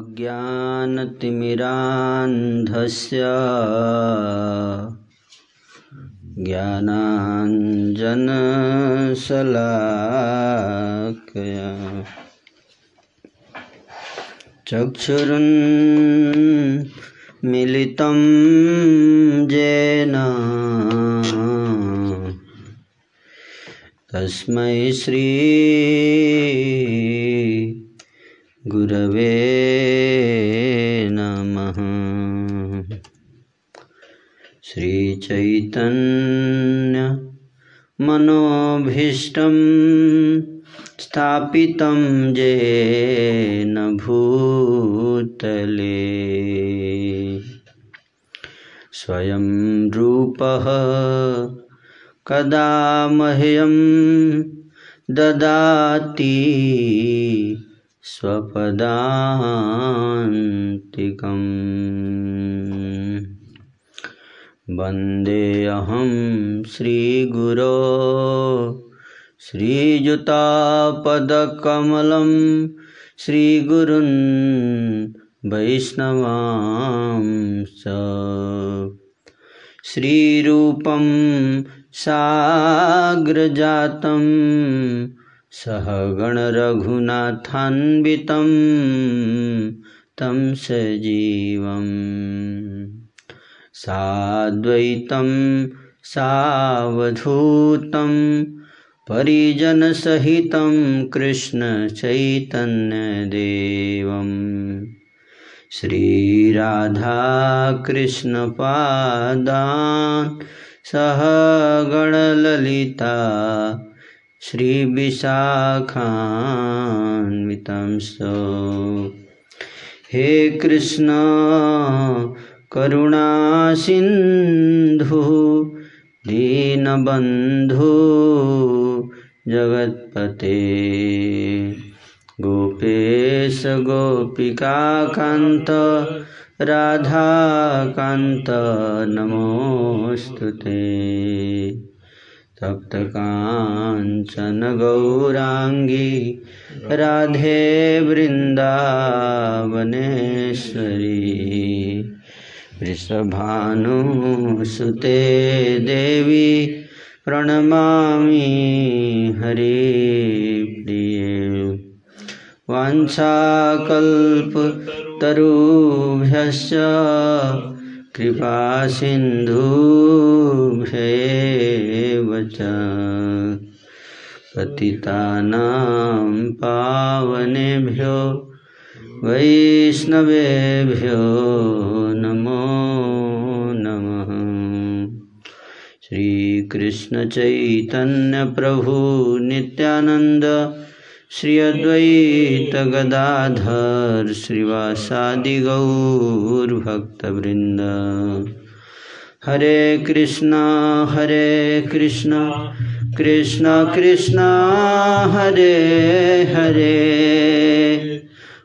अज्ञानतिमिरान्धस्य ज्ञानाञ्जनशलाकया। चक्षुरुन्मिलितं येन तस्मै श्री गुरवे श्रीचैतन्य मनोभीष्टं स्थापितं येन भूतले। स्वयं रूपः कदा मह्यं ददाति स्वपदान्तिकम् वन्देऽहं श्रीगुरो श्रीयुतापदकमलं श्रीगुरुन् वैष्णवांश्च श्रीरूपं साग्रजातं सहगणरघुनाथान्वितं तं सजीवम् साद्वैतं सावधूतं परिजनसहितं कृष्णचैतन्यदेवं श्रीराधाकृष्णपादान् सह गणललिता श्रीविशाखान्वितं सो। हे कृष्ण करुणासिन्धु दीनबन्धु जगत्पते। गोपेश गोपिकान्त राधाकान्त नमोऽस्तु ते। गौराङ्गी राधे वृन्दावनेश्वरी। वृषभानुसुते देवी प्रणमामि हरिप्रिये वाञ्छाकल्पतरुभ्यश्च कृपासिन्धुभ्येव च पतितानां पावनेभ्यो वैष्णवेभ्यो नमो नमः। श्रीकृष्णचैतन्यप्रभु नित्यानन्द श्री अद्वैतगदाधर श्रीवासादिगौर्भक्तवृन्द। हरे कृष्णा हरे कृष्णा, कृष्ण कृष्ण, हरे हरे।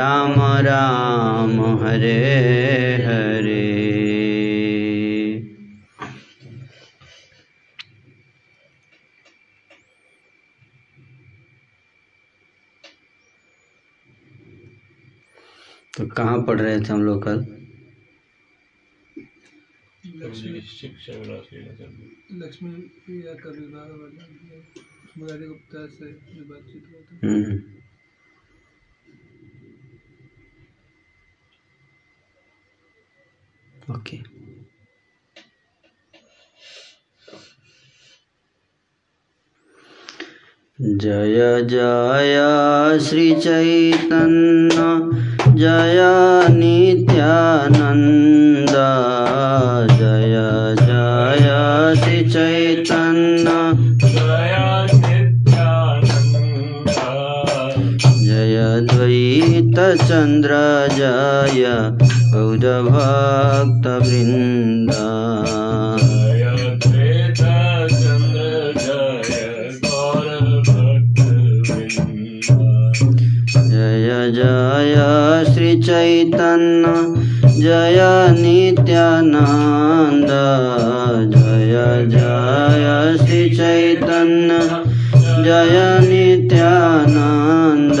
राम राम हरे हरे। तो कहाँ पढ़ रहे थे हम लोग कल? लक्ष्मी गुप्ता से बातचीत हुआ था। ओके जय जय श्रीचैतन्य जय नित्यानन्द जय जय श्रीचैतन्य जय द्वैत चन्द्र जय गौरभक्तवृन्द जय। भक्तवृन्द जय जय श्रीचैतन्य जय नित्यानन्द। जय जय श्रीचैतन्य जय नित्यानन्द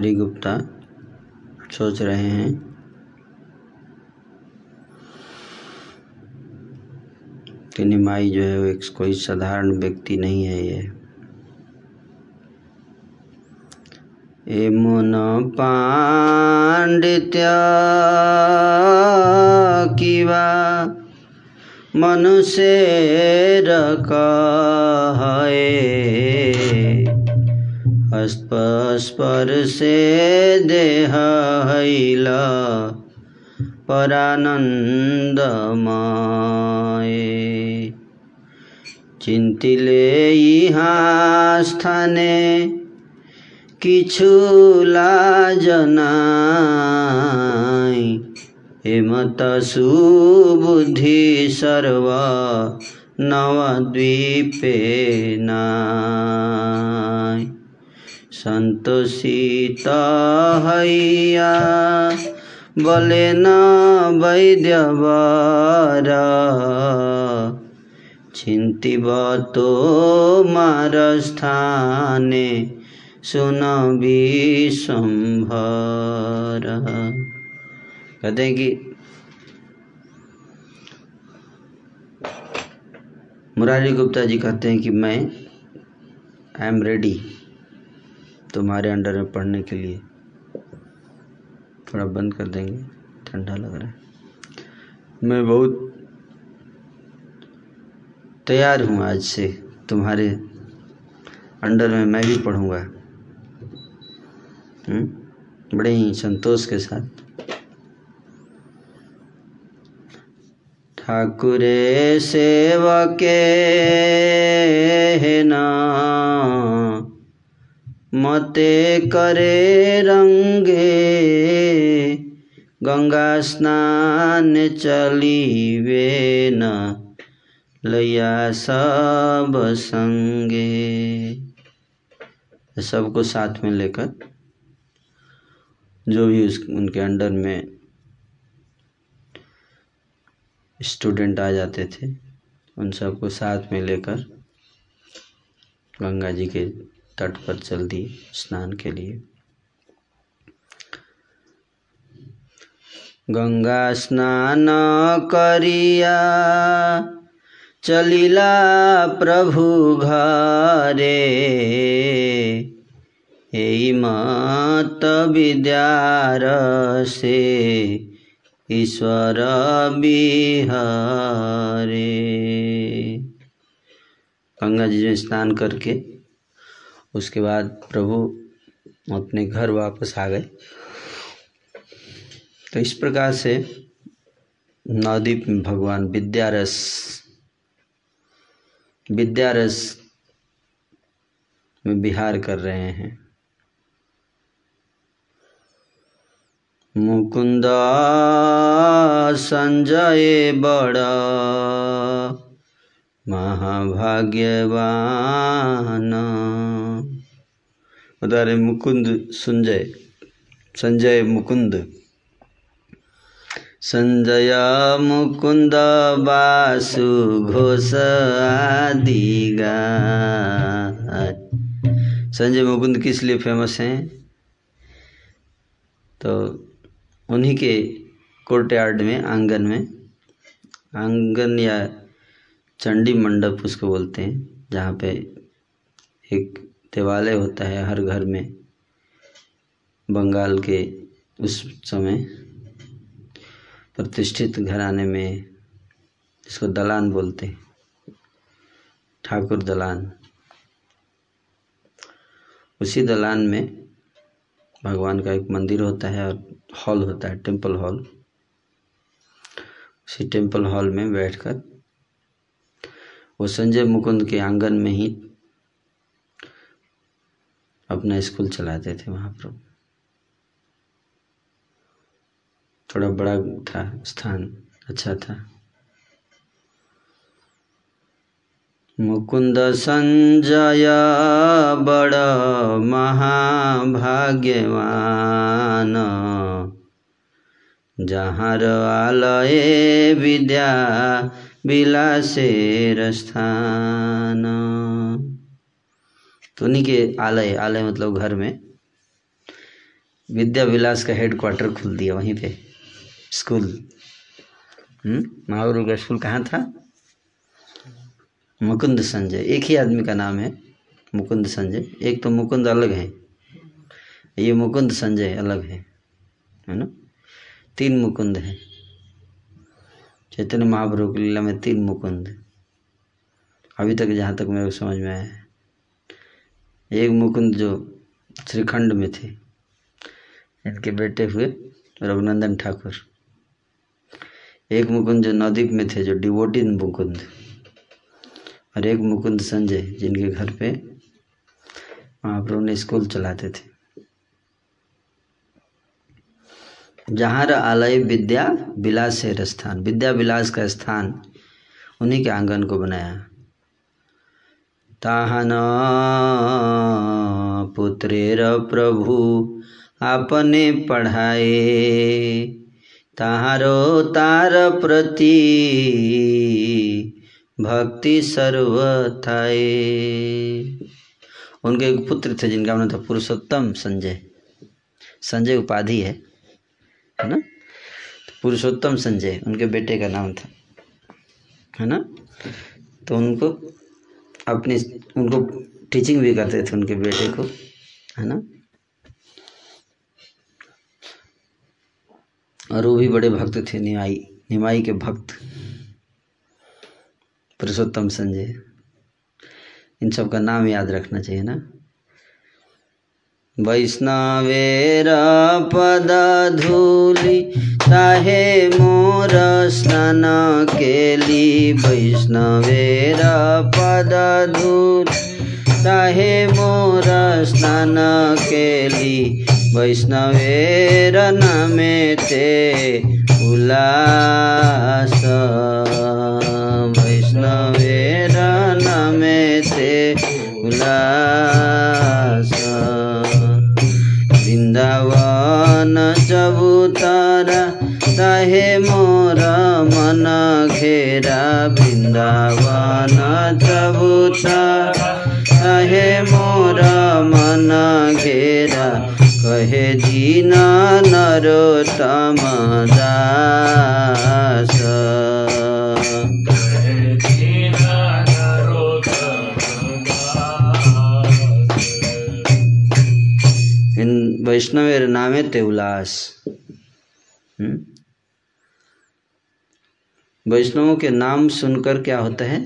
मुरारी गुप्ता सोच रहे हैं। कि निमाई जो है, वो एक कोई साधारण व्यक्ति नहीं है ये। मुन पांडित्य किवा मनुष्य कहे स्पर्शे देह हैला परानन्दमये। चिन्तिले यहाँ स्थाने किछु लाज নাই हेमत सुबुद्धि सर्व नवद्वीपे नाय। संतोषित हैया बोले न वैद्यवारा चिन्तिब तो मार स्थाने सुन भी संभर। कहते हैं कि मुरारी गुप्ता जी कहते हैं कि मैं आई एम रेडी तुम्हारे अंडर में पढ़ने के लिए थोड़ा बंद कर देंगे। ठंडा लग रहा है। मैं बहुत तैयार हूँ आज से। तुम्हारे अंडर में मैं भी पढ़ूँगा। बड़े ही संतोष के साथ। ठाकुरे सेवके है ना। मते करे रंगे, गंगा स्नान चलीवे न, लैया सब संगे। सबको साथ में लेकर, जो भी उस, उनके अंडर में स्टूडेंट आ जाते थे, उन सबको साथ में लेकर गंगा जी के तट पर चल दी स्नान के लिए। गंगा स्नान करिया, चलिला प्रभु घरे। यही मत विद्यार से ईश्वर बिहारे। गंगा जी में स्नान करके उसके बाद प्रभु अपने घर वापस आ गए। तो इस प्रकार से नवदीप में भगवान विद्यारस विद्यारस में बिहार कर रहे हैं। मुकुंद संजय बड़ा, महाभाग्यवान। बता रहे मुकुंद संजय संजय मुकुंद संजय मुकुंद बासु घोष आदि संजय मुकुंद किस लिए फ़ेमस हैं? तो उन्हीं के कोर्ट यार्ड में, आँगन में, आँगन या चंडी मंडप उसको बोलते हैं, जहाँ पे एक देवालय होता है हर घर में, बंगाल के उस समय प्रतिष्ठित घराने में जिसको दलान बोलते हैं, ठाकुर दलान। उसी दलान में भगवान का एक मंदिर होता है और हॉल होता है टेंपल हॉल। उसी टेंपल हॉल में बैठकर वो संजय मुकुंद के आँगन में ही अपना स्कूल चलाते थे महाप्रभु थोड़ा बड़ा था, स्थान अच्छा था। मुकुंद संजय बड़ महाभाग्यवान। जहाँ आलय विद्या विलासेर स्थान। तो उन्हीं के आलय आलय मतलब घर में विद्या विलास का हेड क्वार्टर खुल दिया वहीं पे स्कूल महागुरु का स्कूल कहाँ था? मुकुंद संजय। एक ही आदमी का नाम है मुकुंद संजय। एक तो मुकुंद अलग है। ये मुकुंद संजय अलग है है ना? तीन मुकुंद हैं। चैतन्य महाप्रभु की लीला में तीन मुकुंद। अभी तक जहाँ तक मेरे को समझ में आया है। एक मुकुंद जो श्रीखंड में थे, इनके बेटे हुए रघुनंदन ठाकुर। एक मुकुंद जो नवदीप में थे, जो डिवोटी मुकुंद। और एक मुकुंद संजय, जिनके घर पे महाप्रभु ने स्कूल चलाते थे। जहाँ आलय विद्या विलास है स्थान। विद्या विलास का स्थान उन्हीं के आँगन को बनाया। ताहन पुत्रेर प्रभु आपने पढ़ाए। ताहारो तार प्रति भक्ति सर्व थाए। उनके एक पुत्र थे जिनका नाम था पुरुषोत्तम संजय। संजय उपाधि है है ना? तो पुरुषोत्तम संजय, उनके बेटे का नाम था, है ना? तो उनको अपनी उनको टीचिंग भी करते थे उनके बेटे को, है ना? और वो भी बड़े भक्त थे, निमाई निमाई के भक्त, पुरुषोत्तम संजय। इन सब का नाम याद रखना चाहिए ना? वैष्णवेर पद धूलि ताहे मोर स्नान केली वैष्णवेर पद धूल ताहे मोर स्नान केली वैष्णवेर नामे ते उल्लास। वैष्णवेर नामे ते उल्लास। वृंदावन चबूतरा ताहे मोर मन घेरा वृंदावन चबूतरा ताहे मोर मन घेरा कहे दीन नरोत्तम दास इन वैष्णवेर नामे ते उल्लास हम्म? वैष्णवों के नाम सुनकर क्या होता है?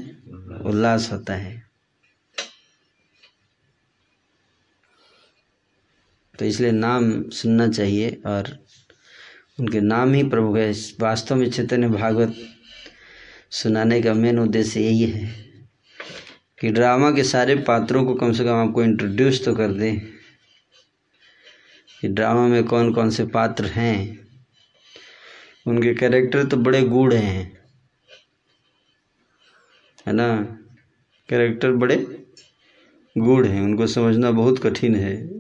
उल्लास होता है। तो इसलिए नाम सुनना चाहिए और उनके नाम ही प्रभु है। वास्तव में चैतन्य भागवत सुनाने का मेन उद्देश्य यही है कि ड्रामा के सारे पात्रों को कम से कम आपको इंट्रोड्यूस तो कर दें। कि ड्रामा में कौन कौन से पात्र हैं? उनके कैरेक्टर तो बड़े गूढ़ हैं। है ना? कैरेक्टर बड़े गूढ़ हैं। उनको समझना बहुत कठिन है।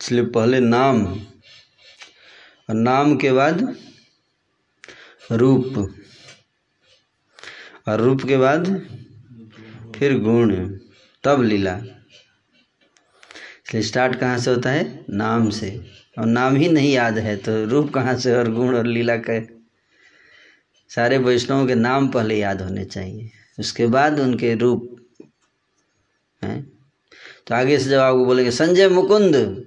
इसलिए पहले नाम और नाम के बाद रूप। और रूप के बाद फिर गुण। तब लीला। इसलिए स्टार्ट कहाँ से होता है? नाम से। और नाम ही नहीं याद है तो रूप कहाँ से और गुण और लीला का? सारे वैष्णवों के नाम पहले याद होने चाहिए। उसके बाद उनके रूप। हैं? तो आगे से जब आपको बोलेंगे संजय मुकुंद।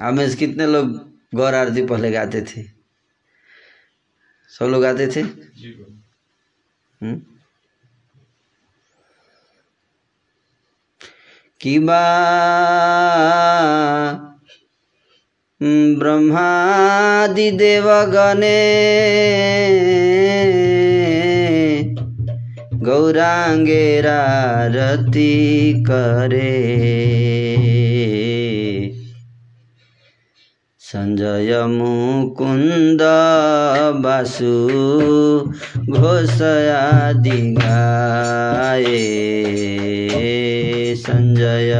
आप में से कितने लोग गौर आरती पहले गाते थे? सब लोग गाते थे? जी हम्म? कि बा? ब्रह्मादि देवगणे गौरांगेरा रति करे। संजय मुकुंद बासु घोषयादि गाए संजय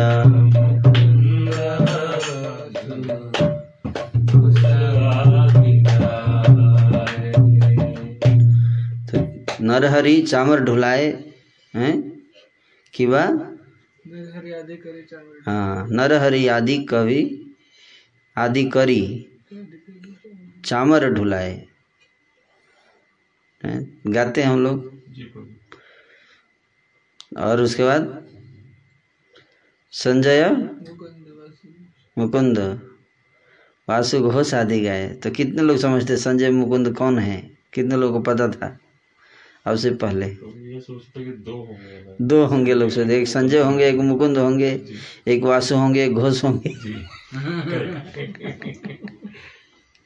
तो नरहरि चामर ढुलाए हैं? कि चावल हाँ नरहरि आदि कवि आदि करी चामर ढुलाए। गाते हैं हम लोग। और उसके बाद संजय मुकुंद। वासु घोष आदि गाए। तो कितने लोग समझते संजय मुकुंद कौन है? कितने लोगों को पता था? अब से पहले। कि दो होंगे। लोग सोचते एक संजय होंगे एक मुकुंद होंगे एक वासु होंगे एक घोष होंगे।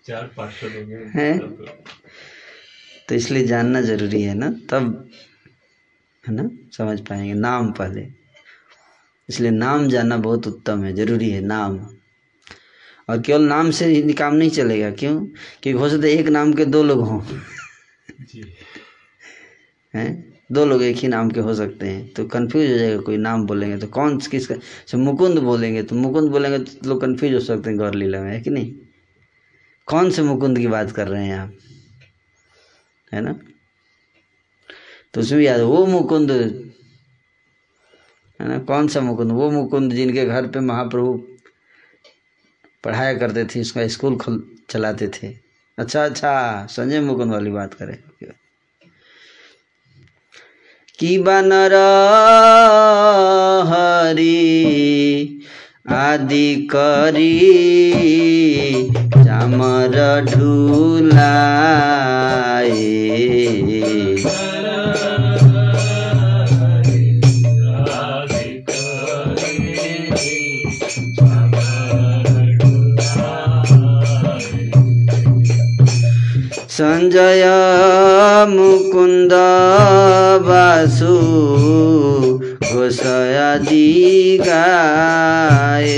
चार होंगे हैं? तो इसलिए जानना ज़रूरी है ना? तब है ना? समझ पाएँगे। नाम पहले। इसलिए नाम जानना बहुत उत्तम है। ज़रूरी है नाम। और केवल नाम से ही काम नहीं चलेगा। क्यों? क्योंकि हो सकता है एक नाम के दो लोग हों। हैं? दो लोग एक ही नाम के हो सकते हैं तो कंफ्यूज हो जाएगा, कोई नाम बोलेंगे तो कौन किसका जैसे मुकुंद बोलेंगे तो मुकुंद बोलेंगे तो लोग कंफ्यूज हो सकते हैं गौर लीला में, है कि नहीं? कौन से मुकुंद की बात कर रहे हैं आप? है ना? तो उसमें याद वो मुकुंद, है ना, कौन सा मुकुंद? वो मुकुंद जिनके घर पे महाप्रभु पढ़ाया करते थे, उसका स्कूल चलाते थे। अच्छा अच्छा संजय मुकुंद वाली बात करें। କିବାନର ହରି ଆଦି କରି ଚାମର ଢୁଲା संजय मुकुंद वासु घोषयादि गाए।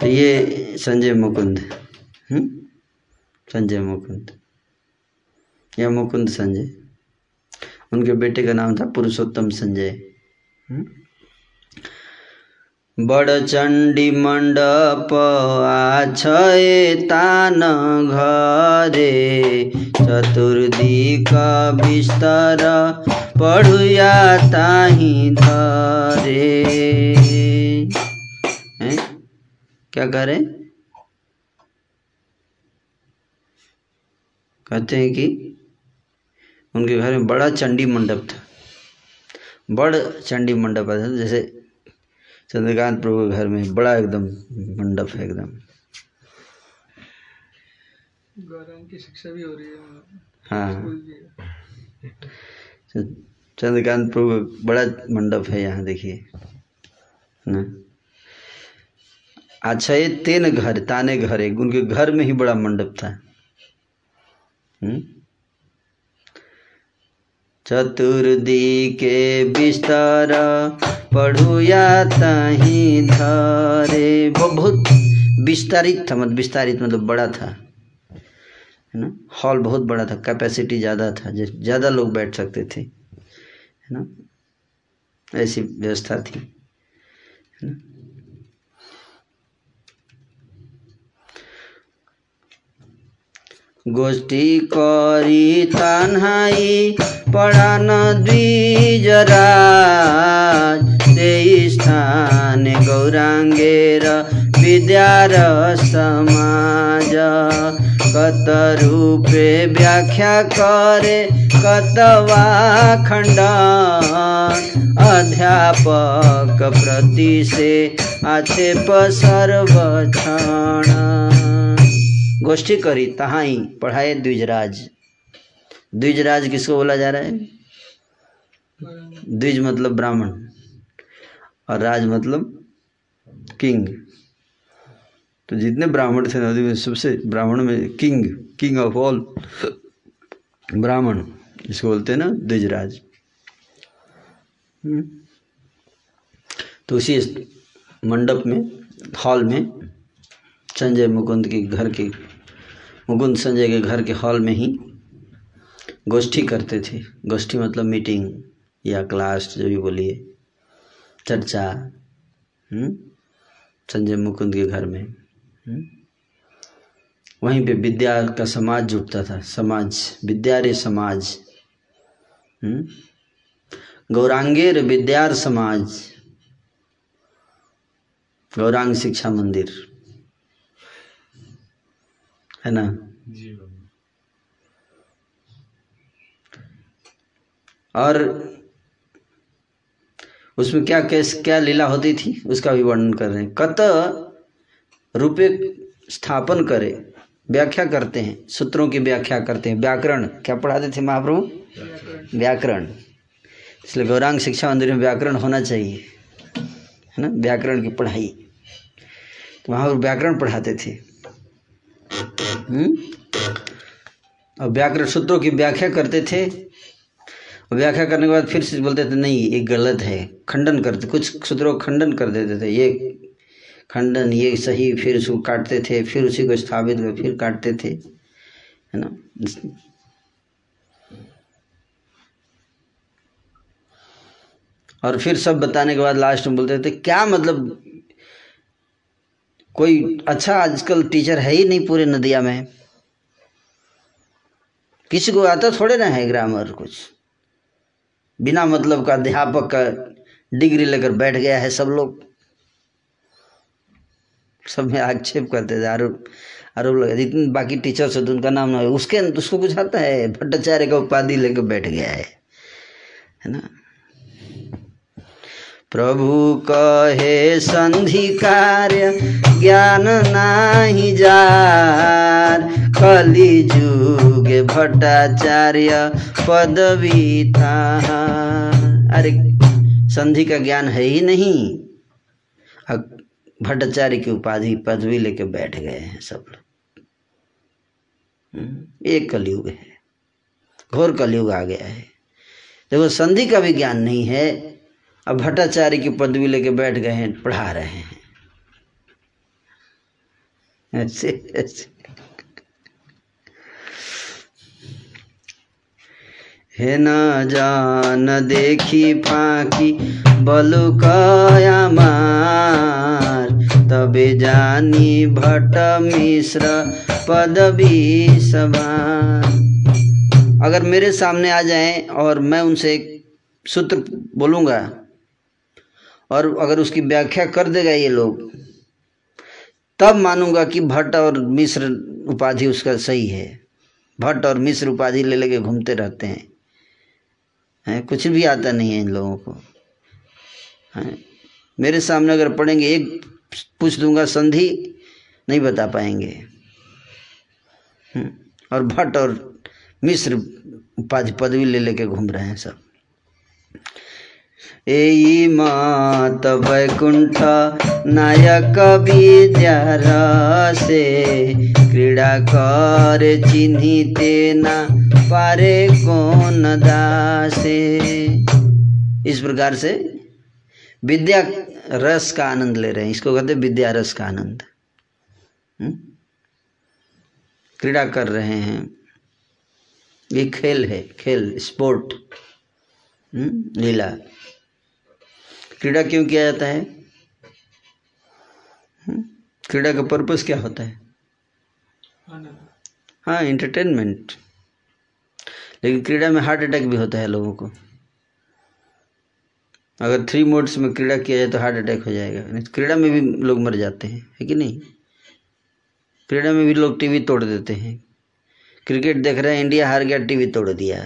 तो ये संजय मुकुंद हम्म? संजय मुकुंद। या मुकुंद संजय। उनके बेटे का नाम था पुरुषोत्तम संजय? बड़ चंडी मंडप तान घरे चतुर्दिक बिस्तर पढ़ुया ताही धरे? क्या करे कहते हैं कि उनके घर में बड़ा चंडी मंडप था। बड़ चंडी मंडप था जैसे चंद्रकांत प्रभु के घर में बड़ा एकदम मंडप है एकदम। की शिक्षा भी हो रही है हाँ। है। चंद्रकांत प्रभु का बड़ा मंडप है यहाँ देखिए। ना? अच्छा ये तेन घर ताने घर है उनके घर में ही बड़ा मंडप था। हम्म? चतुर्दी के बिस्तर पढ़ुया तही धरे बहुत विस्तारित था मतलब विस्तारित मतलब बड़ा था, है ना? हॉल बहुत बड़ा था कैपेसिटी ज़्यादा था ज़्यादा लोग बैठ सकते थे, है ना? ऐसी व्यवस्था थी, है ना? गोष्ठी करी तान्हाई पढान द्विजराज त्यही स्थान गौराङ्गेर विद्या र समाज। कत रूपे व्याख्या करे कत वा खण्डन। अध्यापक प्रति से आक्षेप सर्वक्षण गोष्ठी करी तहाँ ही पढ़ाए द्विजराज। द्विजराज किसको बोला जा रहा है? द्विज मतलब ब्राह्मण और राज मतलब किंग। तो जितने ब्राह्मण थे नदी में, सबसे ब्राह्मण में किंग किंग ऑफ़ ऑल, ब्राह्मण इसको बोलते हैं ना, द्विजराज। हम्म। तो उसी मंडप में, हॉल में, संजय मुकुंद के घर के मुकुंद संजय के घर के हॉल में ही गोष्ठी करते थे गोष्ठी मतलब मीटिंग या क्लास, जो भी बोलिए, चर्चा हम्म? संजय मुकुंद के घर में हम्म? वहीं पे विद्या का समाज जुटता था समाज विद्या रे समाज हम्म? गौरांगेर विद्यार समाज गौरांग शिक्षा मंदिर है ना? जी और उसमें क्या कैस क्या लीला होती थी? उसका भी वर्णन कर रहे हैं। कत रूपे स्थापन करे व्याख्या करते हैं सूत्रों की व्याख्या करते हैं। व्याकरण क्या पढ़ाते थे महाप्रभु? व्याकरण। इसलिए गौरांग शिक्षा मंदिर में व्याकरण होना चाहिए है ना? व्याकरण की पढ़ाई। तो वहाँ व्याकरण पढ़ाते थे? और व्याकरण सूत्रों की व्याख्या करते थे। और व्याख्या करने के बाद फिर से बोलते थे, नहीं, ये गलत है। खंडन करते कुछ सूत्रों का खंडन कर देते थे। ये खंडन, ये सही, फिर उसको काटते थे, फिर उसी को स्थापित कर, फिर काटते थे। है ना? और फिर सब बताने के बाद लास्ट में बोलते थे, क्या मतलब कोई अच्छा आजकल टीचर है ही नहीं पूरे नदिया में। किसी को आता थोड़े ना है ग्रामर कुछ। बिना मतलब का अध्यापक का डिग्री लेकर बैठ गया है सब लोग। सब में आक्षेप करते थे आरोप आरोप लगा जितने बाकी टीचर्स होते उनका नाम ना उसके, उसको कुछ आता है। भट्टाचार्य का उपाधि लेकर बैठ गया है। है ना? प्रभु कहे संधि कार्य ज्ञान नाही जार। कली जुग भट्टाचार्य पदवी था अरे संधि का ज्ञान है ही नहीं। भट्टाचार्य की उपाधि पदवी लेके बैठ गए हैं सब लोग। हम्म, एक कलयुग है। घोर कलयुग आ गया है। देखो संधि का भी ज्ञान नहीं है। अब भट्टाचार्य की पदवी लेके बैठ गए हैं, पढ़ा रहे हैं। ऐसे ऐसे। हे न जान देखी फाकी मार, तबे जानी भट्ट मिश्र पदवी सभा अगर मेरे सामने आ जाएँ और मैं उनसे एक सूत्र बोलूँगा और अगर उसकी व्याख्या कर देगा ये लोग तब मानूँगा कि भट्ट और मिश्र उपाधि उसका सही है। भट्ट और मिश्र उपाधि ले लेके घूमते रहते हैं। हैं कुछ भी आता नहीं है इन लोगों को। हैं मेरे सामने अगर पढ़ेंगे एक पूछ दूँगा संधि नहीं बता पाएँगे। हम्म, और भट्ट और मिश्र उपाधि पदवी ले लेके घूम रहे हैं सब। एई मात वैकुंठ नायक विद्या से क्रीड़ा कर चिन्ही तेना पारे कौन दासे। इस प्रकार से विद्या रस का आनंद ले रहे हैं। इसको कहते विद्या रस का आनंद। हम्म? क्रीड़ा कर रहे हैं। ये खेल है खेल स्पोर्ट। हम्म, लीला। क्रीड़ा क्यों किया जाता है? हम्म, क्रीड़ा का पर्पस क्या होता है? हाँ एंटरटेनमेंट लेकिन क्रीड़ा में हार्ट अटैक भी होता है लोगों को। अगर थ्री मोड्स में क्रीड़ा किया जाए तो हार्ट अटैक हो जाएगा। क्रीड़ा में भी लोग मर जाते हैं है कि नहीं? क्रीड़ा में भी लोग टीवी तोड़ देते हैं। क्रिकेट देख रहे हैं इंडिया हार गया टीवी तोड़ दिया।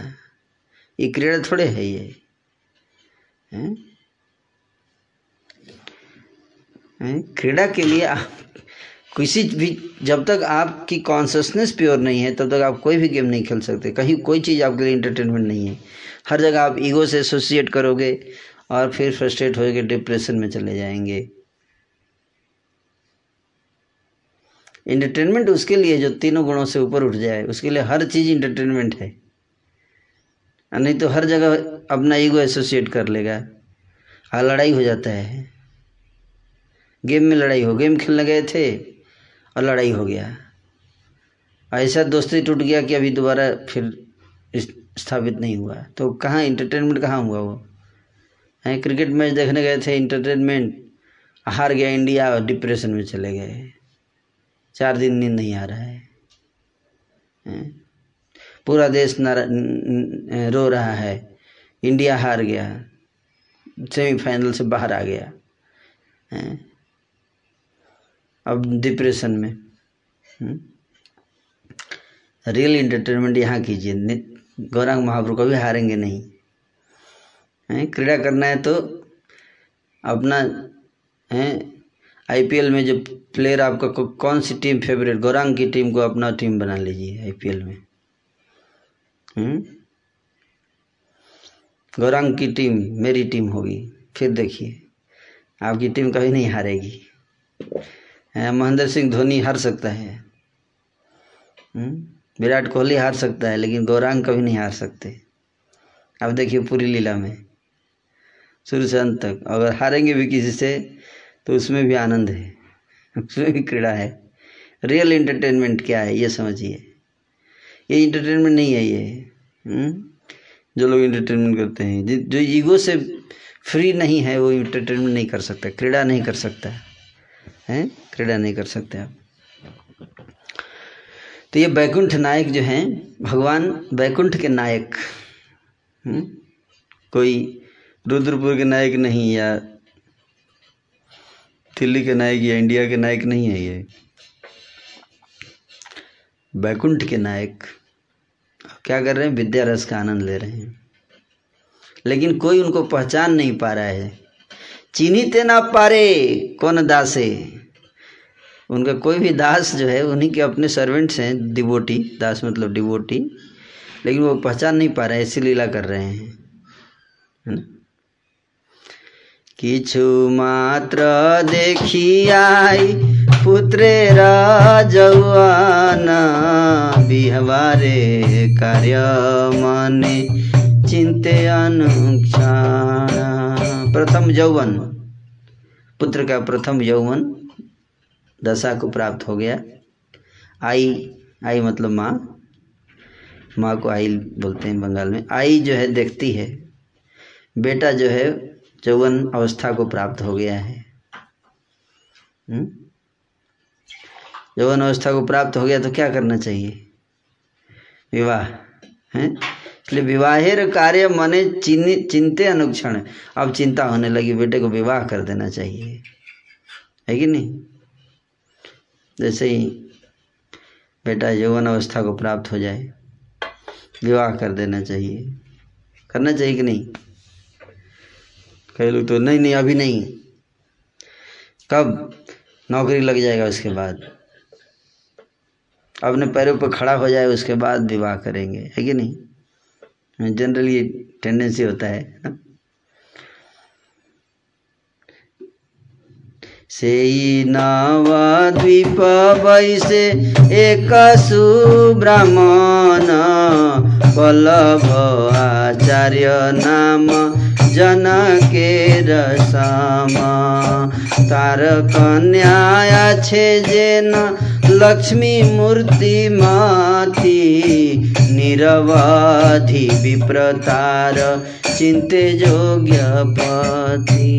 ये क्रीड़ा थोड़े है ये? हैं? क्रीड़ा के लिए आप किसी भी, जब तक आपकी कॉन्शसनेस प्योर नहीं है, तब तक आप कोई भी गेम नहीं खेल सकते। कहीं कोई चीज़ आपके लिए इंटरटेनमेंट नहीं है। हर जगह आप ईगो से एसोसिएट करोगे और फिर फ्रस्ट्रेट होकर डिप्रेशन में चले जाएँगे। इंटरटेनमेंट उसके लिए जो तीनों गुणों से ऊपर उठ जाए, उसके लिए हर चीज़ इंटरटेनमेंट है। नहीं तो हर जगह अपना ईगो एसोसिएट कर लेगा। और लड़ाई हो जाता है। गेम में लड़ाई हो, गेम खेलने गए थे और लड़ाई हो गया। ऐसा दोस्ती टूट गया कि अभी दोबारा फिर स्थापित नहीं हुआ। तो कहाँ इंटरटेनमेंट कहाँ हुआ वो? हैं क्रिकेट मैच देखने गए थे इंटरटेनमेंट हार गया इंडिया और डिप्रेशन में चले गए। चार दिन नींद नहीं आ रहा है? पूरा देश रो रहा है। इंडिया हार गया। सेमीफाइनल से बाहर आ गया? अब डिप्रेशन में। हम्म? रियल इंटरटेनमेंट यहाँ कीजिए। गौरांग महाप्रभु कभी हारेंगे नहीं। हैं, क्रीड़ा करना है तो अपना, हैं आईपीएल में जो प्लेयर आपका कौन सी टीम फेवरेट गौरांग की टीम को अपना टीम बना लीजिए आईपीएल में। हम्म। गौरांग की टीम मेरी टीम होगी। फिर देखिए। आपकी टीम कभी नहीं हारेगी। महेंद्र सिंह धोनी हार सकता है हम्म? विराट कोहली हार सकता है, लेकिन गौरांग कभी नहीं हार सकते अब देखिए पूरी लीला में, शुरू से अंत तक, अगर हारेंगे भी किसी से तो उसमें भी आनंद है, उसमें भी क्रीड़ा है रियल इंटरटेनमेंट क्या है, ये समझिए ये इंटरटेनमेंट नहीं है ये हम्म? जो लोग इंटरटेनमेंट करते हैं जो ईगो से फ्री नहीं है, वो इंटरटेनमेंट नहीं कर सकता, क्रीड़ा नहीं कर सकता, है क्रीड़ा नहीं कर सकते आप। तो ये बैकुंठ नायक जो हैं, भगवान बैकुंठ के नायक हम्म? कोई रुद्रपुर के नायक नहीं या दिल्ली के नायक या इंडिया के नायक नहीं है ये। बैकुंठ के नायक क्या कर रहे हैं? विद्या रस का आनंद ले रहे हैं। लेकिन कोई उनको पहचान नहीं पा रहा है। चिन्हित ना पारे, कौन दासे? उनका कोई भी दास जो है उन्हीं के अपने सर्वेंट्स हैं डिवोटी दास मतलब डिवोटी लेकिन वो पहचान नहीं पा रहे हैं ऐसी लीला कर रहे हैं है ना কিছু মাত্র দেখিয়াই পুত্রের যৌয়ান বিহবারে कार्य मने चिंते अनुक्षण प्रथम यौवन पुत्र का प्रथम यौवन दशा को प्राप्त हो गया। आई आई मतलब माँ। माँ को आई बोलते हैं बंगाल में। आई जो है देखती है। बेटा जो है यौवन अवस्था को प्राप्त हो गया है। हम्म? यौवन अवस्था को प्राप्त हो गया तो क्या करना चाहिए? विवाह, है? इसलिए विवाहेर कार्य मने चिन्ह, चिंते अनुक्षण। अब चिंता होने लगी, बेटे को विवाह कर देना चाहिए। है कि नहीं? जैसे ही बेटा यौवन अवस्था को प्राप्त हो जाए, विवाह कर देना चाहिए। करना चाहिए कि नहीं? कई लोग तो नहीं नहीं, अभी नहीं। कब? नौकरी लग जाएगा उसके बाद। अपने पैरों पर खड़ा हो जाए, उसके बाद विवाह करेंगे। है कि नहीं? जनरली ये टेंडेंसी होता है ना? সেই নাওয়া দ্বীপ বৈশে এক সুব্রাহ্মণ। পল্লভ আচার্য নাম জনকের সম। তার কন্যা আছে যে না লক্ষ্মী মূর্তি মাতি নিরবধি বিপ্রতার চিন্তে যোগ্য পতি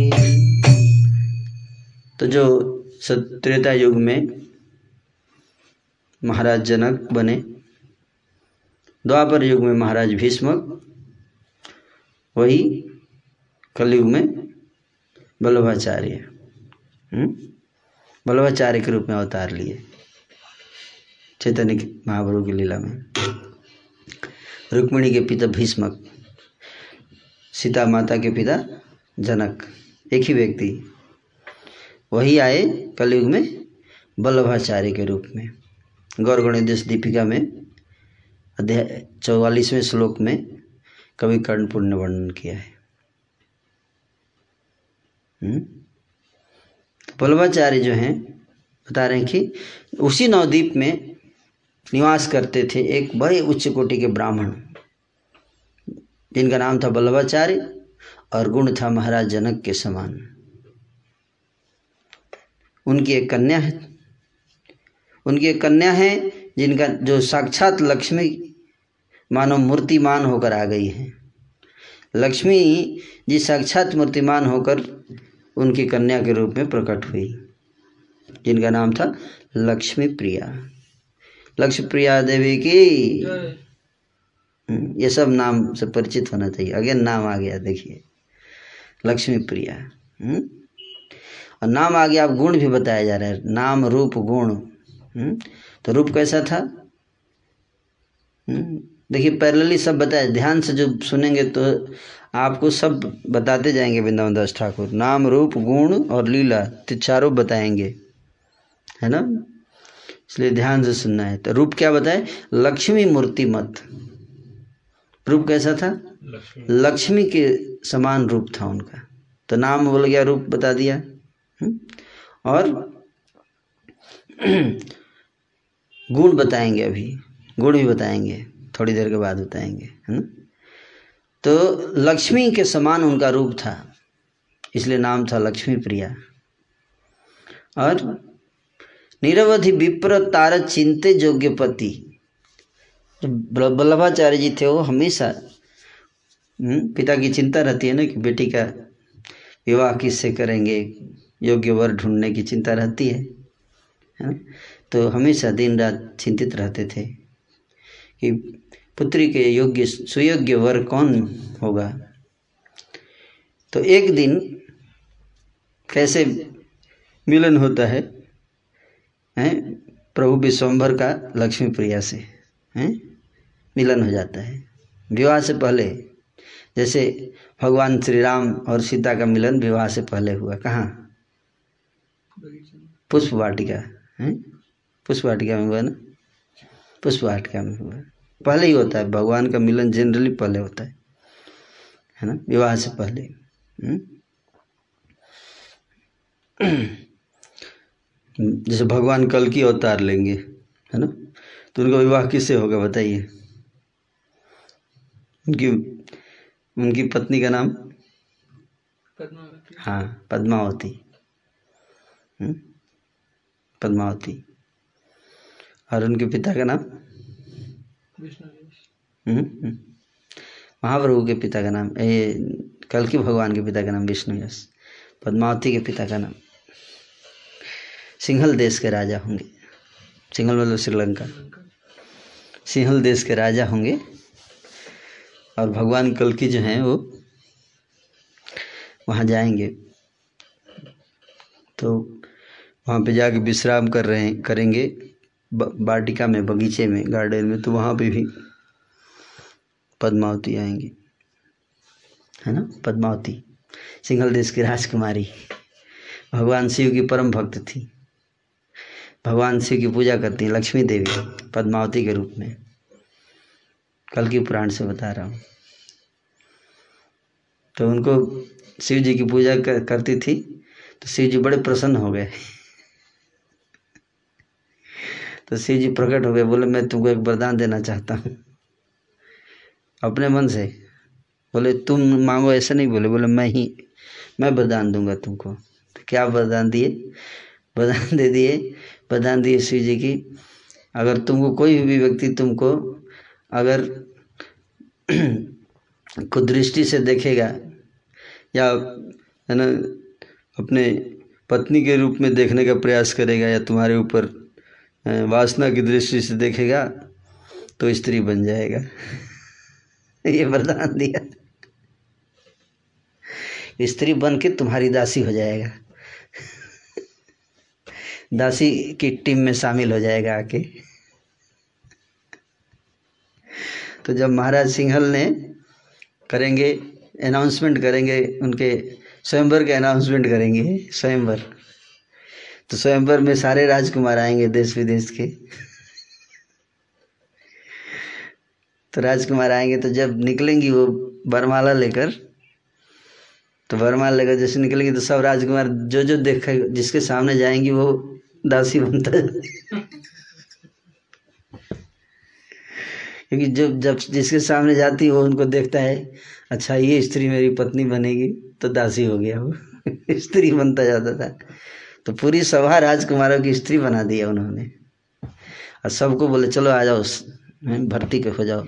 तो जो त्रेता युग में महाराज जनक बने, द्वापर युग में महाराज भीष्मक वही कलयुग में बल्लभाचार्य बल्लभाचार्य के रूप में अवतार लिए चैतन्य महाप्रभु की लीला में। रुक्मिणी के पिता भीष्मक सीता माता के पिता जनक, एक ही व्यक्ति। वही आए कलयुग में वल्लभाचार्य के रूप में गौर गणेश दीपिका में, अध्याय चौवालीसवें श्लोक में कवि कर्णपुर ने वर्णन किया है। वल्लभाचार्य जो हैं, बता रहे हैं कि उसी नवद्वीप में निवास करते थे एक बड़े उच्च कोटि के ब्राह्मण, जिनका नाम था वल्लभाचार्य और गुण था महाराज जनक के समान। उनकी एक कन्या है। उनकी एक कन्या है जिनका जो साक्षात लक्ष्मी मानो मूर्तिमान होकर आ गई है। लक्ष्मी जी साक्षात मूर्तिमान होकर उनकी कन्या के रूप में प्रकट हुई जिनका नाम था लक्ष्मी प्रिया लक्ष्मी प्रिया देवी की ये सब नाम से परिचित होना चाहिए। अगेन नाम आ गया देखिए। लक्ष्मी प्रिया हम्म, और नाम आ गया अब गुण भी बताया जा रहा है। नाम रूप गुण। हम्म, तो रूप कैसा था? देखिए पैरेलली सब बताया ध्यान से जो सुनेंगे तो आपको सब बताते जाएँगे वृंदावन दास ठाकुर। नाम रूप गुण और लीला तो चारों बताएँगे। है ना? इसलिए ध्यान से सुनना है। तो रूप क्या बताए? लक्ष्मी मूर्ति मत। रूप कैसा था? लक्ष्मी। लक्ष्मी के समान रूप था उनका। तो नाम बोल गया रूप बता दिया। हम्म? और गुण बताएँगे अभी गुण भी बताएँगे थोड़ी देर के बाद बताएँगे है ना? तो लक्ष्मी के समान उनका रूप था इसलिए नाम था लक्ष्मी प्रिया। और निरवधि विप्र तार चिंते योग्य पति वल्लभाचार्य जी थे वो हमेशा हम्म, पिता की चिंता रहती है ना कि बेटी का विवाह किससे करेंगे योग्य वर ढूँढने की चिंता रहती है है ना? तो हमेशा दिन रात चिंतित रहते थे कि पुत्री के योग्य, सुयोग्य वर कौन होगा? तो एक दिन कैसे मिलन होता है, हैं? प्रभु विश्वम्भर का लक्ष्मी प्रिया से, हैं? मिलन हो जाता है। विवाह से पहले, जैसे भगवान श्री राम और सीता का मिलन विवाह से पहले हुआ। कहाँ? पुष्प वाटिका है पुष्प वाटिका में हुआ ना? पुष्प वाटिका में हुआ। पहले ही होता है भगवान का मिलन जनरली पहले होता है है ना? विवाह से पहले हम्म? जैसे भगवान कल की अवतार लेंगे है ना? तो उनका विवाह किससे होगा बताइए? उनकी उनकी पत्नी का नाम? पद्मावती। हाँ पद्मावती। हम्म? पद्मावती। और उनके पिता का नाम? हम्म, हम्म। महाप्रभु के पिता का नाम ये कल की भगवान के पिता का नाम विष्णु यश पद्मावती के पिता का नाम। सिंहल देश के राजा होंगे। सिंहल मतलब श्रीलंका। सिंहल देश के राजा होंगे। और भगवान कल की जो हैं वो वहाँ जाएँगे। तो वहाँ पे जाके विश्राम कर रहे हैं, करेंगे वाटिका में, बगीचे में, गार्डन में तो वहाँ पे भी पद्मावती आएँगी। है ना? पद्मावती सिंघल देश की राजकुमारी। भगवान शिव की परम भक्त थी। भगवान शिव की पूजा करती हैं, लक्ष्मी देवी, पद्मावती के रूप में। कल की पुराण से बता रहा हूँ। तो उनको शिव जी की पूजा करती थी तो शिव जी बड़े प्रसन्न हो गए। तो शिव जी प्रकट हो गए, बोले, मैं तुमको एक वरदान देना चाहता हूँ। अपने मन से बोले, तुम मांगो, ऐसे नहीं बोले। बोले, मैं ही, मैं वरदान दूँगा तुमको। तो क्या वरदान दिए? वरदान दे दिए, वरदान दिए शिव जी की, अगर तुमको कोई भी व्यक्ति तुमको अगर कुदृष्टि से देखेगा या, है ना, अपने पत्नी के रूप में देखने का प्रयास करेगा या तुम्हारे ऊपर वासना की दृष्टि से देखेगा तो स्त्री बन जाएगा। ये वरदान दिया। स्त्री बन के तुम्हारी दासी हो जाएगा। दासी की टीम में शामिल हो जाएगा आके। तो जब महाराज सिंहल ने करेंगे अनाउंसमेंट करेंगे, उनके स्वयंवर के अनाउंसमेंट करेंगे, स्वयंवर। तो स्वयंवर में सारे राजकुमार आएँगे देश विदेश के। तो राजकुमार आएँगे तो जब निकलेंगी वो बरमाला लेकर तो वरमाला लेकर जैसे निकलेंगी तो सब राजकुमार जो जो देखे जिसके सामने जाएँगी वो दासी बनता। क्योंकि जब जब जिसके सामने जाती है वो उनको देखता है अच्छा ये स्त्री मेरी पत्नी बनेगी तो दासी हो गया वो। स्त्री बनता जाता था। तो पूरी सभा राजकुमारों की स्त्री बना दिया उन्होंने। और सबको बोले, चलो आ जाओ भर्ती के हो जाओ।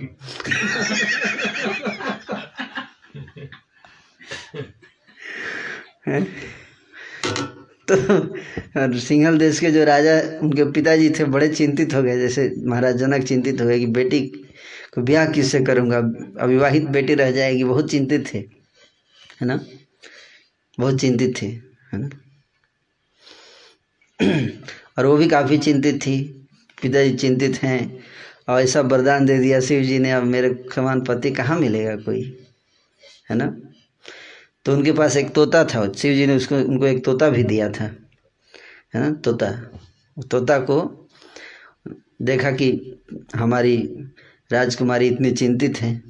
तो सिंहल देश के जो राजा, उनके पिताजी थे, बड़े चिंतित हो गए। जैसे महाराज जनक चिंतित हो गए कि बेटी को ब्याह किससे करूँगा? अविवाहित बेटी रह जाएगी, बहुत चिंतित थे, है ना? बहुत चिंतित थे, है ना? और वो भी काफ़ी चिंतित थी, पिताजी चिंतित हैं, और ऐसा वरदान दे दिया शिव जी ने, अब मेरे समान पति कहाँ मिलेगा कोई, है ना? तो उनके पास एक तोता था, शिव जी ने उसको, उनको एक तोता भी दिया था, है ना, तोता। तोता को देखा कि हमारी राजकुमारी इतनी चिंतित है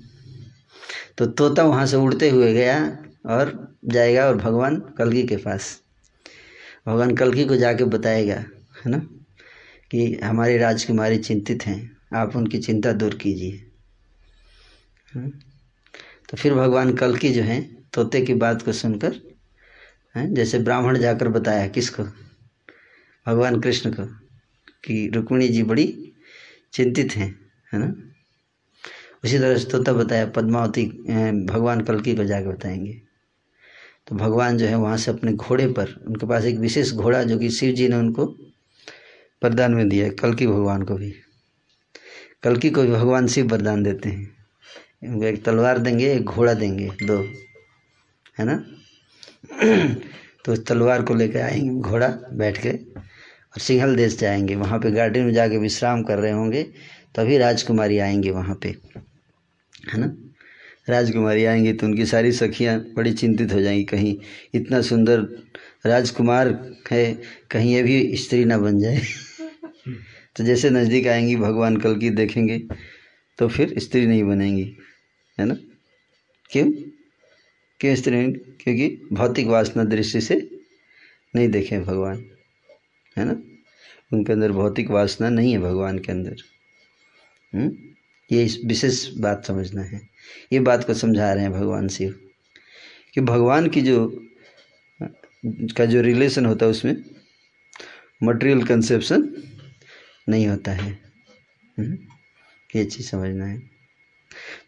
तो तोता वहाँ से उड़ते हुए गया और जाएगा और भगवान कलगी के पास। भगवान कलकी को जाके बताएगा, है ना? कि हमारी राजकुमारी चिंतित हैं, आप उनकी चिंता दूर कीजिए। हाँ? तो फिर भगवान कलकी जो हैं, तोते की बात को सुनकर, हैं, जैसे ब्राह्मण जाकर बताया किसको? भगवान कृष्ण को, कि रुक्मिणी जी बड़ी चिंतित हैं, है ना? उसी तरह से तोता बताया, पद्मावती भगवान कलकी को जाकर बताएँगे। तो भगवान जो है वहाँ से अपने घोड़े पर, उनके पास एक विशेष घोड़ा जो कि शिव जी ने उनको वरदान में दिया है, कलकी भगवान को भी। कलकी को भी भगवान शिव वरदान देते हैं। उनको एक तलवार देंगे, एक घोड़ा देंगे, दो। है ना? तो उस तलवार को लेकर आएँगे घोड़ा, बैठ के, और सिंहल देश जाएँगे। वहाँ पे गार्डन में जाके विश्राम कर रहे होंगे, तभी राजकुमारी आएँगे वहाँ पे। है ना? राजकुमारी आएँगी तो उनकी सारी सखियाँ बड़ी चिंतित हो जाएँगी, कहीं इतना सुंदर राजकुमार है, कहीं ये भी स्त्री ना बन जाए। तो जैसे नज़दीक आएँगी, भगवान कल की देखेंगे तो फिर स्त्री नहीं बनेंगी, है ना? क्यों? क्यों स्त्री? क्योंकि भौतिक वासना दृष्टि से नहीं देखे भगवान, है ना? उनके अंदर भौतिक वासना नहीं है भगवान के अंदर। हम्म? ये इस विशेष बात समझना है। ये बात को समझा रहे हैं भगवान शिव। कि भगवान की जो, का जो रिलेशन होता है उसमें मटेरियल कंसेप्शन नहीं होता है। हम्म? ये चीज़ समझना है।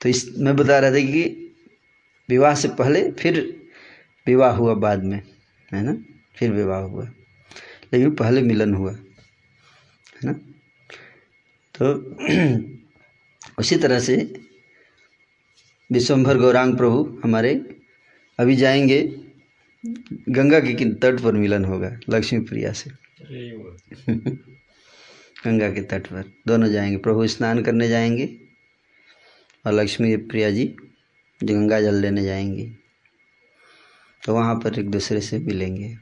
तो इस, मैं बता रहा था कि विवाह से पहले फिर विवाह हुआ बाद में, है ना? फिर विवाह हुआ। लेकिन पहले मिलन हुआ, है ना? तो उसी तरह से विश्वम्भर गौरांग प्रभु हमारे अभी जाएँगे। गंगा के तट पर मिलन होगा लक्ष्मी प्रिया से। गंगा के तट पर। दोनों जाएँगे। प्रभु स्नान करने जाएँगे और लक्ष्मी प्रिया जी गंगा जल लेने जाएँगे तो वहाँ पर एक दूसरे से मिलेंगे।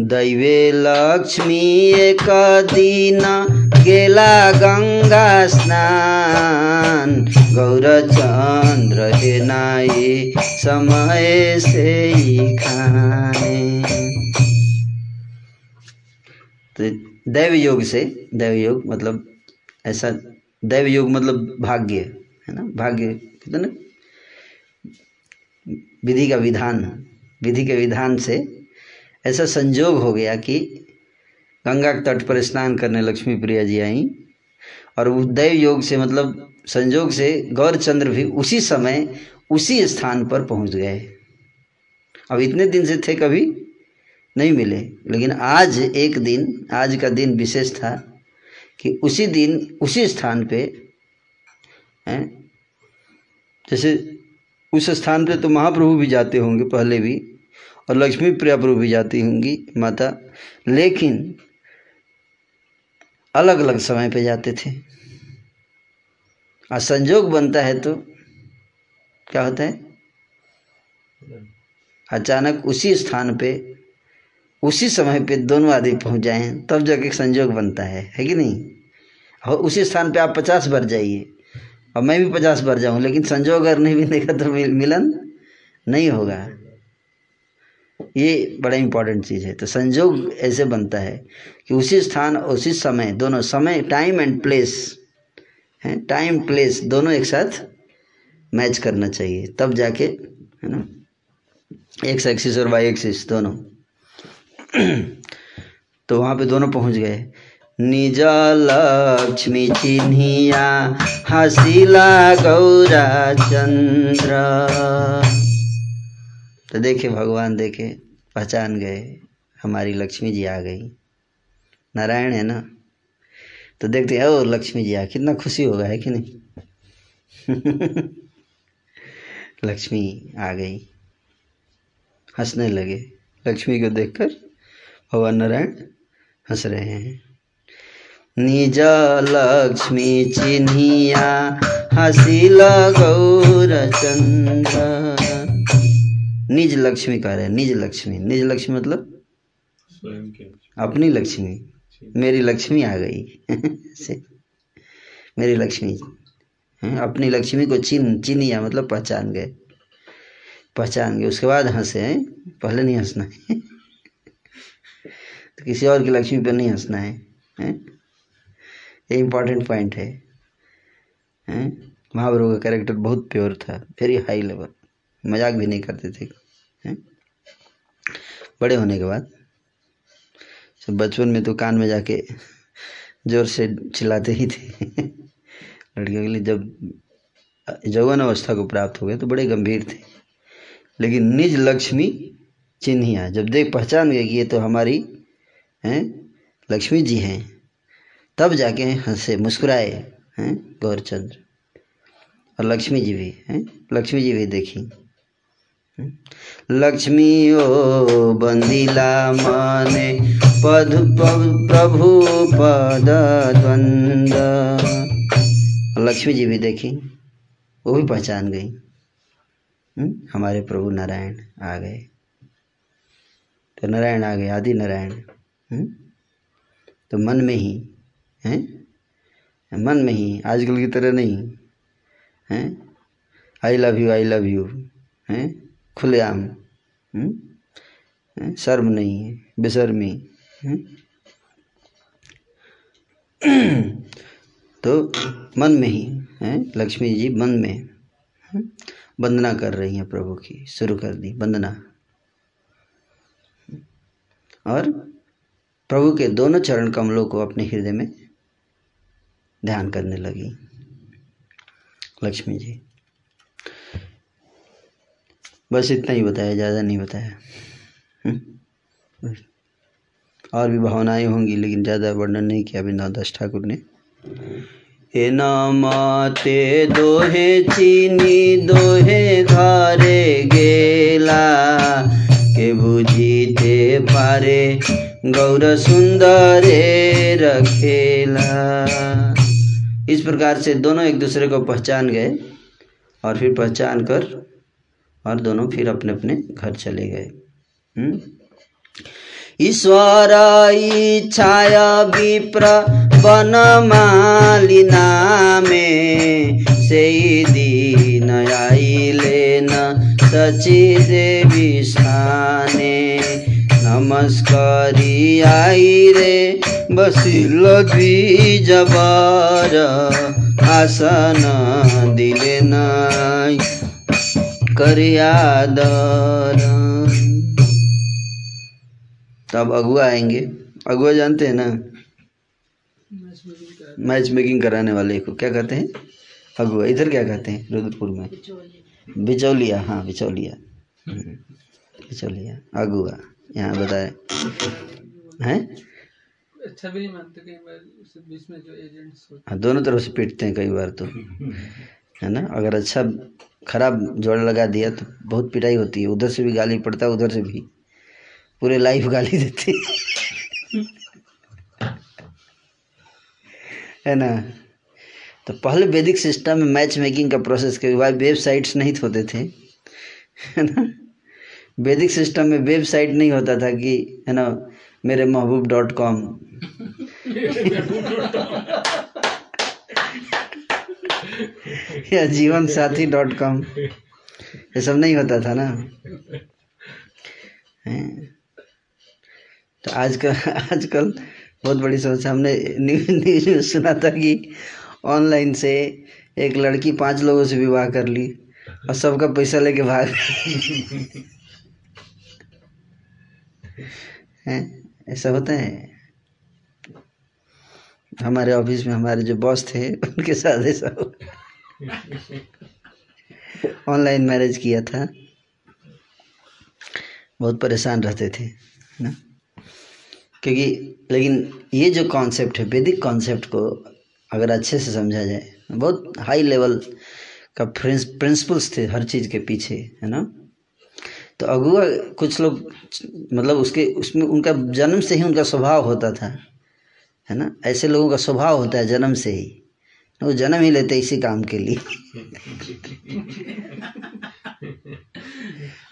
दैवे लक्ष्मी एक दिन गेला गंगा स्नान। गौरचंद्र हे नाई समय से खाने। तो दैव योग से दैव योग मतलब ऐसा दैव योग मतलब भाग्य, है ना? भाग्य, कहते ना? विधि का विधान, विधि के विधान से ऐसा संजोग हो गया कि गंगा के तट पर स्नान करने लक्ष्मी प्रिया जी आई और दैव योग से मतलब संजोग से गौरचंद्र भी उसी समय उसी स्थान पर पहुँच गए। अब इतने दिन से थे कभी नहीं मिले, लेकिन आज एक दिन, आज का दिन विशेष था कि उसी दिन, उसी स्थान पे, हैं, जैसे उस स्थान पे तो महाप्रभु भी जाते होंगे पहले भी और लक्ष्मी प्रिया प्रभु भी जाती होंगी माता। लेकिन अलग अलग समय पे जाते थे। और संजोग बनता है तो क्या होता है? अचानक उसी स्थान पे, उसी समय पे दोनों आदमी पहुँच जाए तब जाके संजोग बनता है है कि नहीं? और उसी स्थान पे आप पचास बार जाइए, और मैं भी पचास बार जाऊँ, लेकिन संजोग अगर नहीं मिलेगा तो मिलन नहीं होगा। ये बड़ा इंपॉर्टेंट चीज़ है। तो संजोग ऐसे बनता है कि उसी स्थान, उसी समय, दोनों समय टाइम एंड प्लेस है टाइम प्लेस दोनों एक साथ मैच करना चाहिए। तब जाके, है ना? एक्स एक्सिस और वाई एक्सिस दोनों। तो वहाँ पे दोनों पहुँच गए। निज लक्ष्मी चिन्हिया हसीला गौरा चंद्र। तो देखे, भगवान देखे, पहचान गए, हमारी लक्ष्मी जी आ गई। नारायण है ना? तो देखते हैं ओ लक्ष्मी जी आ, कितना खुशी होगा, है कि नहीं? लक्ष्मी आ गई। हंसने लगे। लक्ष्मी को देखकर भगवान नारायण हंस रहे हैं। निज लक्ष्मी चिन्हिया, हसी गौर चंद्र निज लक्ष्मी कह रहे हैं निज लक्ष्मी। निज लक्ष्मी मतलब अपनी लक्ष्मी। मेरी लक्ष्मी आ गई। से मेरी लक्ष्मी। अपनी लक्ष्मी को चिन्ह चिन्हिया मतलब पहचान गए। पहचान गए। उसके बाद हंसे। हैं पहले नहीं हंसना है। तो किसी और की लक्ष्मी पर नहीं हंसना है। हैं? ये इम्पोर्टेंट पॉइंट है। हैं? महाप्रभु का कैरेक्टर बहुत प्योर था। वेरी हाई लेवल मज़ाक भी नहीं करते थे। हैं? बड़े होने के बाद। सब बचपन में तो कान में जाके ज़ोर से चिल्लाते ही थे। लड़कियों के लिए जब यौवन अवस्था को प्राप्त हो गए तो बड़े गंभीर थे। लेकिन निज लक्ष्मी चिन्हिया जब देख पहचान गए कि ये तो हमारी, हैं, लक्ष्मी जी हैं, तब जाके हंसे, मुस्कुराए, हैं, गौरचंद्र। और लक्ष्मी जी भी, हैं, लक्ष्मी जी भी देखी। लक्ष्मी ओ बंदिला माने पद प्रभु पद द्वंद लक्ष्मी जी भी देखी वो भी पहचान गई। हम्म, हमारे प्रभु नारायण आ गए। तो नारायण आ गए आदि नारायण। हम्म, तो मन में ही हैं? मन में ही आजकल की तरह नहीं। हैं? I love you I love you हैं? खुलेआम। हम्म, शर्म नहीं है बेशर्मी? तो मन में ही हैं? लक्ष्मी जी मन में वंदना कर रही हैं प्रभु की शुरू कर दी वंदना। और प्रभु के दोनों चरण कमलों को अपने हृदय में ध्यान करने लगी। लक्ष्मी जी। बस इतना ही बताया, ज़्यादा नहीं बताया। हम्म। और भी भावनाएँ होंगी, लेकिन ज़्यादा वर्णन नहीं किया वृंदावन दास ठाकुर ने। ए नामाते दोहे चीनी, दोहे घरे गेला, के बुझीते पारे गौर सुंदरे रखेला। इस प्रकार से दोनों एक दूसरे को पहचान गए और फिर पहचान कर और दोनों फिर अपने अपने घर चले गए। हम्म? ईश्वर इच्छाया विप्र बनमालिना में से दिन आइले न सची देवी स्थाने। नमस्कारी आई रे बसिल जबर आसन दिले नाई। करियादर तब अगुआ आएँगे। अगुआ जानते हैं ना? मैच मेकिंग कराने वाले को क्या कहते हैं? अगुआ इधर क्या कहते हैं रुद्रपुर में? बिचौलिया हाँ बिचौलिया। बिचौलिया अगुआ यहाँ बताए। हैं? अच्छा भी नहीं मानते कई बार बीच में जो एजेंट्स हाँ दोनों तरफ़ से पीटते हैं कई बार तो। है ना? अगर अच्छा खराब जोड़ लगा दिया तो बहुत पिटाई होती है। उधर से भी गाली पड़ता है, उधर से भी। पूरे लाइफ गाली देती है। ना? तो पहले वैदिक सिस्टम में मैच मेकिंग का प्रोसेस के बाद वेबसाइट्स नहीं होते थे। है ना? वैदिक सिस्टम में वेबसाइट नहीं होता था कि, है ना, मेरे महबूब डॉट कॉम या जीवन साथी डॉट कॉम। ये सब नहीं होता था ना? तो आजकल आजकल बहुत बड़ी समस्या हमने न्यूज़ न्यूज़ में सुना था कि ऑनलाइन से एक लड़की पाँच लोगों से विवाह कर ली और सबका पैसा लेके भाग ऐसा होता है। हमारे ऑफ़िस में हमारे जो बॉस थे, उनके साथ ऐसा हुआ ऑनलाइन मैरिज किया था। बहुत परेशान रहते थे, ना? क्योंकि, लेकिन ये जो कॉन्सेप्ट है, वैदिक कॉन्सेप्ट को अगर अच्छे से समझा जाए, बहुत हाई लेवल का प्रिंस प्रिंसिपल्स थे हर चीज़ के पीछे, है ना? तो अगुआ कुछ लोग मतलब उसके, उसमें उनका जन्म से ही उनका स्वभाव होता था, है ना? ऐसे लोगों का स्वभाव होता है जन्म से ही। वो जन्म ही लेते इसी काम के लिए।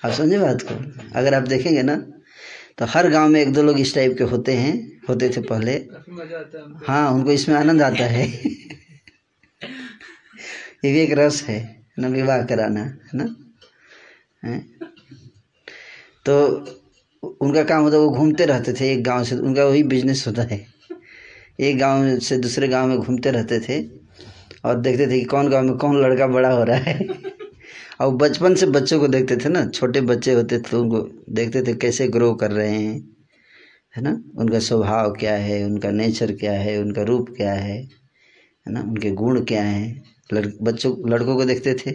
आप समझे बात को? अगर आप देखेंगे ना तो हर गाँव में एक दो लोग इस टाइप के होते हैं, होते थे पहले। है, उनको इसमें आनंद आता है। ये भी एक रस है, ना विवाह कराना, है ना? हैं? तो उनका काम होता वो घूमते रहते थे एक गाँव से, उनका वही बिज़नेस होता है। एक गाँव से दूसरे गाँव में घूमते रहते थे। और देखते थे कि कौन गाँव में कौन लड़का बड़ा हो रहा है। और बचपन से बच्चों को देखते थे ना छोटे बच्चे होते थे तो उनको देखते थे कैसे ग्रो कर रहे हैं है ना? उनका स्वभाव क्या है उनका नेचर क्या है उनका रूप क्या है है ना? उनके गुण क्या हैं? लड़ बच्चों लड़कों को देखते थे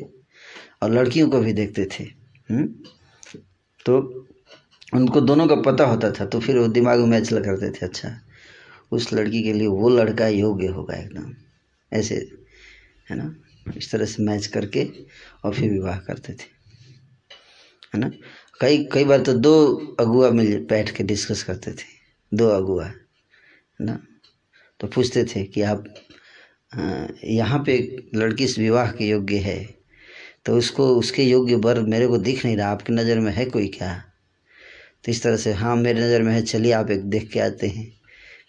और लड़कियों को भी देखते थे हुँ? तो उनको दोनों का पता होता था तो फिर वो दिमाग में मैच करते थे अच्छा उस लड़की के लिए वो लड़का योग्य होगा एकदम ऐसे है ना? इस तरह से मैच करके और फिर विवाह करते थे। है ना? कई कई बार तो दो अगुआ मिल बैठ के डिस्कस करते थे। दो अगुआ, है ना? तो पूछते थे कि आप यहाँ पे लड़की इस विवाह के योग्य है तो उसको, उसके योग्य वर मेरे को दिख नहीं रहा, आपकी नज़र में है कोई क्या? तो इस तरह से हाँ मेरी नज़र में है, चलिए आप एक देख के आते हैं।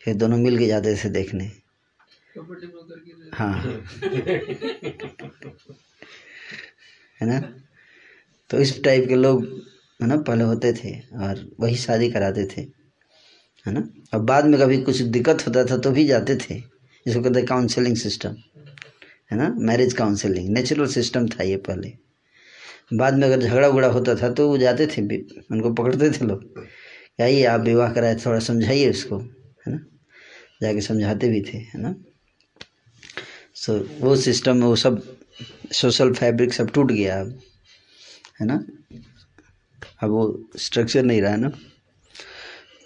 फिर दोनों मिल के जाते थे देखने प्रॉपर्टी ब्रोकर की तरह। हाँ। है ना? तो इस टाइप के लोग है ना पहले होते थे और वही शादी कराते थे है ना? और बाद में कभी कुछ दिक्कत होता था तो भी जाते थे। जिसको कहते हैं काउंसलिंग सिस्टम है ना? मैरिज काउंसलिंग नेचुरल सिस्टम था ये पहले। बाद में अगर झगड़ा उगड़ा होता था तो वो जाते थे उनको पकड़ते थे लोग। आइए आप विवाह कराए थोड़ा समझाइए उसको है ना? जाके समझाते भी थे है ना? सो वो सिस्टम वो सब सोशल फैब्रिक सब टूट गया अब, है ना? अब वो स्ट्रक्चर नहीं रहा है ना?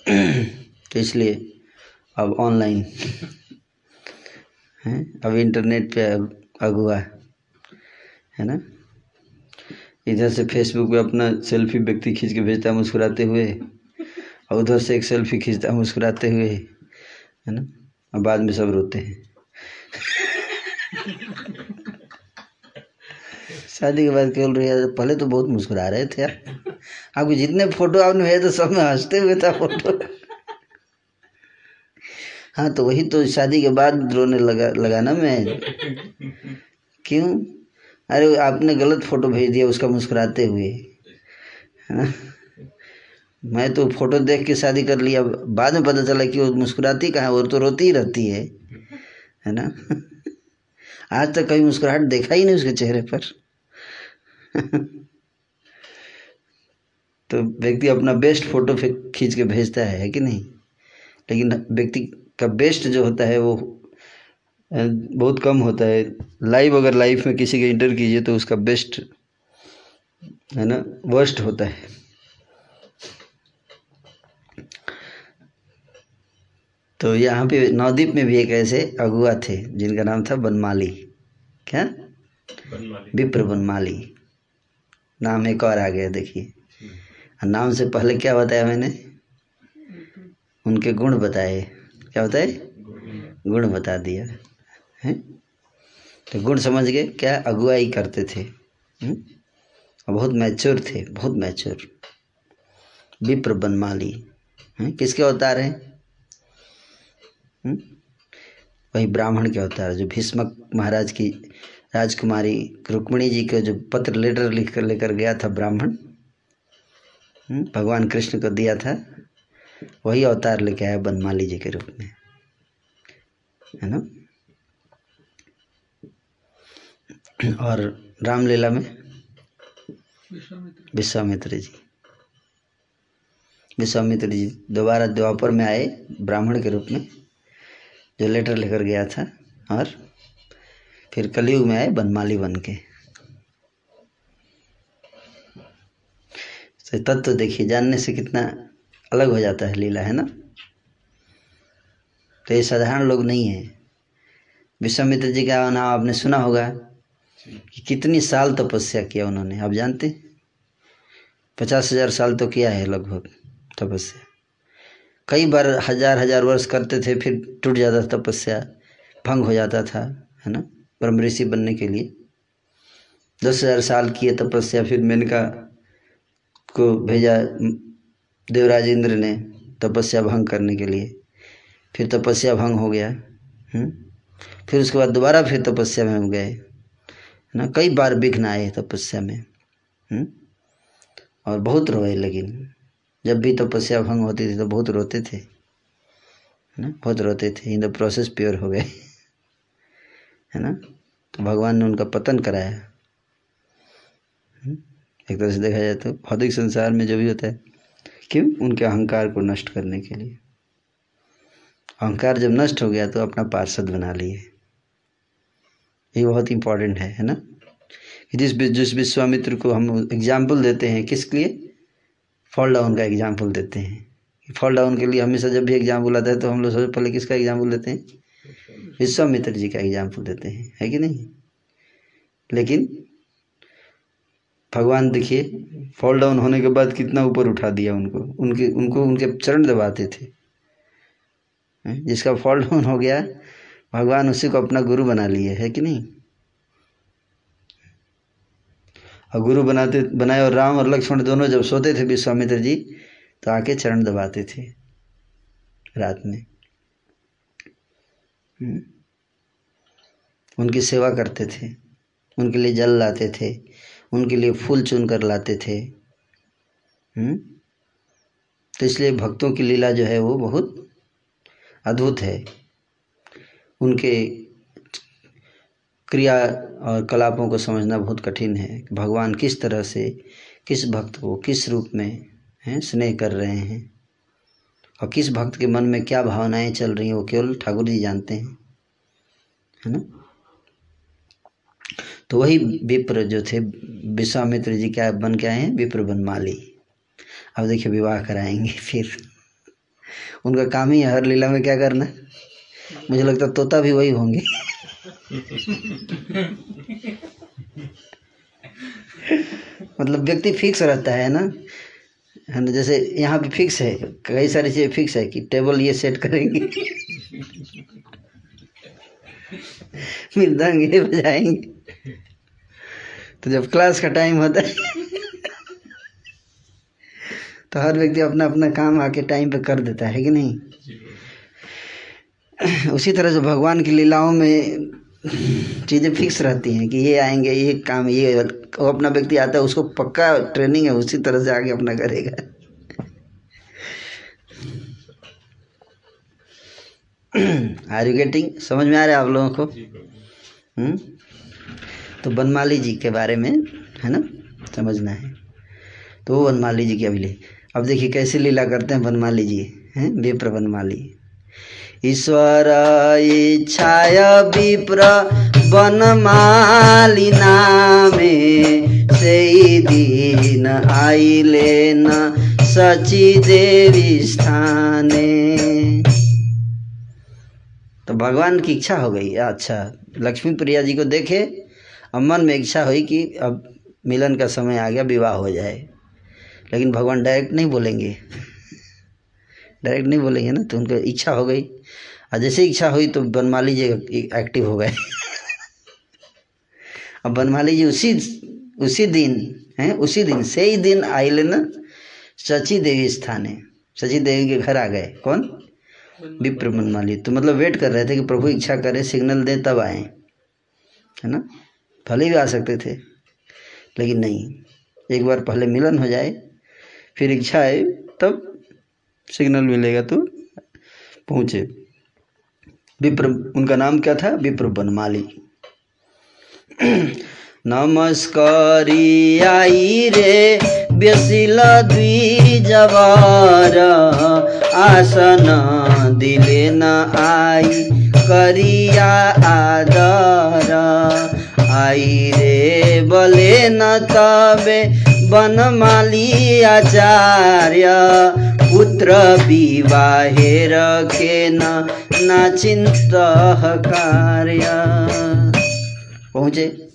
तो इसलिए अब ऑनलाइन है? अब इंटरनेट पे अब अगुआ है ना? इधर से फेसबुक पे अपना सेल्फी व्यक्ति खींच के भेजता है मुस्कुराते हुए, और उधर से एक सेल्फी खींचता है मुस्कुराते हुए, है ना? और बाद में सब रोते हैं। शादी के बाद केवल रही पहले तो बहुत मुस्कुरा रहे थे आप। आपके जितने फ़ोटो आपने भेजे तो सब में हँसते हुए था फ़ोटो। हाँ तो वही तो शादी के बाद रोने लगा लगा ना मैं। क्यों? अरे, आपने गलत फ़ोटो भेज दिया उसका मुस्कुराते हुए। है। मैं तो फ़ोटो देख के शादी कर लिया, बाद में पता चला कि वो मुस्कुराती कहाँ वो तो रोती ही रहती है। है ना? आज तक कभी मुस्कुराहट देखा ही नहीं उसके चेहरे पर। तो व्यक्ति अपना बेस्ट फ़ोटो खींच के भेजता है, है कि नहीं? लेकिन व्यक्ति का बेस्ट जो होता है वो बहुत कम होता है। लाइव अगर लाइफ में किसी के इंटर कीजिए तो उसका बेस्ट है ना वर्स्ट होता है। तो यहाँ पे नवदीप में भी एक ऐसे अगुआ थे जिनका नाम था बनमाली। क्या? विप्र बनमाली। नाम एक और आ गया देखिए। नाम से पहले क्या बताया मैंने? उनके गुण बताए। क्या बताए? गुण बता दिया। है? तो गुण समझ गए क्या अगुवाई करते थे? और बहुत मैच्योर थे बहुत मैच्योर। विप्र बनमाली। हैं? किसके अवतार हैं? वही ब्राह्मण के अवतार, जो भीष्मक महाराज की राजकुमारी रुक्मिणी जी का जो पत्र लेटर लिख कर लेकर गया था ब्राह्मण हम्म? भगवान कृष्ण को दिया था, वही अवतार लेके आया बनमाली जी के रूप में। है ना? और रामलीला में विश्वामित्र जी। विश्वामित्र जी दोबारा द्वापर में आए ब्राह्मण के रूप में। जो लेटर लेकर गया था और फिर कलयुग में आए बनमाली बन के तो तत्व देखिए, जानने से कितना अलग हो जाता है लीला, है ना? तो ये साधारण लोग नहीं है। विश्वामित्र जी का नाम आपने सुना होगा कि कितनी साल तपस्या किया उन्होंने, आप जानते? पचास हज़ार साल तो किया है लगभग तपस्या। कई बार हज़ार हज़ार वर्ष करते थे, फिर टूट जाता था, तपस्या भंग हो जाता था, है ना, ब्रह्म ऋषि बनने के लिए दस हज़ार साल किए तपस्या, फिर मेनका को भेजा देवराज इंद्र ने तपस्या भंग करने के लिए फिर तपस्या भंग हो गया हम्म? फिर उसके बाद दोबारा फिर तपस्या में हम गए, है ना, कई बार विघ्न आए तपस्या में हम्म? और बहुत रोए लेकिन जब भी तपस्या भंग होती थी तो बहुत रोते थे ना? बहुत रोते थे। इन द प्रोसेस प्योर हो गए। है ना? तो भगवान ने उनका पतन कराया। हम्म? एक तरह से देखा जाए तो भौतिक संसार में जो भी होता है, क्यों? उनके अहंकार को नष्ट करने के लिए। अहंकार जब नष्ट हो गया तो अपना पार्षद बना लिए। ये बहुत इंपॉर्टेंट है है ना? जिस जिस विश्वामित्र को हम एग्ज़ाम्पल देते हैं किस लिए? फॉल डाउन का एग्ज़ाम्पल देते हैं। फॉल डाउन के लिए हमेशा जब भी एग्ज़ाम्पल आता है तो हम लोग सबसे पहले किसका एग्ज़ाम्पल देते हैं? विश्वामित्र जी का एग्ज़ाम्पल देते हैं। है कि नहीं? लेकिन भगवान देखिए फॉल डाउन होने के बाद कितना ऊपर उठा दिया उनको। उनके उनको, उनके चरण दबाते थे। जिसका फॉल डाउन हो गया, भगवान उसी को अपना गुरु बना लिए। है कि नहीं? और गुरु बनाते, बनाए और राम और लक्ष्मण दोनों जब सोते थे विश्वामित्र जी तो आके चरण दबाते थे रात में हम्म। उनकी सेवा करते थे, उनके लिए जल लाते थे, उनके लिए फूल चुन कर लाते थे हम्म। तो इसलिए भक्तों की लीला जो है वो बहुत अद्भुत है उनके क्रिया और कलापों को समझना बहुत कठिन है भगवान किस तरह से, किस भक्त को किस रूप में, हैं, स्नेह कर रहे हैं। और किस भक्त के मन में क्या भावनाएँ चल रही हैं, वो केवल ठाकुर जी जानते हैं, है ना? तो वही विप्र जो थे, विश्वामित्र जी क्या बन के आए हैं? विप्र बनमाली। अब देखिए विवाह कराएँगे फिर। उनका काम ही है, हर लीला में क्या करना मुझे लगता तोता भी वही होंगे। मतलब व्यक्ति फिक्स रहता है ना? है ना? जैसे यहाँ पे फिक्स है, कई सारी चीज़ें फिक्स है कि टेबल ये सेट करेंगे। मृदंग ये बजाएँगे। तो जब क्लास का टाइम होता है तो हर व्यक्ति अपना अपना काम आके टाइम पे कर देता है कि नहीं? उसी तरह से भगवान की लीलाओं में चीज़ें फिक्स रहती हैं कि ये आएँगे ये काम ये वो अपना व्यक्ति आता है उसको पक्का ट्रेनिंग है उसी तरह से आगे अपना करेगा। आर यू गेटिंग समझ में आ रहा है आप लोगों को? हम्म? तो बनमाली जी के बारे में है ना? समझना है। तो वो बनमाली जी की अभी अब देखिए कैसे लीला करते हैं बनमाली जी हैं? विप्र बनमाली ईश्वर इच्छाय विप्र बनमाली नामे से दिन आइले न सची देवी स्थाने। तो भगवान की इच्छा हो गई। अच्छा लक्ष्मी प्रिया जी को देखे, अब मन में इच्छा हुई कि अब मिलन का समय आ गया, विवाह हो जाए। लेकिन भगवान डायरेक्ट नहीं बोलेंगे। डायरेक्ट नहीं बोलेंगे ना तो उनको इच्छा हो गई। और जैसे इच्छा हुई तो बनमाली जी एक्टिव हो गए। अब बनमाली जी उसी उसी दिन, हैं, उसी दिन से ही दिन आई लेना सची देवी स्थान है। सची देवी के घर आ गए। कौन? विप्र बनमाली तो मतलब वेट कर रहे थे कि प्रभु इच्छा करे सिग्नल दे, तब आए। है ना? भले भी आ सकते थे, लेकिन नहीं। एक बार पहले मिलन हो जाए, फिर इच्छा आए, तब सिग्नल मिलेगा तो पहुँचे। विप्र, उनका नाम क्या था? विप्र बनमाली। नमस्कारी, आई रे बेसिल द्विजवार आसन दिले न आई, करिया आदर। आई रे, बले न तबे बनमाली आचार्य पुत्र विवाहेर के न कार्य पहुँचे।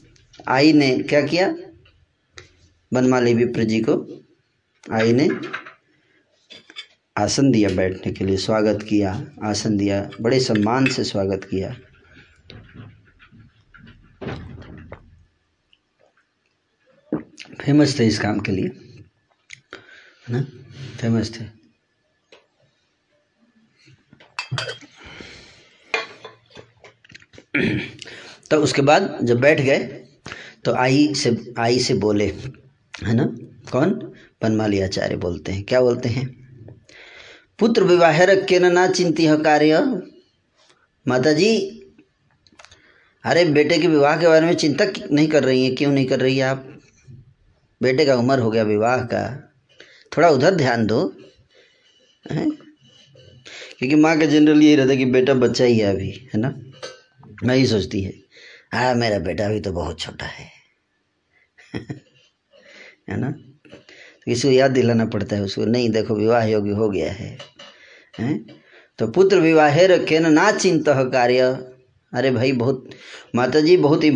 आई ने क्या किया? बनमाली विप्र जी को आई ने आसन दिया बैठने के लिए, स्वागत किया, आसन दिया, बड़े सम्मान से स्वागत किया। फ़ेमस थे इस काम के लिए, है ना? फ़ेमस थे। तो उसके बाद जब बैठ गए तो आई से आई से बोले, है ना? कौन? बनमाली आचार्य बोलते हैं। क्या बोलते हैं? पुत्र विवाह के ना चिंती है कार्य। माता जी अरे बेटे के विवाह के बारे में चिंता नहीं कर रही है? क्यों नहीं कर रही है आप? बेटे का उम्र हो गया, विवाह का। थोड़ा उधर ध्यान दो, है? क्योंकि माँ का जनरल यही रहता है कि बेटा बच्चा ही है अभी, है ना? मैं ही सोचती है हाँ मेरा बेटा अभी तो बहुत छोटा है। है ना? तो किसी को याद दिलाना पड़ता है उसको, नहीं, देखो, विवाह योग्य हो गया है। हैं? तो पुत्र विवाहे रखे न, ना चिंत कार्य। अरे भाई, बहुत माता जी बहुत ही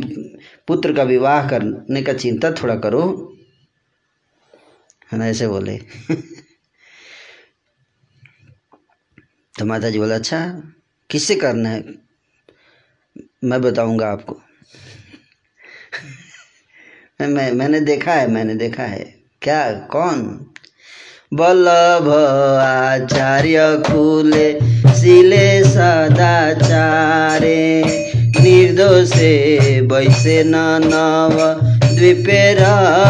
पुत्र का विवाह करने का चिंता थोड़ा करो। है ना ऐसे बोले। तो माता जी बोले अच्छा किससे करना है? मैं बताऊँगा आपको। मैं मैंने देखा है, मैंने देखा है। क्या? कौन? बल्लभ आचार्य खुले सिले सदाचारे निर्दोषे न नव, द्वीपेर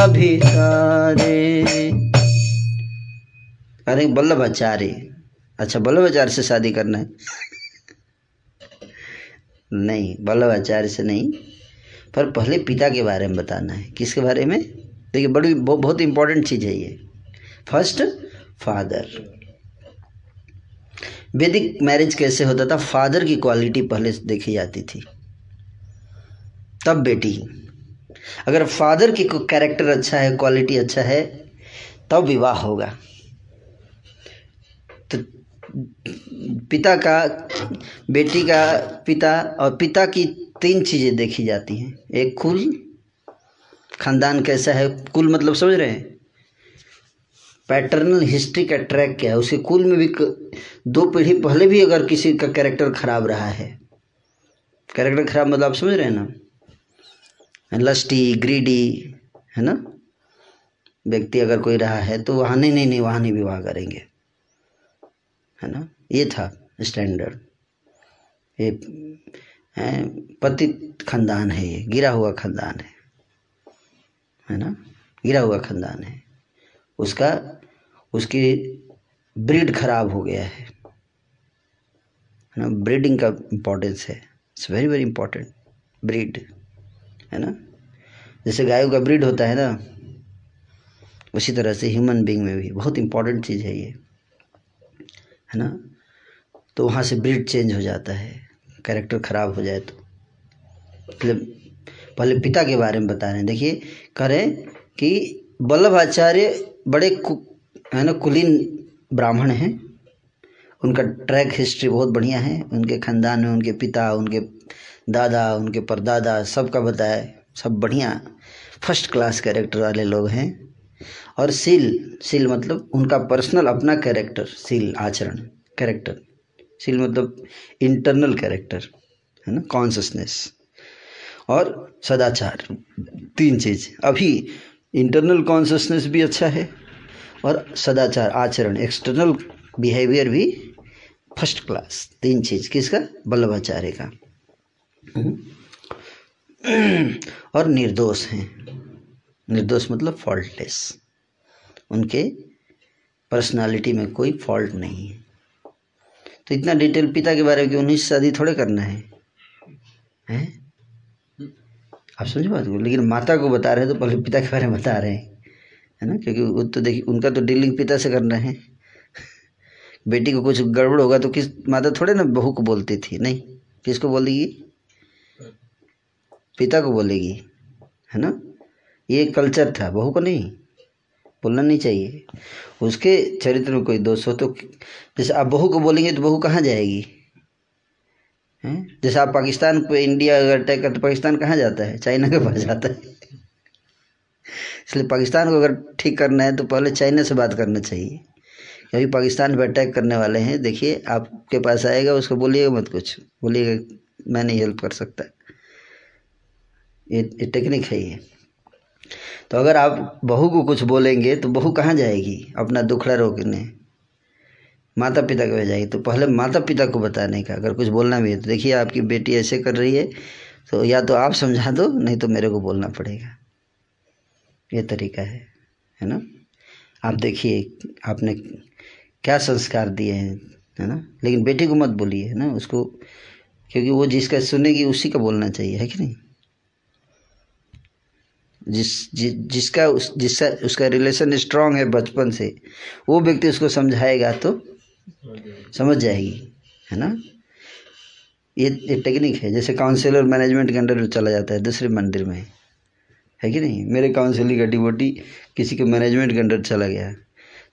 भितरे अरे बल्लभाचार्य अच्छा बल्लभाचार्य से शादी करना है? नहीं बल्लभाचार्य से नहीं। पर पहले पिता के बारे में बताना है। किसके बारे में? देखिए, बड़ी, बहुत इंपॉर्टेंट चीज़ है ये। फ़र्स्ट फादर वैदिक मैरिज कैसे होता था? फादर की क्वालिटी पहले देखी जाती थी। तब बेटी। अगर फादर की कैरेक्टर अच्छा है क्वालिटी अच्छा है, तब विवाह होगा। पिता का, बेटी का पिता और पिता की तीन चीज़ें देखी जाती हैं। एक कुल, खानदान कैसा है? कुल मतलब समझ रहे हैं? पैटर्नल हिस्ट्री का ट्रैक क्या है? उसके कुल में भी दो पीढ़ी पहले भी अगर किसी का कैरेक्टर खराब रहा है। कैरेक्टर खराब मतलब आप समझ रहे हैं ना? लस्टी ग्रीडी है ना? व्यक्ति अगर कोई रहा है तो वहाँ नहीं नहीं नहीं, वहाँ नहीं विवाह करेंगे। है ना? ये था स्टैंडर्ड ये पतित खानदान है ये, गिरा हुआ खानदान है। है ना? गिरा हुआ खानदान है। उसका, उसकी ब्रीड खराब हो गया है। ना? ब्रीडिंग का इम्पोर्टेंस है। It's very very important breed है ना? जैसे गायों का ब्रीड होता है ना, उसी तरह से ह्यूमन बीइंग में भी बहुत इंपॉर्टेंट चीज़ है ये। है ना? तो वहाँ से ब्रीड चेंज हो जाता है। कैरेक्टर ख़राब हो जाए तो। मतलब पहले पिता के बारे में बता रहे हैं। देखिए कह रहे हैं कि वल्लभाचार्य बड़े कु, है ना कुलीन ब्राह्मण हैं। उनका ट्रैक हिस्ट्री बहुत बढ़िया है। उनके खानदान में उनके पिता उनके दादा उनके परदादा सबका बताया सब बढ़िया। फ़र्स्ट क्लास कैरेक्टर वाले लोग हैं। और सील सील मतलब उनका पर्सनल अपना कैरेक्टर सील आचरण कैरेक्टर सील मतलब इंटरनल कैरेक्टर है ना? कॉन्सियसनेस और सदाचार तीन चीज़। अभी इंटरनल कॉन्सियसनेस भी अच्छा है और सदाचार आचरण एक्सटर्नल बिहेवियर भी फ़र्स्ट क्लास तीन चीज़। किसका? बल्लभाचार्य का। और निर्दोष हैं। निर्दोष मतलब फॉल्टलेस उनके पर्सनालिटी में कोई फॉल्ट नहीं है। तो इतना डिटेल पिता के बारे में कि उन्नीस शादी थोड़े करना है। हैं? आप समझ बात को? लेकिन माता को बता रहे हैं तो पहले पिता के बारे में बता रहे हैं, है ना? क्योंकि वो तो देखिए, उनका तो डीलिंग पिता से करना है। बेटी को कुछ गड़बड़ होगा तो किस, माता थोड़े ना बहू को बोलती थी, नहीं? किसको बोलेगी? पिता को बोलेगी, है ना? ये कल्चर था बहू को नहीं बोलना नहीं चाहिए। उसके चरित्र में कोई दोष हो तो जैसे आप बहू को बोलेंगे तो बहू कहाँ जाएगी? हैं? जैसे आप पाकिस्तान पे इंडिया अगर अटैक करते पाकिस्तान कहाँ जाता है? चाइना के पास जाता है। इसलिए पाकिस्तान को अगर ठीक करना है तो पहले चाइना से बात करना चाहिए। क्योंकि पाकिस्तान पर अटैक करने वाले हैं देखिए आपके पास आएगा उसको बोलिएगा मत कुछ। बोलिएगा मैं नहीं हेल्प कर सकता। ये, ये टेक्निक है ये। तो अगर आप बहू को कुछ बोलेंगे तो बहू कहाँ जाएगी? अपना दुखड़ा रोकने माता पिता को जाएगी तो पहले माता पिता को बताने का। अगर कुछ बोलना भी है तो देखिए, आपकी बेटी ऐसे कर रही है तो या तो आप समझा दो, नहीं तो मेरे को बोलना पड़ेगा। ये तरीका है है ना? आप देखिए, आपने क्या संस्कार दिए हैं, है ना? लेकिन बेटी को मत बोलिए, है ना? उसको, क्योंकि वो जिसका सुनेगी उसी का बोलना चाहिए, है कि नहीं? जिस जि, जिसका उस जिसका उसका रिलेशन स्ट्रांग है बचपन से वो व्यक्ति उसको समझाएगा तो समझ जाएगी है ना? ये ये टेक्निक है जैसे काउंसलर मैनेजमेंट के अंडर चला जाता है दूसरे मंदिर में है कि नहीं? मेरे काउंसिलिंग का डिबोटी किसी के मैनेजमेंट के अंडर चला गया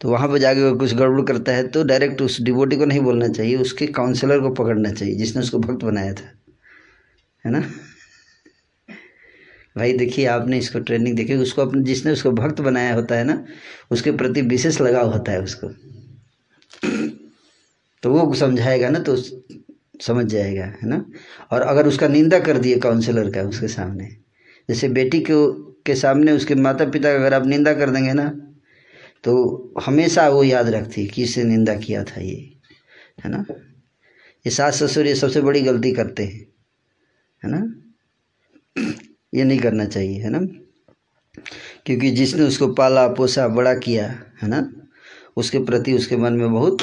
तो वहाँ पर जाके अगर कुछ गड़बड़ करता है तो डायरेक्ट उस डिबोटी को नहीं बोलना चाहिए उसके काउंसलर को पकड़ना चाहिए जिसने उसको भक्त बनाया था है ना? भाई देखिए, आपने इसको ट्रेनिंग देखी, उसको अपने, जिसने उसको भक्त बनाया होता है ना, उसके प्रति विशेष लगाव होता है उसको। तो वो समझाएगा ना तो समझ जाएगा, है ना? और अगर उसका निंदा कर दिए काउंसलर का उसके सामने, जैसे बेटी को, के सामने उसके माता पिता का अगर आप निंदा कर देंगे ना तो हमेशा वो याद रखती है कि इससे निंदा किया था ये, है ना? ये सास ससुर ये सबसे बड़ी गलती करते हैं, है ना? ये नहीं करना चाहिए, है ना? क्योंकि जिसने उसको पाला, पोसा, बड़ा किया, है ना? उसके प्रति उसके मन में बहुत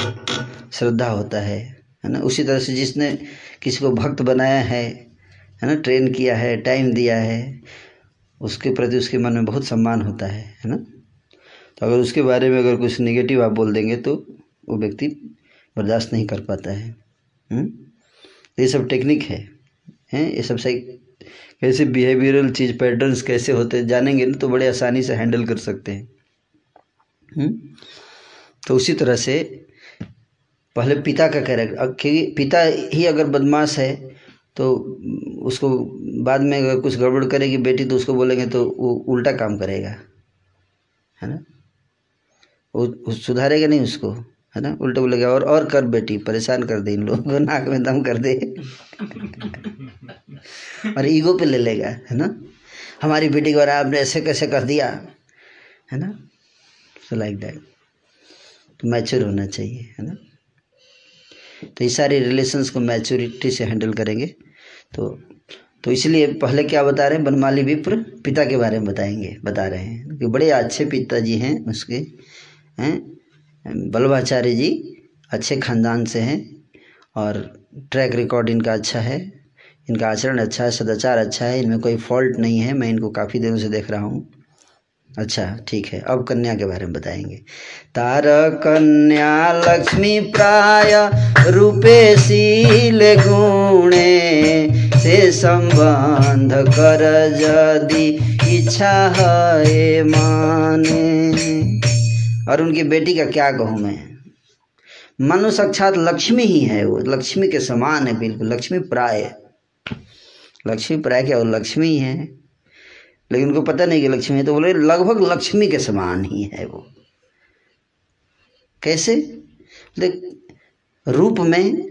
श्रद्धा होता है है ना? उसी तरह से जिसने किसी को भक्त बनाया है है ना? ट्रेन किया है, टाइम दिया है, उसके प्रति उसके मन में बहुत सम्मान होता है है ना? तो अगर उसके बारे में अगर कुछ निगेटिव आप बोल देंगे तो वो व्यक्ति बर्दाश्त नहीं कर पाता है हुँ? ये सब टेक्निक है, हैं? ये सब सही कैसे बिहेवियरल चीज़ पैटर्न्स कैसे होते हैं, जानेंगे ना तो बड़े आसानी से हैंडल कर सकते हैं। हुँ? तो उसी तरह से पहले पिता का कैरेक्टर क्योंकि पिता ही अगर बदमाश है तो उसको बाद में अगर कुछ गड़बड़ करेगी बेटी तो उसको बोलेंगे तो वो उल्टा काम करेगा। है ना? वो सुधारेगा नहीं उसको। है ना? उल्टा बोलेगा, और और कर बेटी, परेशान कर दे इन लोगों को, नाक में दम कर दे। और ईगो पे ले लेगा, है ना? हमारी बेटी को आपने ऐसे कैसे कर दिया, है ना? सो लाइक दैट तो मैच्योर होना चाहिए, है ना? तो ये सारे रिलेशंस को मैच्योरिटी से हैंडल करेंगे। तो तो इसलिए पहले क्या बता रहे हैं? बनमाली विप्र पिता के बारे में बताएँगे, बता रहे हैं। कि बड़े अच्छे पिताजी हैं उसके, हैं? बल्लभाचार्य जी अच्छे खानदान से हैं और ट्रैक रिकॉर्ड इनका अच्छा है। इनका आचरण अच्छा है, सदाचार अच्छा है, इनमें कोई फॉल्ट नहीं है, मैं इनको काफ़ी दिनों से देख रहा हूँ। अच्छा ठीक है, अब कन्या के बारे में बताएँगे। तार कन्या लक्ष्मी प्राय रूपे शील गुणे से संबंध कर यदि इच्छा है माने। और उनकी बेटी का क्या कहूँ मैं? मनु साक्षात लक्ष्मी ही है वो, लक्ष्मी के समान है बिल्कुल, लक्ष्मी प्राय। लक्ष्मी प्राय क्या लक्ष्मी ही है। लेकिन उनको पता नहीं कि लक्ष्मी है तो बोले, लगभग लक्ष्मी के समान ही है वो। कैसे? देख, रूप में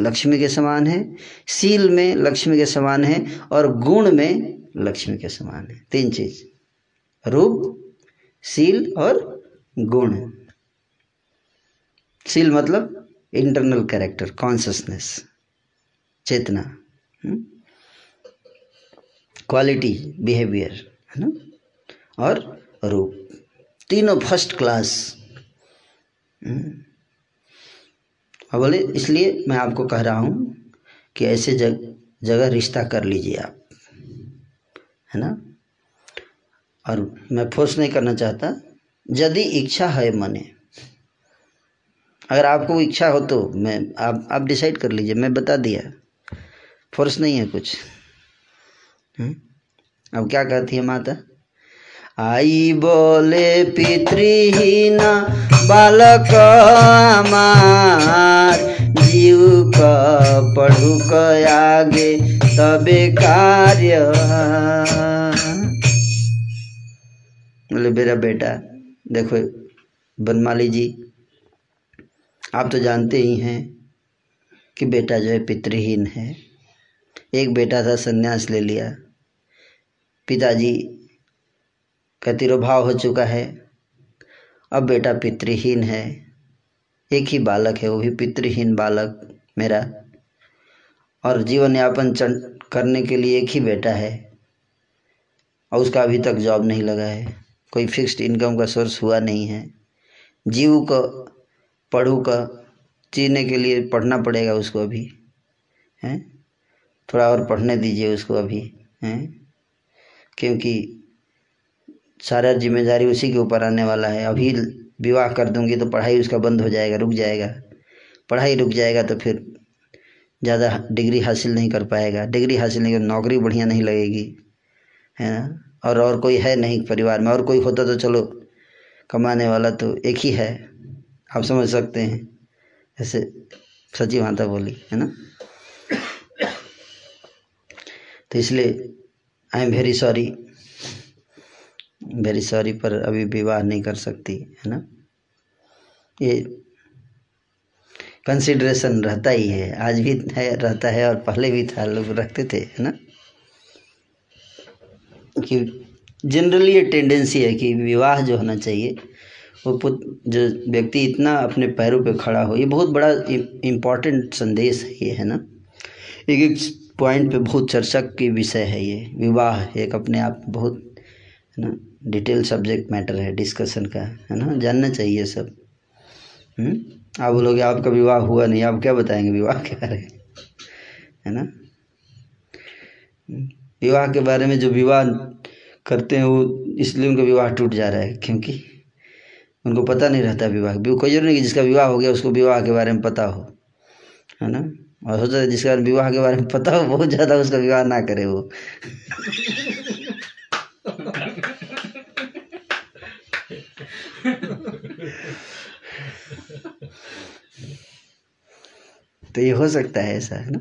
लक्ष्मी के समान है सील में लक्ष्मी के समान है, और गुण में लक्ष्मी के समान है। तीन चीज़, रूप सील और गुण। सील मतलब इंटरनल कैरेक्टर कॉन्सियसनेस चेतना। क्वालिटी बिहेवियर है ना? और रूप। तीनों फ़र्स्ट क्लास और बोले, इसलिए मैं आपको कह रहा हूँ कि ऐसे जग, जगह रिश्ता कर लीजिए आप, है ना? और मैं फोर्स नहीं करना चाहता। यदि इच्छा है मने, अगर आपको इच्छा हो तो मैं, आप आप डिसाइड कर लीजिए, मैं बता दिया। फोर्स नहीं है कुछ? अब क्या कहती है माता? आई बोले पितृहीन, बालक हमार, जीव का पढ़ू क आगे, तबे कार्य बोले मेरा बेटा, देखो बनमाली जी, आप तो जानते ही हैं कि बेटा जो है पितृहीन है। एक बेटा था, संन्यास ले लिया। पिताजी का तिरोभाव हो चुका है। अब बेटा पितृहीन है। एक ही बालक है, वो भी पितृहीन बालक मेरा। और जीवन यापन करने के लिए एक ही बेटा है। और उसका अभी तक जॉब नहीं लगा है। कोई फिक्स्ड इनकम का सोर्स हुआ नहीं है। जीव को, पढ़ू का, जीने के लिए पढ़ना पड़ेगा उसको अभी। हैं? थोड़ा और पढ़ने दीजिए उसको अभी। हैं? क्योंकि सारा ज़िम्मेदारी उसी के ऊपर आने वाला है। अभी विवाह कर दूँगी तो पढ़ाई उसका बंद हो जाएगा, रुक जाएगा। पढ़ाई रुक जाएगा तो फिर ज़्यादा डिग्री हासिल नहीं कर पाएगा। डिग्री हासिल नहीं कर, नौकरी बढ़िया नहीं लगेगी, है ना? और और कोई है नहीं परिवार में। और कोई होता तो चलो कमाने वाला तो एक ही है। आप समझ सकते हैं। ऐसे सची माता बोली, है ना? तो इसलिए I am very sorry very sorry पर अभी विवाह नहीं कर सकती, है ना? ये कंसिडरेशन रहता ही है। आज भी है, रहता है और पहले भी था, लोग रखते थे, है ना? कि जनरली ये टेंडेंसी है कि विवाह जो होना चाहिए, वो पुत, जो व्यक्ति इतना अपने पैरों पे खड़ा हो, ये बहुत बड़ा इम्पोर्टेंट संदेश है ये, है ना? एक पॉइंट पे बहुत चर्चा की विषय है ये, विवाह एक अपने आप बहुत, है ना डिटेल सब्जेक्ट मैटर है डिस्कशन का, है ना, जानना चाहिए सब। हम्म? आप बोलोगे, आपका विवाह हुआ नहीं, आप क्या बताएँगे विवाह के बारे में? है ना? विवाह के बारे में जो विवाह करते हैं, वो इसलिए उनका विवाह टूट जा रहा है, क्योंकि उनको पता नहीं रहता विवाह। कोई ज़रूरी नहीं कि जिसका विवाह हो गया, उसको विवाह के बारे में पता हो, है ना? और है जिसका विवाह के बारे में पता हो, बहुत ज़्यादा उसका विवाह ना करे वो। तो ये हो सकता है ऐसा, है ना?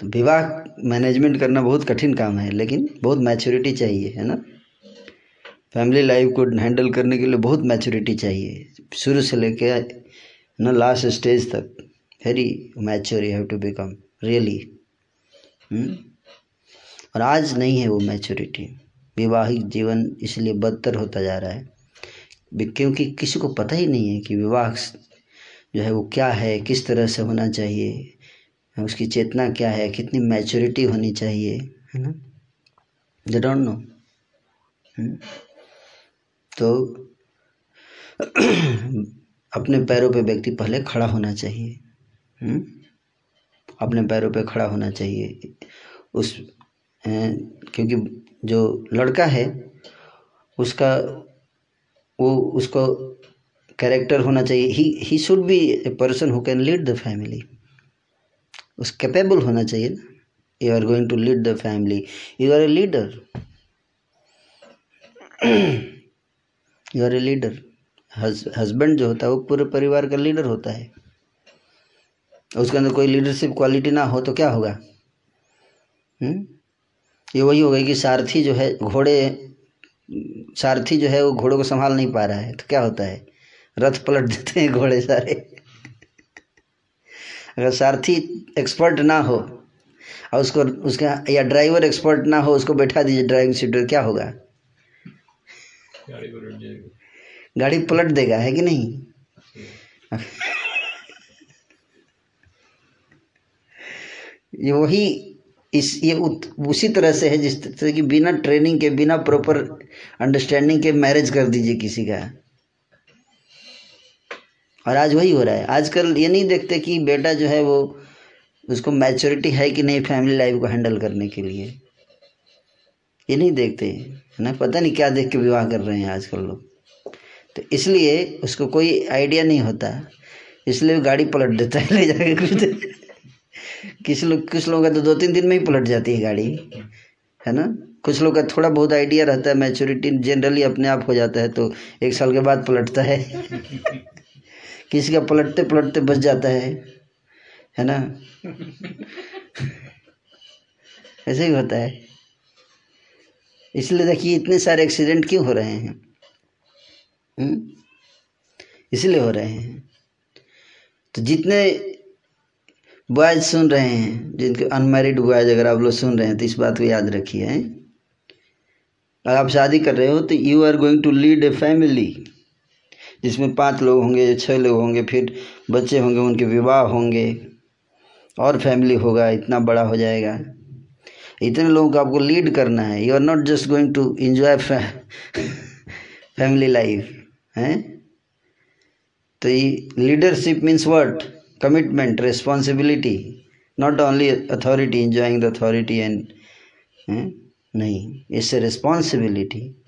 तो विवाह मैनेजमेंट करना बहुत कठिन काम है, लेकिन बहुत मैच्योरिटी चाहिए, है ना? फैमिली लाइफ को हैंडल करने के लिए बहुत मैच्योरिटी चाहिए। शुरू से लेके ना लास्ट स्टेज तक very mature you have to become really और आज नहीं है वो मैच्योरिटी विवाहिक जीवन इसलिए बदतर होता जा रहा है क्योंकि किसी को पता ही नहीं है कि विवाह जो है वो क्या है, किस तरह से होना चाहिए, उसकी चेतना क्या है, कितनी मैच्योरिटी होनी चाहिए, है ना? दे डोंट नो तो अपने पैरों पे व्यक्ति पहले खड़ा होना चाहिए। हम्म? अपने पैरों पे खड़ा होना चाहिए। उस क्योंकि जो लड़का है, उसका, वो, उसको कैरेक्टर होना चाहिए। He he should be a person who can lead the family उस कैपेबल होना चाहिए ना। You are going to lead the family you are a leader you are a leader husband जो होता है, वो पूरे परिवार का लीडर होता है। उसके अंदर कोई लीडरशिप क्वालिटी ना हो तो क्या होगा? हम्म? ये वही होगा कि सारथी जो है, घोड़े, सारथी जो है, वो घोड़े को संभाल नहीं पा रहा है। तो क्या होता है? रथ पलट देते हैं घोड़े सारे। अगर सारथी एक्सपर्ट ना हो, और उसको, उसका, या ड्राइवर एक्सपर्ट ना हो, उसको बैठा दीजिए ड्राइविंग सीट पर क्या होगा? गाड़ी पलट देगा है कि नहीं? ये वही इस ये उत, उसी तरह से है जिस तरह कि बिना ट्रेनिंग के बिना प्रॉपर अंडरस्टैंडिंग के मैरिज कर दीजिए किसी का। और आज वही हो रहा है। आजकल ये नहीं देखते कि बेटा जो है वो उसको मैच्योरिटी है कि नहीं फैमिली लाइफ को हैंडल करने के लिए। ये नहीं देखते है ना? पता नहीं क्या देख के विवाह कर रहे हैं आजकल लोग। तो इसलिए उसको कोई आइडिया नहीं होता। इसलिए वो गाड़ी पलट देता है, ले जाके कुछ किसी लोग कुछ लोगों का तो दो तीन दिन में ही पलट जाती है गाड़ी, है ना? कुछ लोग का थोड़ा बहुत आइडिया रहता है, मैच्योरिटी जनरली अपने आप हो जाता है तो एक साल के बाद पलटता है। किसी का पलटते पलटते बच जाता है है ना? ऐसे ही होता है। इसलिए देखिए, इतने सारे एक्सीडेंट क्यों हो रहे हैं? इसलिए हो रहे हैं। तो जितने बॉयज़ सुन रहे हैं, जिनके अनमैरिड बॉयज़ अगर आप लोग सुन रहे हैं तो इस बात को याद रखिए अगर आप शादी कर रहे हो तो you are going to lead a family जिसमें पाँच लोग होंगे या छः लोग होंगे, फिर बच्चे होंगे, उनके विवाह होंगे, और फैमिली होगा, इतना बड़ा हो जाएगा। इतने लोगों को आपको लीड करना है। You are not just going to enjoy family life हैं? तो ये leadership means word responsibility, not only authority, enjoying the authority and eh? नहीं it's a responsibility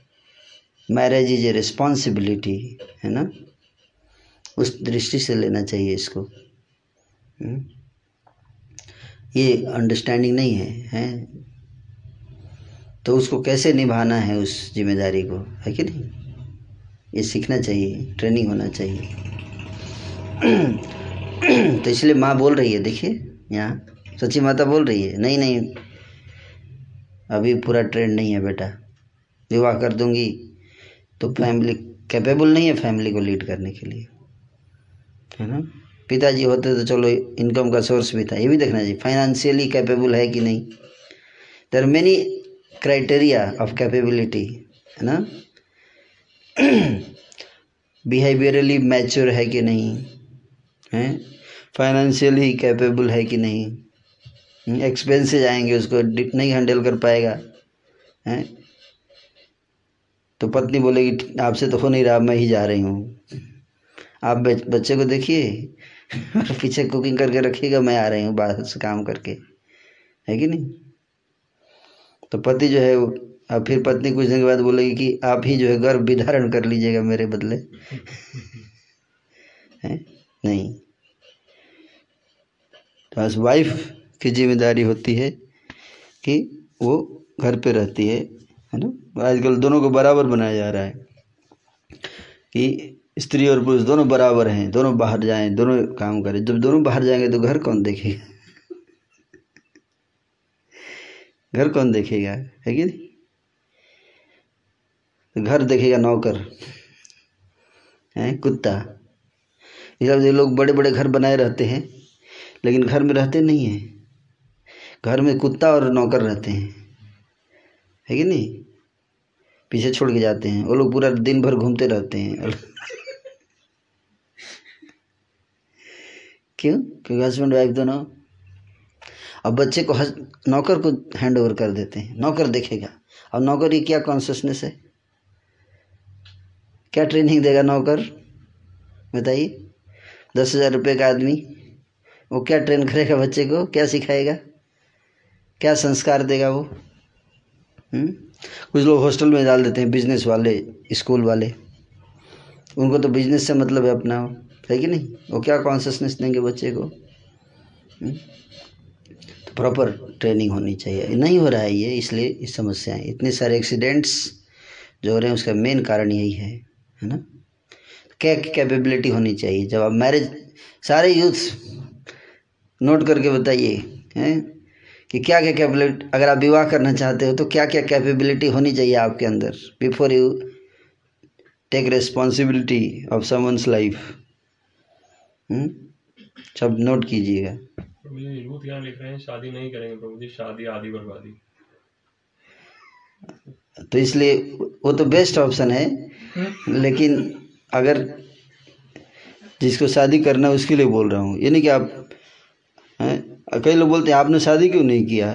marriage is a responsibility है ना? उस दृष्टि से लेना चाहिए इसको। हम्म? ये अंडरस्टैंडिंग नहीं है, हैं? तो उसको कैसे निभाना है उस ज़िम्मेदारी को? है कि नहीं? ये सीखना चाहिए, ट्रेनिंग होना चाहिए। तो इसलिए माँ बोल रही है, देखिए, यहाँ सच्ची माता बोल रही है, नहीं नहीं, अभी पूरा ट्रेंड नहीं है बेटा। विवाह कर दूँगी तो फैमिली कैपेबल नहीं है फैमिली को लीड करने के लिए। है ना? पिताजी होते तो चलो, इनकम का सोर्स भी था, ये भी देखना चाहिए फाइनेंशियली कैपेबल है कि नहीं। There many criteria of capability है ना? बिहेवियरली मैच्योर है कि नहीं? है? फाइनेंशियली कैपेबल है कि नहीं? एक्सपेंसेज आएँगे उसको नहीं हैंडल कर पाएगा। हैं? तो पत्नी बोलेगी, आपसे तो हो नहीं रहा, मैं ही जा रही हूँ। आप बच्चे को देखिए। पीछे कुकिंग करके रखिएगा, मैं आ रही हूँ बाहर से काम करके। है कि नहीं? तो पति जो है अब फिर पत्नी कुछ दिन के बाद बोलेगी कि आप ही जो है गर्भ भी धारण कर लीजिएगा मेरे बदले। है? नहीं। तो एज वाइफ की ज़िम्मेदारी होती है कि वो घर पे रहती है है ना? आजकल दोनों को बराबर बनाया जा रहा है कि स्त्री और पुरुष दोनों बराबर हैं दोनों बाहर जाएँ दोनों काम करें। जब दोनों बाहर जाएँगे तो घर कौन देखेगा? घर कौन देखेगा? है कि नहीं? घर देखेगा नौकर। है, कुत्ता। ये लोग बड़े बड़े घर बनाए रहते हैं, लेकिन घर में रहते नहीं हैं। घर में कुत्ता और नौकर रहते हैं। है कि नहीं? पीछे छोड़ के जाते हैं। वो लोग पूरा दिन भर घूमते रहते हैं। क्यों? क्योंकि हस्बैंड वाइफ दोनों अब बच्चे को हस, नौकर को हैंड ओवर कर देते हैं। नौकर देखेगा। अब नौकर की क्या कॉन्शियसनेस है? क्या ट्रेनिंग देगा नौकर? बताइए। दस हज़ार रुपये का आदमी। वो क्या ट्रेन करेगा बच्चे को? क्या सिखाएगा? क्या संस्कार देगा वो? हुँ? कुछ लोग हॉस्टल में डाल देते हैं बिज़नेस वाले स्कूल वाले। उनको तो बिज़नेस से मतलब है अपना, है कि नहीं? वो क्या कॉन्सियसनेस देंगे बच्चे को? हुँ? तो प्रॉपर ट्रेनिंग होनी चाहिए। नहीं हो रहा है ये, इसलिए इस समस्याएँ इतने सारे एक्सीडेंट्स जो हो रहे हैं, उसका मेन कारण यही है। है ना? क्या कैपेबिलिटी होनी चाहिए? जब आप मैरिज सारे यूथ नोट करके बताइए, हैं? कि क्या क्या कैपेबिलिटी अगर आप विवाह करना चाहते हो तो क्या क्या कैपेबिलिटी होनी चाहिए आपके अंदर? Before you take responsibility of someone's life सब नोट कीजिएगा। शादी नहीं करेंगे शादी आदि बर्बादी। तो इसलिए वो तो बेस्ट ऑप्शन है लेकिन अगर जिसको शादी करना है उसके लिए बोल रहा हूँ। ये नहीं कि आप कई लोग बोलते हैं आपने शादी क्यों नहीं किया?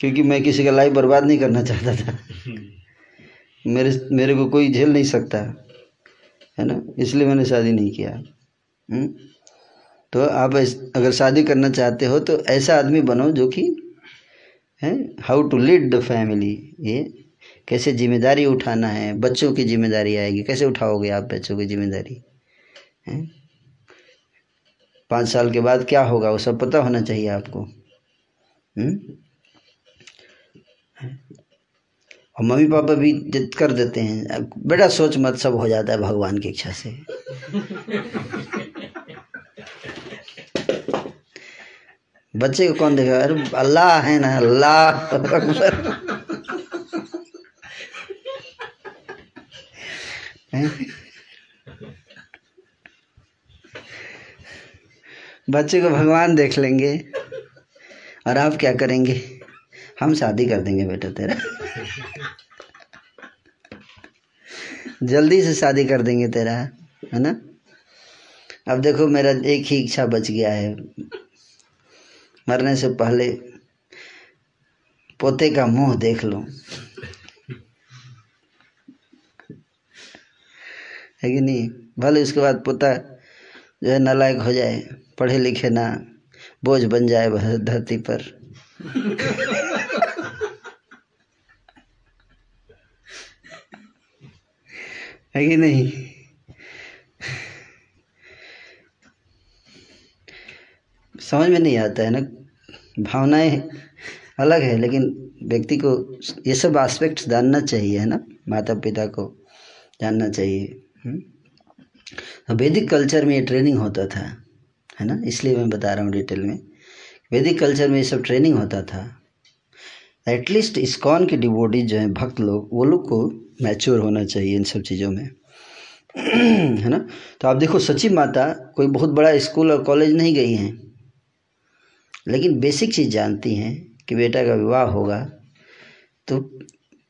क्योंकि मैं किसी का लाइफ बर्बाद नहीं करना चाहता था। मेरे मेरे को कोई झेल नहीं सकता है ना? इसलिए मैंने शादी नहीं किया। हुँ? तो आप अगर शादी करना चाहते हो तो ऐसा आदमी बनो जो कि है? How to lead the family ये कैसे ज़िम्मेदारी उठाना है? बच्चों की ज़िम्मेदारी आएगी। कैसे उठाओगे आप बच्चों की ज़िम्मेदारी? है? पाँच साल के बाद क्या होगा? वो सब पता होना चाहिए आपको। हुँ? और मम्मी पापा भी जिद कर देते हैं। बेटा सोच मत, सब हो जाता है भगवान की इच्छा से। बच्चे को कौन देखेगा अरे अल्लाह है ना, अल्लाह। अकबर बच्चे को भगवान देख लेंगे। और आप क्या करेंगे? हम शादी कर देंगे बेटा तेरा। जल्दी से शादी कर देंगे तेरा, है ना? अब देखो मेरा एक ही इच्छा बच गया है। मरने से पहले पोते का मुँह देख लो। है कि नहीं? भले उसके बाद पोता जो है नालायक हो जाए, पढ़े लिखे ना, बोझ बन जाए धरती पर। है कि नहीं? समझ में नहीं आता है ना। भावनाएँ अलग है, लेकिन व्यक्ति को ये सब एस्पेक्ट्स जानना चाहिए, है ना? माता पिता को जानना चाहिए तो वैदिक कल्चर में ये ट्रेनिंग होता था, है ना? इसलिए मैं बता रहा हूँ डिटेल में। वैदिक कल्चर में ये सब ट्रेनिंग होता था। एटलीस्ट इस्कॉन के डिवोटीज जो हैं, भक्त लोग, वो लोग को मैच्योर होना चाहिए इन सब चीज़ों में। है ना? तो आप देखो, सची माता कोई बहुत बड़ा स्कूल और कॉलेज नहीं गई हैं। लेकिन बेसिक चीज़ जानती हैं कि बेटा का विवाह होगा तो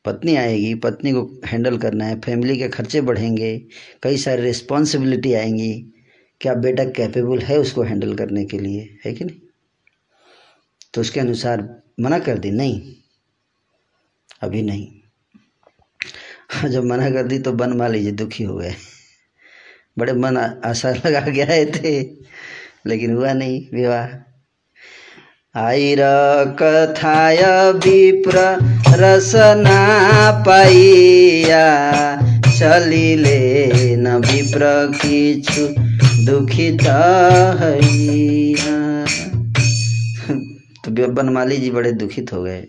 पत्नी आएगी, पत्नी को हैंडल करना है, फैमिली के खर्चे बढ़ेंगे, कई सारी रिस्पॉन्सिबिलिटी आएँगी क्या बेटा कैपेबल है उसको हैंडल करने के लिए, है कि नहीं? तो उसके अनुसार मना कर दी, नहीं, अभी नहीं। जब मना कर दी तो बन मान लीजिए दुखी हो गए। बड़े मन आशा लगा गए थे, लेकिन हुआ नहीं विवाह। आईर कथाय विप्र रसना पाइया चलिले न विप्र किछु दुखित तो बनमाली जी बड़े दुखित हो गए।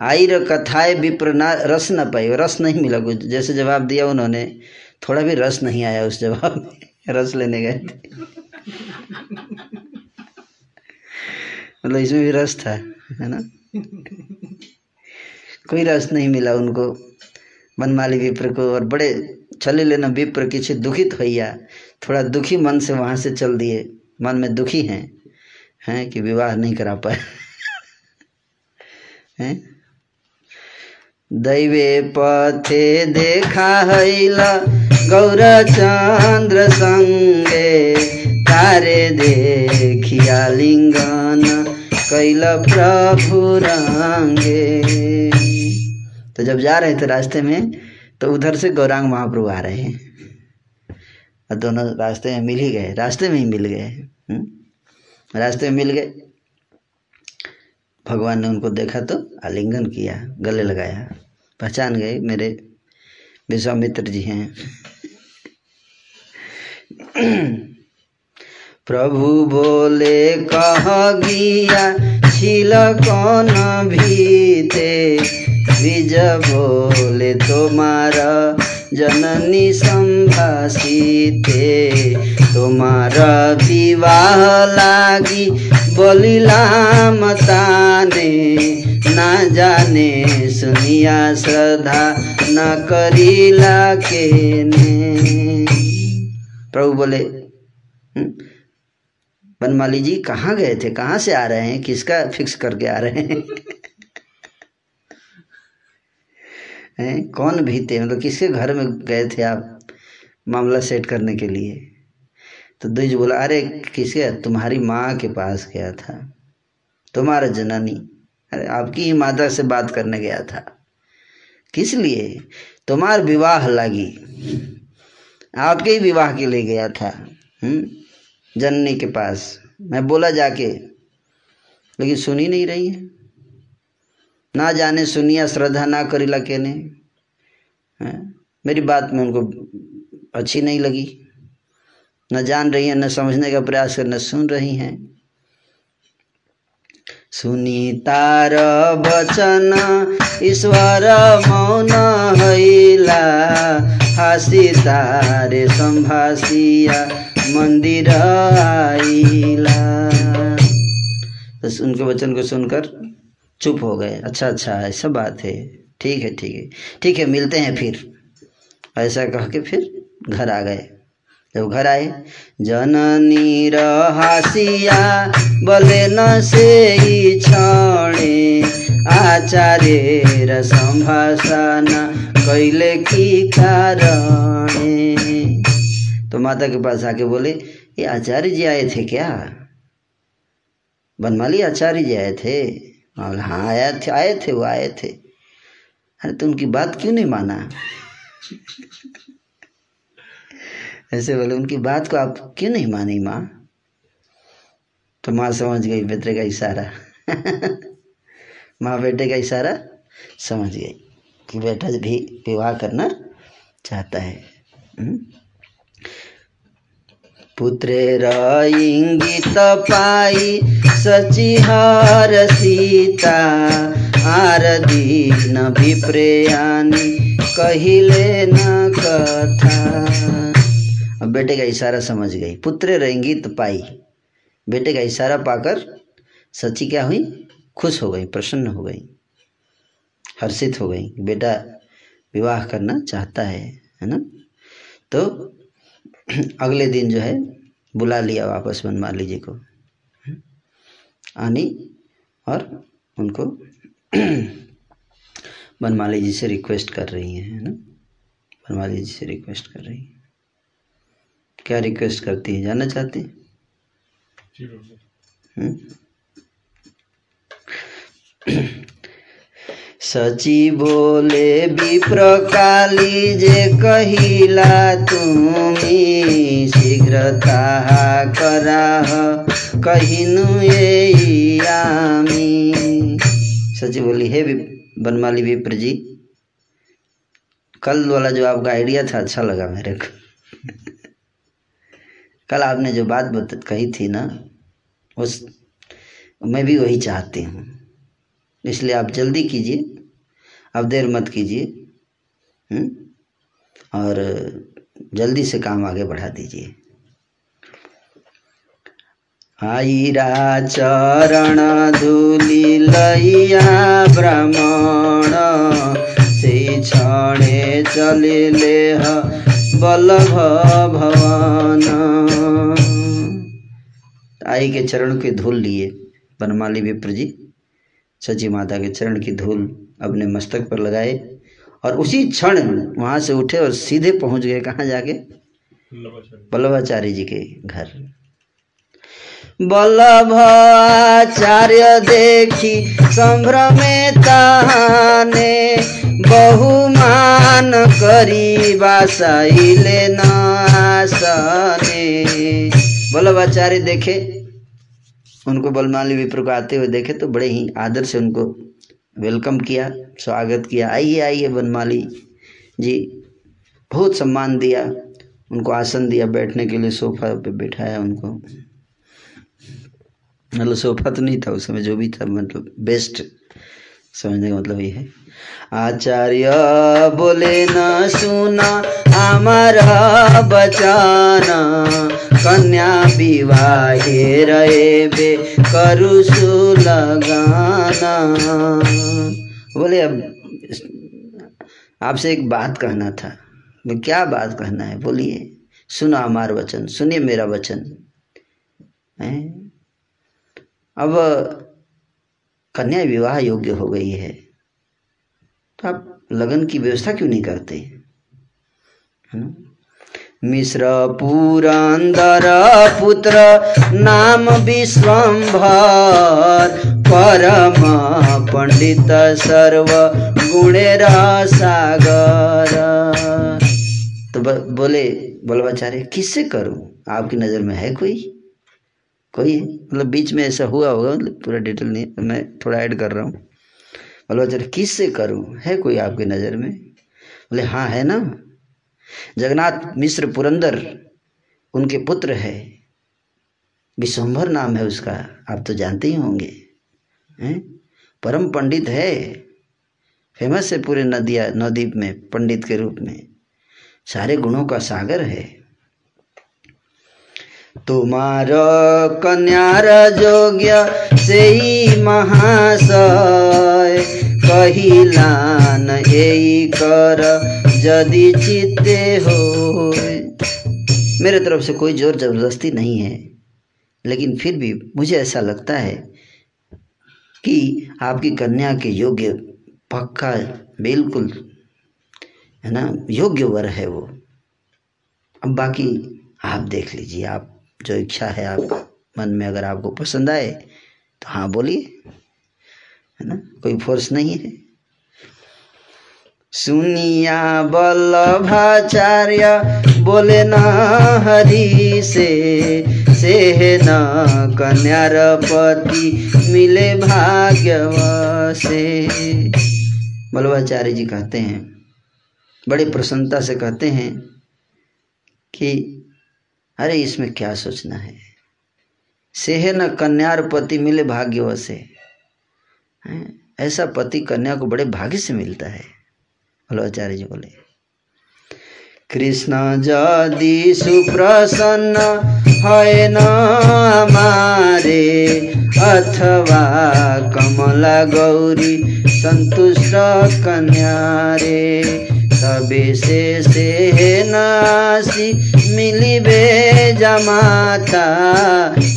आई र कथाएँ विप्र ना रस न पाई रस नहीं मिला कुछ। जैसे जवाब दिया उन्होंने, थोड़ा भी रस नहीं आया उस जवाब में। रस लेने गए थे। मतलब इसमें भी रस था, है ना? कोई रस नहीं मिला उनको। बनमाली विप्र को और बड़े चले लेना विप्र किसी दुखित भैया। थोड़ा दुखी मन से वहाँ से चल दिए। मन में दुखी हैं हैं कि विवाह नहीं करा पाए। हैं? दैवे पथे देखा हैला गौरचंद्र संगे, तारे देखिया लिंगन। कैल प्रभु रंगे। तो जब जा रहे थे रास्ते में तो उधर से गौरांग महाप्रभु आ रहे हैं। और दोनों रास्ते में मिल ही गए। रास्ते में ही मिल गए। रास्ते में मिल गए। भगवान ने उनको देखा तो आलिंगन किया, गले लगाया। पहचान गए, मेरे विश्वामित्र जी हैं। प्रभु बोले कह गया? छिल कौन भीते? बीज बोले तुम्हारा जननी संभाषिते। तुम्हारा विवाह लागी बोलिला मताने। ना जाने सुनिया श्रद्धा न करीला के ने प्रभु बोले "हम्म, बनमाली जी कहाँ गए थे? कहाँ से आ रहे हैं? किसका फिक्स करके आ रहे हैं? हैं? कौन भी थे? मतलब किसके घर में गए थे आप मामला सेट करने के लिए? तो द्विज बोला, अरे, किसके? तुम्हारी माँ के पास गया था। तुम्हारा जननी। अरे, आपकी ही माता से बात करने गया था। किस लिए? तुम्हार विवाह लगी। आपके ही विवाह के लिए गया था। हम्म? जननी के पास। मैं बोला जाके, लेकिन सुनी नहीं रही है। ना जाने सुनिया, श्रद्धा ना करीला हैं? मेरी बात में उनको अच्छी नहीं लगी। न जान रही है, न समझने का प्रयास कर, न सुन रही हैं। सुनी तार बचन, ईश्वर मौन हैला हासी तारे संभासिया, मंदिर आइला बस उनके वचन को सुनकर चुप हो गए। अच्छा अच्छा ऐसा बात है। ठीक है ठीक है। ठीक है, मिलते हैं फिर। ऐसा कह के फिर घर आ गए। जब घर आए। जननी हासिया बोले, न से क्षणे आचार्य र संभाषण कैले की कारणे? तो माता के पास आके बोले, ये आचार्य जी आए थे क्या? बनमाली आचार्य जी आए थे। और हाँ आया थे, आए थे, वो आए थे। अरे तो उनकी बात क्यों नहीं माना? ऐसे बोले, उनकी बात को आप क्यों नहीं मानी, माँ? तो माँ समझ गई, बेटे का इशारा। माँ बेटे का इशारा समझ गई कि बेटा भी विवाह करना चाहता है। हम्म? पुत्रेर इंगित पाई सचिहार सीता आर दीन विप्रेयानी कहिले न कथा। अब बेटे का इशारा समझ गई। पुत्र रंगित पाई। बेटे का इशारा पाकर सची क्या हुई? खुश हो गई, प्रसन्न हो गई, हर्षित हो गई। बेटा विवाह करना चाहता है है ना? तो अगले दिन जो है, बुला लिया वापस बनमाली जी को। आनी और उनको बनमाली जी से रिक्वेस्ट कर रही हैं, है ना? बनमाली जी से रिक्वेस्ट कर रही हैं। क्या रिक्वेस्ट करती है? जानना चाहती हैं? हम्म? सची बोले विप्र काली जे कहिला तुमी शीघ्र ताहा कराह कहिनु आमी सची बोली हे बनमाली विप्र जी कल वाला जो आपका आइडिया था अच्छा लगा मेरे को। कल आपने जो बात बत, कही थी ना, उस, मैं भी वही चाहती हूँ इसलिए आप जल्दी कीजिए, आप देर मत कीजिए हम्म? और जल्दी से काम आगे बढ़ा दीजिए आईरा चरण धूली लैया ब्राह्मण, से क्षणे चलिले बल्लभ भवान। आई के चरण की धूल लिए बनमाली विप्र जी। सची माता के चरण की धूल अपने मस्तक पर लगाए और उसी क्षण वहाँ से उठे और सीधे पहुँच गए। कहाँ जाके? बल्लभाचार्य जी के घर। वल्लभाचार्य देखी संभ्रमे ताने बहुमान करी बासाइले न आसने वल्लभाचार्य देखे, उनको बलमाली विप्र को आते हुए देखे तो बड़े ही आदर से उनको वेलकम किया, स्वागत किया। आइए आइए बनमाली जी, बहुत सम्मान दिया, उनको आसन दिया, बैठने के लिए सोफा पे बैठाया उनको। मतलब सोफा तो नहीं था उस समय, जो भी था मतलब बेस्ट समझने का मतलब ये है। आचार्य बोले, न सुना हमारा बचाना, कन्या विवाहे रहे बे करु लगाना बोले, अब आपसे एक बात कहना था क्या बात कहना है? बोलिए, सुना हमारा वचन, सुनिए मेरा वचन, है? अब कन्या विवाह योग्य हो गई है तो आप लगन की व्यवस्था क्यों नहीं करते? है ना? मिश्र पुरंदर पुत्र, नाम विश्वम्भर परम पंडित, सर्व गुणेर सागर। तो बोले बोलवाचार्य किससे करूँ? आपकी नज़र में है कोई? कोई मतलब बीच में ऐसा हुआ होगा मतलब पूरा डिटेल नहीं मैं थोड़ा ऐड कर रहा हूँ। बोलो अच्छा किस से करूँ? है कोई आपकी नज़र में? बोले हाँ है ना। जगन्नाथ मिश्र पुरंदर, उनके पुत्र है। विश्वम्भर नाम है उसका। आप तो जानते ही होंगे। हैं? परम पंडित है। फ़ेमस है पूरे नदिया, नवद्वीप में, पंडित के रूप में। सारे गुणों का सागर है। तुम्हार कन्यार जोग्य से ही महाशय कहिलान यही कर यदि चित्ते हो मेरे तरफ़ से कोई ज़ोर ज़बरदस्ती नहीं है, लेकिन फिर भी मुझे ऐसा लगता है कि आपकी कन्या के योग्य पक्का बिल्कुल, है ना योग्य वर है वो। अब बाकी आप देख लीजिए, आप जो इच्छा है आप मन में अगर आपको पसंद आए तो हाँ बोलिए, है ना? कोई फोर्स नहीं है। सुनिया वल्लभाचार्य बोले न हरि से से न कन्यार पति, मिले भाग्य से बल्लभाचार्य जी कहते हैं, बड़ी प्रसन्नता से कहते हैं कि अरे इसमें क्या सोचना है? सेह न कन्यार पति मिले भाग्य से। ऐसा पति कन्या को बड़े भाग्य से मिलता है। बोलो आचार्य जी बोले। कृष्ण जदि सुप्रसन्न है न हमारे अथवा कमला गौरी संतुष्ट कन्या रे। तबे से नासी, मिलिबे जमाता,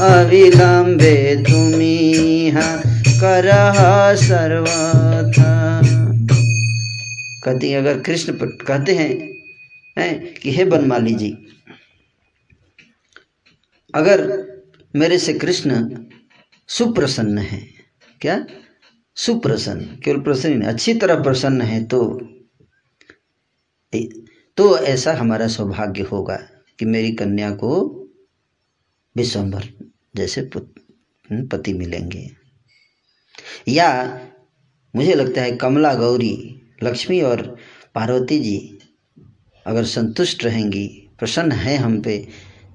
अविलंबे तुम्ही कर सर्वथा। कहती अगर कृष्ण कहते हैं हैं, कि हे बनमाली जी, अगर मेरे से कृष्ण सुप्रसन्न है, क्या? सुप्रसन्न, केवल प्रसन्न अच्छी तरह प्रसन्न है तो तो ऐसा हमारा सौभाग्य होगा कि मेरी कन्या को विश्वम्भर जैसे पति मिलेंगे। या मुझे लगता है कमला गौरी, लक्ष्मी और पार्वती जी अगर संतुष्ट रहेंगी, प्रसन्न है हम पे,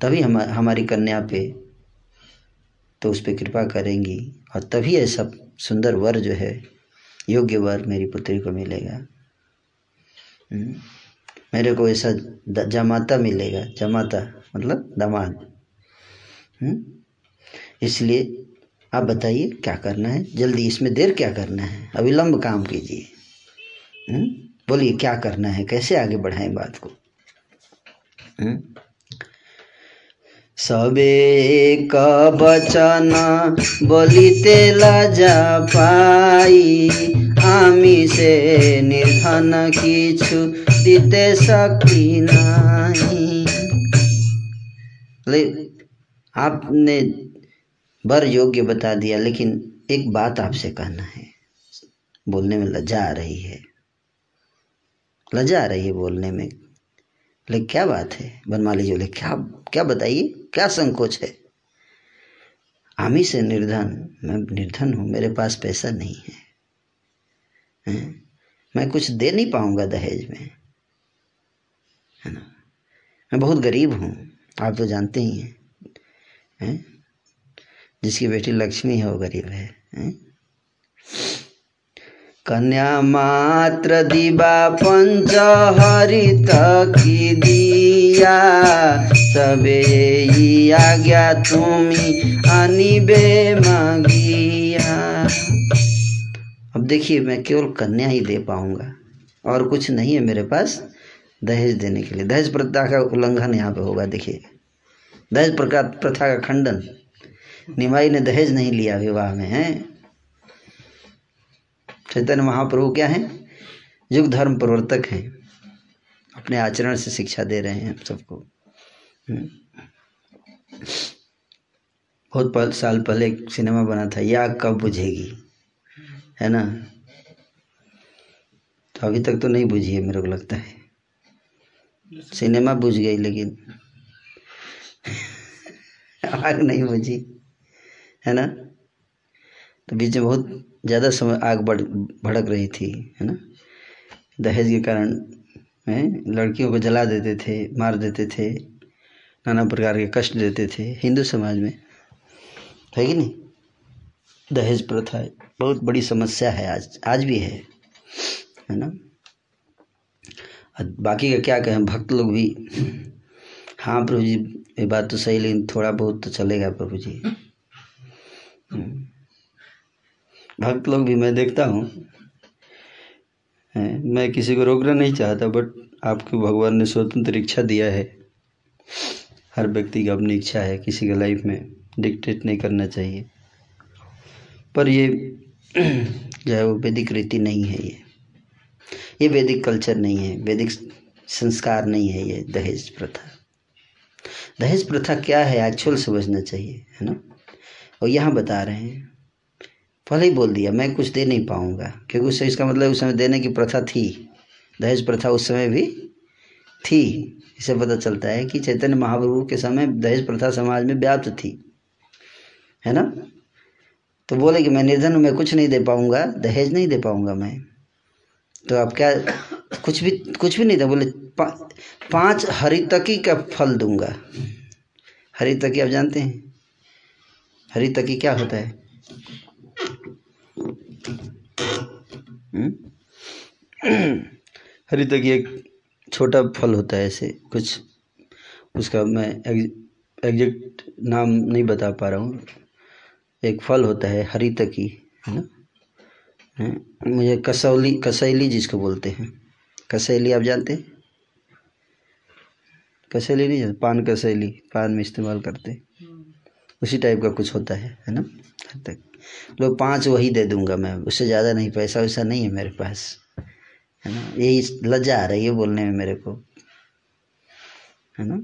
तभी हम, हमारी कन्या पे तो उस पर कृपा करेंगी और तभी ऐसा सुंदर वर जो है, योग्य वर मेरी पुत्री को मिलेगा। मेरे को ऐसा जमाता मिलेगा, जमाता मतलब दामाद। इसलिए आप बताइए, क्या करना है? जल्दी इसमें देर क्या करना है? अविलंब काम कीजिए। बोलिए, क्या करना है? कैसे आगे बढ़ाएँ बात को? सबे का बचन बोलिते लजा पाई। आमी से निर्धन किछु दिते सकी नहीं। आपने बर योग्य बता दिया, लेकिन एक बात आपसे कहना है। बोलने में लज्जा आ रही है। लज्जा आ रही है बोलने में। लेकिन क्या बात है? बनमाली जी बोले, क्या क्या बताइए? क्या संकोच है? आमी से निर्धन, मैं निर्धन हूँ, मेरे पास पैसा नहीं है। हैं? मैं कुछ दे नहीं पाऊँगा दहेज में। है ना? मैं बहुत गरीब हूँ, आप तो जानते ही हैं। हैं? जिसकी बेटी लक्ष्मी है, वो गरीब है। हैं? कन्या मात्र दिवा पंच हरित की दिया। सबे यही आज्ञा तुम्ही अनिबे मांगिया अब देखिए, मैं केवल कन्या ही दे पाऊँगा। और कुछ नहीं है मेरे पास दहेज देने के लिए। दहेज प्रथा का उल्लंघन यहाँ पे होगा, देखिए। दहेज प्रथा का खंडन। निमाई ने दहेज नहीं लिया विवाह में, है? चैतन्य महाप्रभु क्या है? युग धर्म प्रवर्तक हैं। अपने आचरण से शिक्षा दे रहे हैं हम सबको। हम्म। बहुत पहले साल पहले एक सिनेमा बना था या कब बुझेगी? है ना? तो अभी तक तो नहीं बुझी है, मेरे को लगता है। सिनेमा बुझ गई, लेकिन आग नहीं बुझी, है ना? तो बीच में बहुत ज़्यादा समय आग बढ़, भड़क रही थी, है ना? दहेज के कारण हैं लड़कियों को जला देते थे मार देते थे नाना प्रकार के कष्ट देते थे हिंदू समाज में। है कि नहीं? दहेज प्रथा बहुत बड़ी समस्या है आज आज भी है है ना? बाकी का क्या कहें भक्त लोग भी हाँ प्रभु जी ये बात तो सही लेकिन थोड़ा बहुत तो चलेगा प्रभु जी। भक्त लोग भी मैं देखता हूँ। हैं, मैं किसी को रोकना नहीं चाहता बट आपको भगवान ने स्वतंत्र इच्छा दिया है। हर व्यक्ति की अपनी इच्छा है किसी के लाइफ में डिक्टेट नहीं करना चाहिए। पर ये जो है वो वैदिक रीति नहीं है ये। ये वैदिक कल्चर नहीं है वैदिक संस्कार नहीं है ये दहेज प्रथा। दहेज प्रथा क्या है एक्चुअल समझना चाहिए है ना? और यहाँ बता रहे हैं पहले ही बोल दिया मैं कुछ दे नहीं पाऊँगा। क्योंकि उससे इसका मतलब उस समय देने की प्रथा थी। दहेज प्रथा उस समय भी थी। इसे पता चलता है कि चैतन्य महाप्रभु के समय दहेज प्रथा समाज में व्याप्त थी। है ना? तो बोले कि मैं निर्धन मैं कुछ नहीं दे पाऊँगा दहेज नहीं दे पाऊँगा मैं। तो आप क्या कुछ भी कुछ भी नहीं था बोले पा, पाँच हरितकी का फल दूँगा। हरितकी आप जानते हैं? हरितकी क्या होता है? हरितकी एक छोटा फल होता है ऐसे, कुछ उसका मैं एग्जैक्ट नाम नहीं बता पा रहा हूँ। एक फल होता है हरितकी है ना? मुझे कसौली, कसैली जिसको बोलते हैं। कसैली आप जानते हैं? कसैली नहीं जानते? पान कसैली, पान में इस्तेमाल करते उसी टाइप का कुछ होता है है ना? तक। लोग पाँच वही दे दूँगा मैं, उससे ज़्यादा नहीं, पैसा वैसा नहीं है मेरे पास, है ना? यही लज्जा आ रही है बोलने में मेरे को, है ना?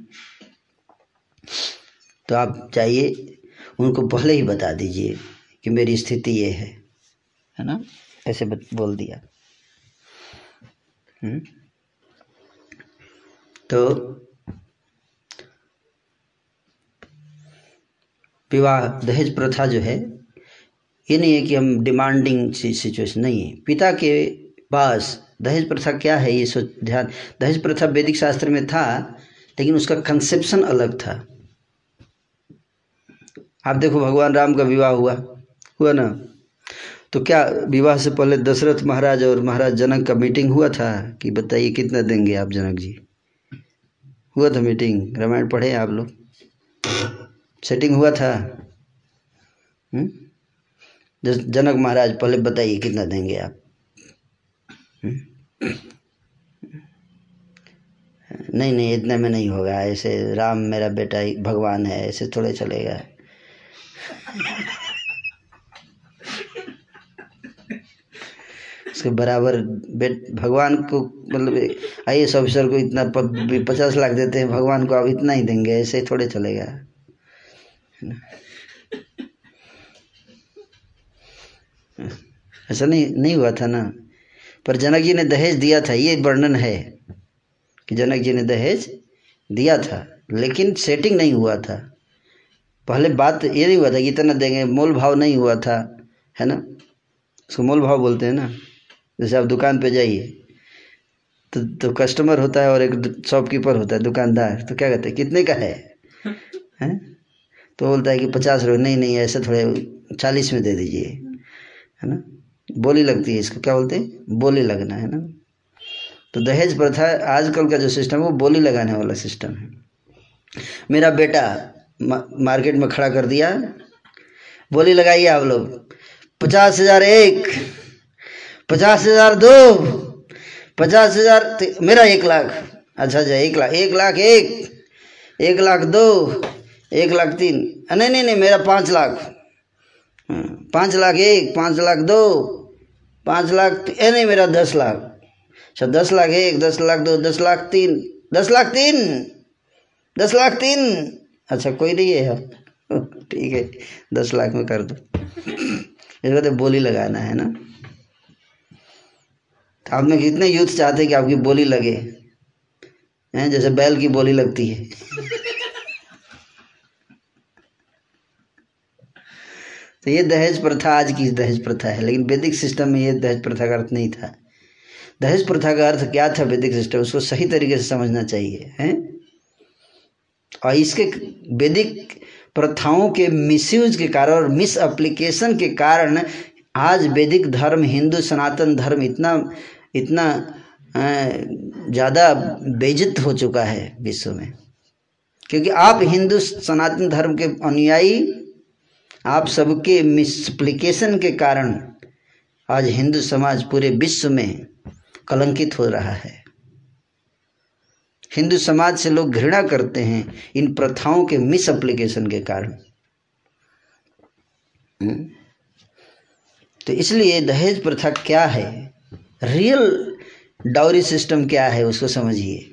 तो आप चाहिए उनको पहले ही बता दीजिए कि मेरी स्थिति ये है है ना? ऐसे बोल दिया। हुँ? तो विवाह, दहेज प्रथा जो है ये नहीं है कि हम डिमांडिंग सिचुएशन नहीं है। पिता के पास दहेज प्रथा क्या है, ये सोच ध्यान दहेज प्रथा वैदिक शास्त्र में था, लेकिन उसका कंसेप्शन अलग था। आप देखो, भगवान राम का विवाह हुआ। हुआ ना? तो क्या विवाह से पहले दशरथ महाराज और महाराज जनक का मीटिंग हुआ था? कि बताइए, कितना देंगे आप जनक जी? हुआ था मीटिंग रामायण पढ़े आप लोग? सेटिंग हुआ था। हुँ? जनक महाराज, पहले बताइए, कितना देंगे आप? नहीं नहीं, इतने में नहीं होगा। ऐसे राम मेरा बेटा ही भगवान है, ऐसे थोड़े चलेगा। उसके बराबर बेट, भगवान को मतलब आई एस ऑफिसर को इतना पचास लाख देते हैं, भगवान को आप इतना ही देंगे, ऐसे थोड़े चलेगा। ऐसा नहीं नहीं हुआ था ना। पर जनक जी ने दहेज दिया था, ये वर्णन है कि जनक जी ने दहेज दिया था, लेकिन सेटिंग नहीं हुआ था। पहले बात ये नहीं हुआ था कि इतना देंगे, मोल भाव नहीं हुआ था, है ना? उसको मोल भाव बोलते हैं ना। जैसे आप दुकान पे जाइए तो तो कस्टमर होता है और एक शॉपकीपर होता है, दुकानदार तो क्या कहते हैं, कितने का है? हैं? तो बोलता है कि पचास रुपये नहीं नहीं, ऐसे थोड़े चालीस में दे दीजिए, है ना? बोली लगती है इसको क्या बोलते हैं? बोली लगना है ना? तो दहेज प्रथा आजकल का जो सिस्टम है वो बोली लगाने वाला सिस्टम है। मेरा बेटा मार्केट में खड़ा कर दिया। बोली लगाइए आप लोग। पचास हज़ार एक पचास हज़ार दो पचास हज़ार मेरा एक लाख। अच्छा अच्छा एक लाख एक लाख एक एक लाख दो एक लाख तीन। नहीं नहीं नहीं मेरा पाँच लाख। हाँ, पाँच लाख एक पाँच लाख दो पाँच लाख, ए नहीं, मेरा दस लाख। अच्छा दस लाख एक, दस लाख दो, दस लाख तीन। दस लाख तीन! दस लाख तीन! अच्छा कोई नहीं है ठीक है, दस लाख में कर दो। इसको तो बोली लगाना है ना? तो आप में कितने यूथ चाहते हैं कि आपकी बोली लगे। हैं, जैसे बैल की बोली लगती है। तो ये दहेज प्रथा आज की दहेज प्रथा है, लेकिन वैदिक सिस्टम में ये दहेज प्रथा का अर्थ नहीं था। दहेज प्रथा का अर्थ क्या था वैदिक सिस्टम उसको सही तरीके से समझना चाहिए, हैं? और इसके वैदिक प्रथाओं के मिसयूज के कारण और मिस एप्लीकेशन के कारण आज वैदिक धर्म, हिंदू सनातन धर्म इतना इतना ज़्यादा बेइज्जत हो चुका है विश्व में। क्योंकि आप हिंदू सनातन धर्म के अनुयायी आप सबके मिसप्लिकेशन के कारण आज हिंदू समाज पूरे विश्व में कलंकित हो रहा है। हिंदू समाज से लोग घृणा करते हैं इन प्रथाओं के मिस एप्लीकेशन के कारण। हम्म? तो इसलिए दहेज प्रथा क्या है? रियल डाउरी सिस्टम क्या है उसको समझिए।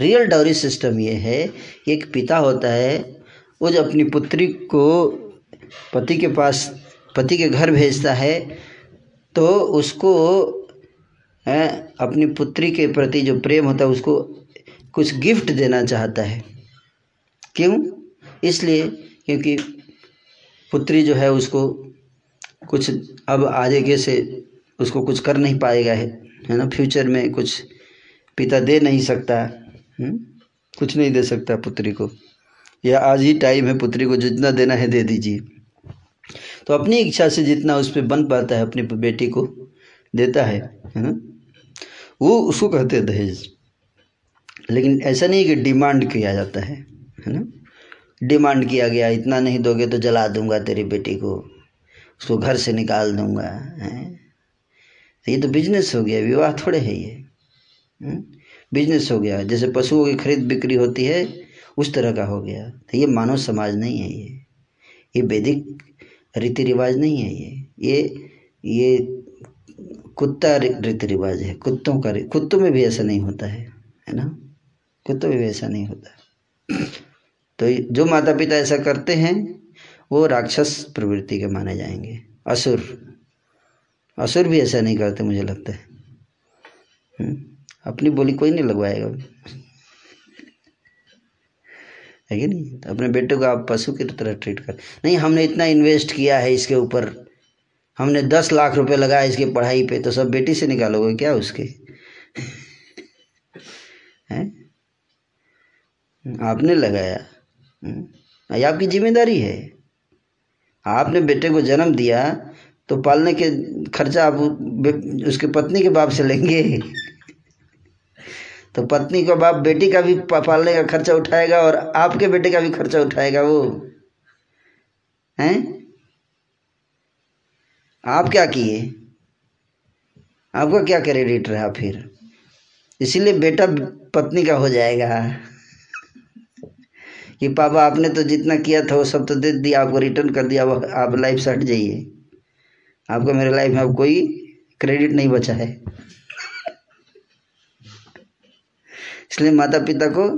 रियल डाउरी सिस्टम ये है, एक पिता होता है वो जो अपनी पुत्री को पति के पास, पति के घर भेजता है तो उसको अपनी पुत्री के प्रति जो प्रेम होता है, उसको कुछ गिफ्ट देना चाहता है। क्यों? इसलिए क्योंकि पुत्री जो है, उसको कुछ अब आगे के से उसको कुछ कर नहीं पाएगा है है ना? फ्यूचर में कुछ पिता दे नहीं सकता हुँ? कुछ नहीं दे सकता पुत्री को। या आज ही टाइम है पुत्री को जितना देना है दे दीजिए। तो अपनी इच्छा से जितना उस पर बन पाता है, अपनी बेटी को देता है है ना? वो उसको कहते हैं दहेज। लेकिन ऐसा नहीं कि डिमांड किया जाता है है ना? डिमांड किया गया, इतना नहीं दोगे तो जला दूँगा तेरी बेटी को, उसको घर से निकाल दूँगा, है? तो ये तो बिज़नेस हो गया, विवाह थोड़े है ये बिज़नेस हो गया। जैसे पशुओं की खरीद बिक्री होती है उस तरह का हो गया। तो ये मानव समाज नहीं है ये। ये वैदिक रीति रिवाज नहीं है ये। ये ये कुत्ता रीति रिवाज है। कुत्तों का कुत्तों में भी ऐसा नहीं होता है है ना? कुत्तों में भी ऐसा नहीं होता। तो जो माता पिता ऐसा करते हैं, वो राक्षस प्रवृत्ति के माने जाएँगे। असुर। असुर भी ऐसा नहीं करते, मुझे लगता है। हुँ? अपनी बोली कोई नहीं लगवाएगा। है कि नहीं? तो अपने बेटे को आप पशु की तरह ट्रीट कर। नहीं, हमने इतना इन्वेस्ट किया है इसके ऊपर। हमने दस लाख रुपए लगाया इसकी पढ़ाई पे तो सब बेटी से निकालोगे क्या उसके? हैं? आपने लगाया। ये आपकी ज़िम्मेदारी है। आपने बेटे को जन्म दिया तो पालने के खर्चा आप उसके पत्नी के बाप से लेंगे। तो पत्नी का बाप बेटी का भी पालने का खर्चा उठाएगा और आपके बेटे का भी खर्चा उठाएगा वो। हैं? आप क्या किए? आपका क्या क्रेडिट रहा फिर? इसीलिए बेटा पत्नी का हो जाएगा। कि पापा, आपने तो जितना किया था वो सब तो दे दिया, आपको रिटर्न कर दिया आप लाइफ से हट जाइए। आपको मेरे लाइफ में अब कोई क्रेडिट नहीं बचा है। इसलिए माता पिता को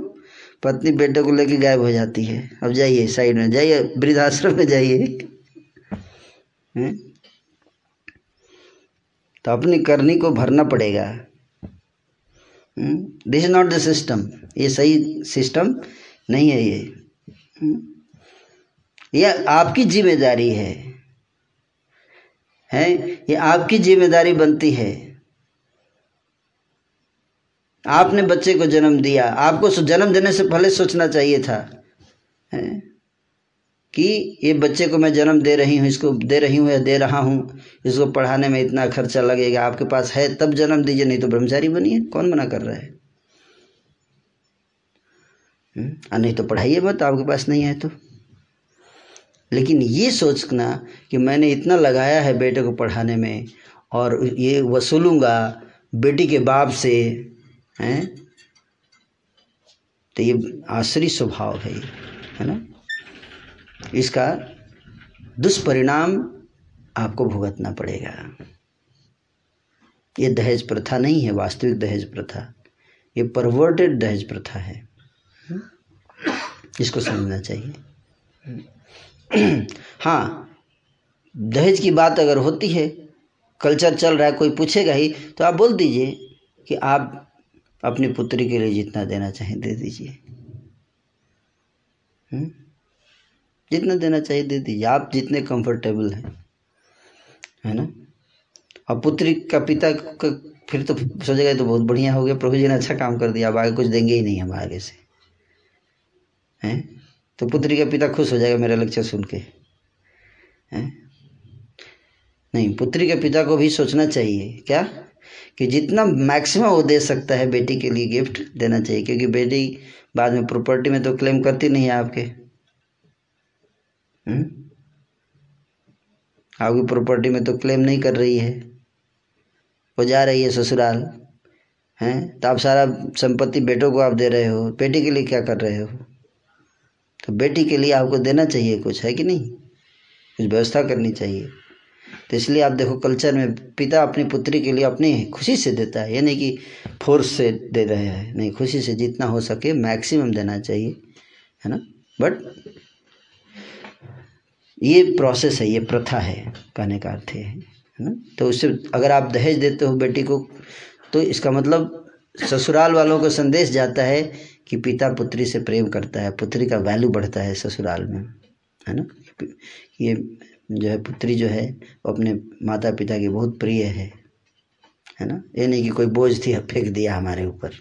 पत्नी बेटे को लेके गायब हो जाती है। अब जाइए, साइड में जाइए, वृद्धाश्रम में जाइए। तो अपनी करनी को भरना पड़ेगा। This is not the system ये सही सिस्टम नहीं है ये। यह आपकी ज़िम्मेदारी है। है? ये आपकी ज़िम्मेदारी बनती है। आपने बच्चे को जन्म दिया। आपको जन्म देने से पहले सोचना चाहिए था, है? कि ये बच्चे को मैं जन्म दे रही हूँ, इसको दे रही हूँ या दे रहा हूँ, इसको पढ़ाने में इतना खर्चा लगेगा, आपके पास है, तब जन्म दीजिए, नहीं तो ब्रह्मचारी बनिए, कौन मना कर रहा है? आ, नहीं तो पढ़ाइए मत, आपके पास नहीं है तो। लेकिन ये सोचना कि मैंने इतना लगाया है बेटे को पढ़ाने में, और ये वसूलूँगा बेटी के बाप से हैं? तो ये आसरी स्वभाव है है ना? इसका दुष्परिणाम आपको भुगतना पड़ेगा। ये दहेज प्रथा नहीं है, वास्तविक दहेज प्रथा। ये परवर्टेड दहेज प्रथा है। इसको समझना चाहिए। हाँ दहेज की बात अगर होती है कल्चर चल रहा है, कोई पूछेगा ही तो आप बोल दीजिए कि आप अपनी पुत्री के लिए जितना देना चाहें दे दीजिए। जितना देना चाहिए दे दीजिए। आप जितने कंफर्टेबल हैं, है ना? और पुत्री का पिता का फिर तो सोचेगा तो बहुत बढ़िया हो गया, प्रभु जी ने अच्छा काम कर दिया, अब आगे कुछ देंगे ही नहीं हम आगे से। हैं? तो पुत्री का पिता खुश हो जाएगा मेरा लेक्चर सुन के। नहीं, पुत्री के पिता को भी सोचना चाहिए। क्या? कि जितना मैक्सिमम वो दे सकता है बेटी के लिए गिफ्ट देना चाहिए, क्योंकि बेटी बाद में प्रॉपर्टी में तो क्लेम करती नहीं है आपके। आपकी प्रॉपर्टी में तो क्लेम नहीं कर रही है। वो जा रही है ससुराल, हैं? तो आप सारा संपत्ति बेटों को आप दे रहे हो। बेटी के लिए क्या कर रहे हो? तो बेटी के लिए आपको देना चाहिए कुछ, है कि नहीं? कुछ व्यवस्था करनी चाहिए। तो इसलिए आप देखो कल्चर में पिता अपनी पुत्री के लिए अपनी खुशी से देता है, यानी कि फोर्स से दे रहे हैं। नहीं, खुशी से जितना हो सके मैक्सिमम देना चाहिए, है ना? बट ये प्रोसेस है, ये प्रथा है, कहने का अर्थ है ना? तो उससे अगर आप दहेज देते हो बेटी को तो इसका मतलब ससुराल वालों को संदेश जाता है कि पिता पुत्री से प्रेम करता है, पुत्री का वैल्यू बढ़ता है ससुराल में, है ना? ये जो है, पुत्री जो है, वो अपने माता पिता की बहुत प्रिय है। है ना? ये नहीं कि कोई बोझ थी फेंक दिया हमारे ऊपर।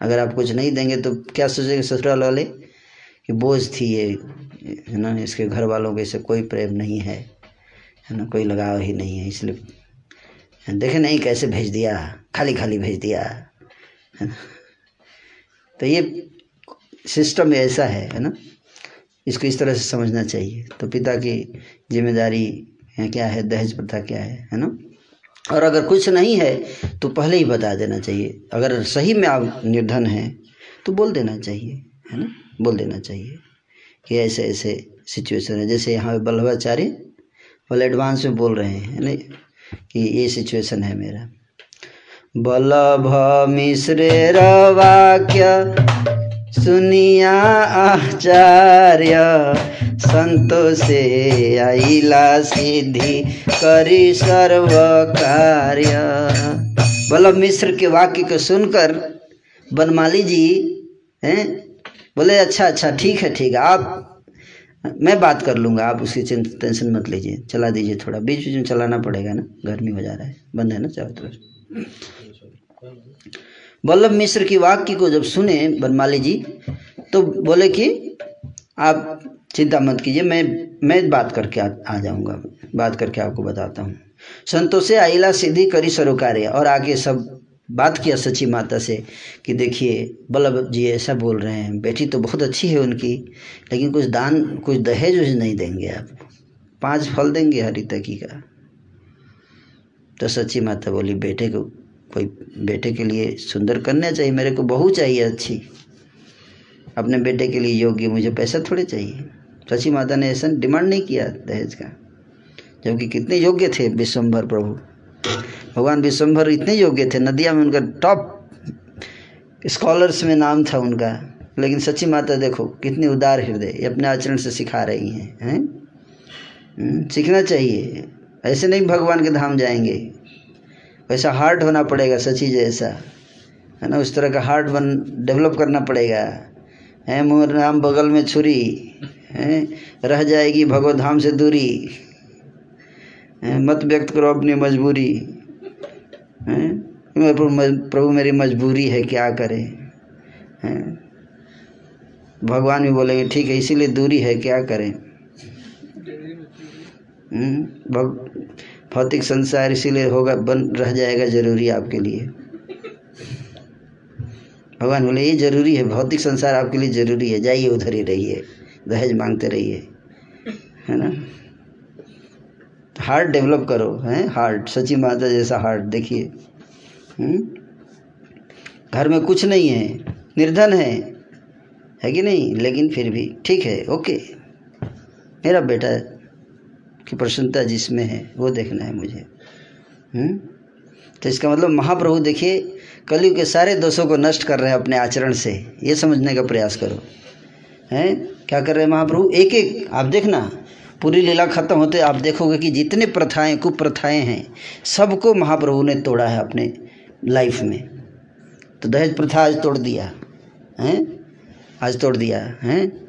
अगर आप कुछ नहीं देंगे तो क्या सोचेंगे ससुराल वाले? कि बोझ थी ये, है ना? इसके घर वालों के इससे कोई प्रेम नहीं है। है ना? कोई लगाव ही नहीं है, इसलिए देखे नहीं कैसे भेज दिया खाली खाली भेज दिया। है ना? तो ये सिस्टम ऐसा है है ना? इसको इस तरह से समझना चाहिए। तो पिता की ज़िम्मेदारी क्या है, दहेज प्रथा क्या है है ना? और अगर कुछ नहीं है तो पहले ही बता देना चाहिए। अगर सही में आप निर्धन हैं तो बोल देना चाहिए, है ना? बोल देना चाहिए कि ऐसे ऐसे सिचुएशन है। जैसे यहाँ बल्लभाचार्य बोले एडवांस में बोल रहे हैं ना कि ये सिचुएशन है मेरा। बल्लभ मिश्रेर वाक्य सुनिया आचार्य, संतोषे आईला सिद्धि करी सर्व कार्य बल्लभ मिश्र के वाक्य को सुनकर बनमाली जी, हैं? बोले अच्छा अच्छा ठीक है ठीक है, आप, मैं बात कर लूँगा, आप उसकी टेंशन मत लीजिए, चला दीजिए थोड़ा बीच बीच में चलाना पड़ेगा ना, गर्मी हो जा रहा है, बंद है ना चारों तरफ़? वल्लभ मिश्र की वाक्य को जब सुने बनमाली जी तो बोले कि आप चिंता मत कीजिए मैं मैं बात करके आ, आ जाऊँगा बात करके आपको बताता हूँ। संतोषे आइला सीधी करी सरोकार्य और आगे सब बात किया सची माता से कि देखिए बल्लभ जी ऐसा बोल रहे हैं बेटी तो बहुत अच्छी है उनकी लेकिन कुछ दान कुछ दहेज वहेज नहीं देंगे आप। पाँच फल देंगे हरी तकी का। तो सच्ची माता बोली बेटे को कोई बेटे के लिए सुंदर कन्या चाहिए, मेरे को बहू चाहिए अच्छी। अपने बेटे के लिए योग्य मुझे पैसा थोड़े चाहिए। सची माता ने ऐसा डिमांड नहीं किया दहेज का, जबकि कितने योग्य थे विश्वम्भर प्रभु। भगवान विश्वम्भर इतने योग्य थे, नदिया में उनका टॉप स्कॉलर्स में नाम था उनका। लेकिन सच्ची माता देखो, कितनी उदार हृदय, ये अपने आचरण से सिखा रही हैं हैं? सीखना चाहिए। ऐसे नहीं भगवान के धाम जाएँगे। वैसा हार्ट होना पड़ेगा सची जैसा। है ना उस तरह का हार्ट बन डेवलप करना पड़ेगा। है मोर नाम बगल में छुरी। है रह जाएगी भगवत धाम से दूरी। मत व्यक्त करो अपनी मजबूरी। है प्रभु मेरी मजबूरी है क्या करें? हैं भगवान भी बोलेंगे ठीक है इसीलिए दूरी है क्या करें? हम्म, भग भौतिक संसार इसीलिए होगा, बन, रह जाएगा ज़रूरी आपके लिए। भगवान बोले, ये ज़रूरी है, भौतिक संसार आपके लिए ज़रूरी है। जाइए, उधर ही रहिए, दहेज मांगते रहिए। है ना? हार्ट डेवलप करो, हैं? हार्ट सची माता जैसा हार्ट देखिए। हम्म? घर में कुछ नहीं है, निर्धन है। है कि नहीं? लेकिन फिर भी ठीक है ओके मेरा बेटा की प्रसन्नता जिसमें है, वो देखना है मुझे। हम्म? तो इसका मतलब महाप्रभु देखिए, कलयुग के सारे दोषों को नष्ट कर रहे हैं अपने आचरण से। ये समझने का प्रयास करो। हैं? क्या कर रहे हैं महाप्रभु? एक एक आप देखना। पूरी लीला खत्म होते आप देखोगे कि जितने प्रथाएँ, कुप्रथाएँ हैं, सबको महाप्रभु ने तोड़ा है अपने लाइफ में। तो दहेज प्रथा आज तोड़ दिया। हैं? आज तोड़ दिया। हैं?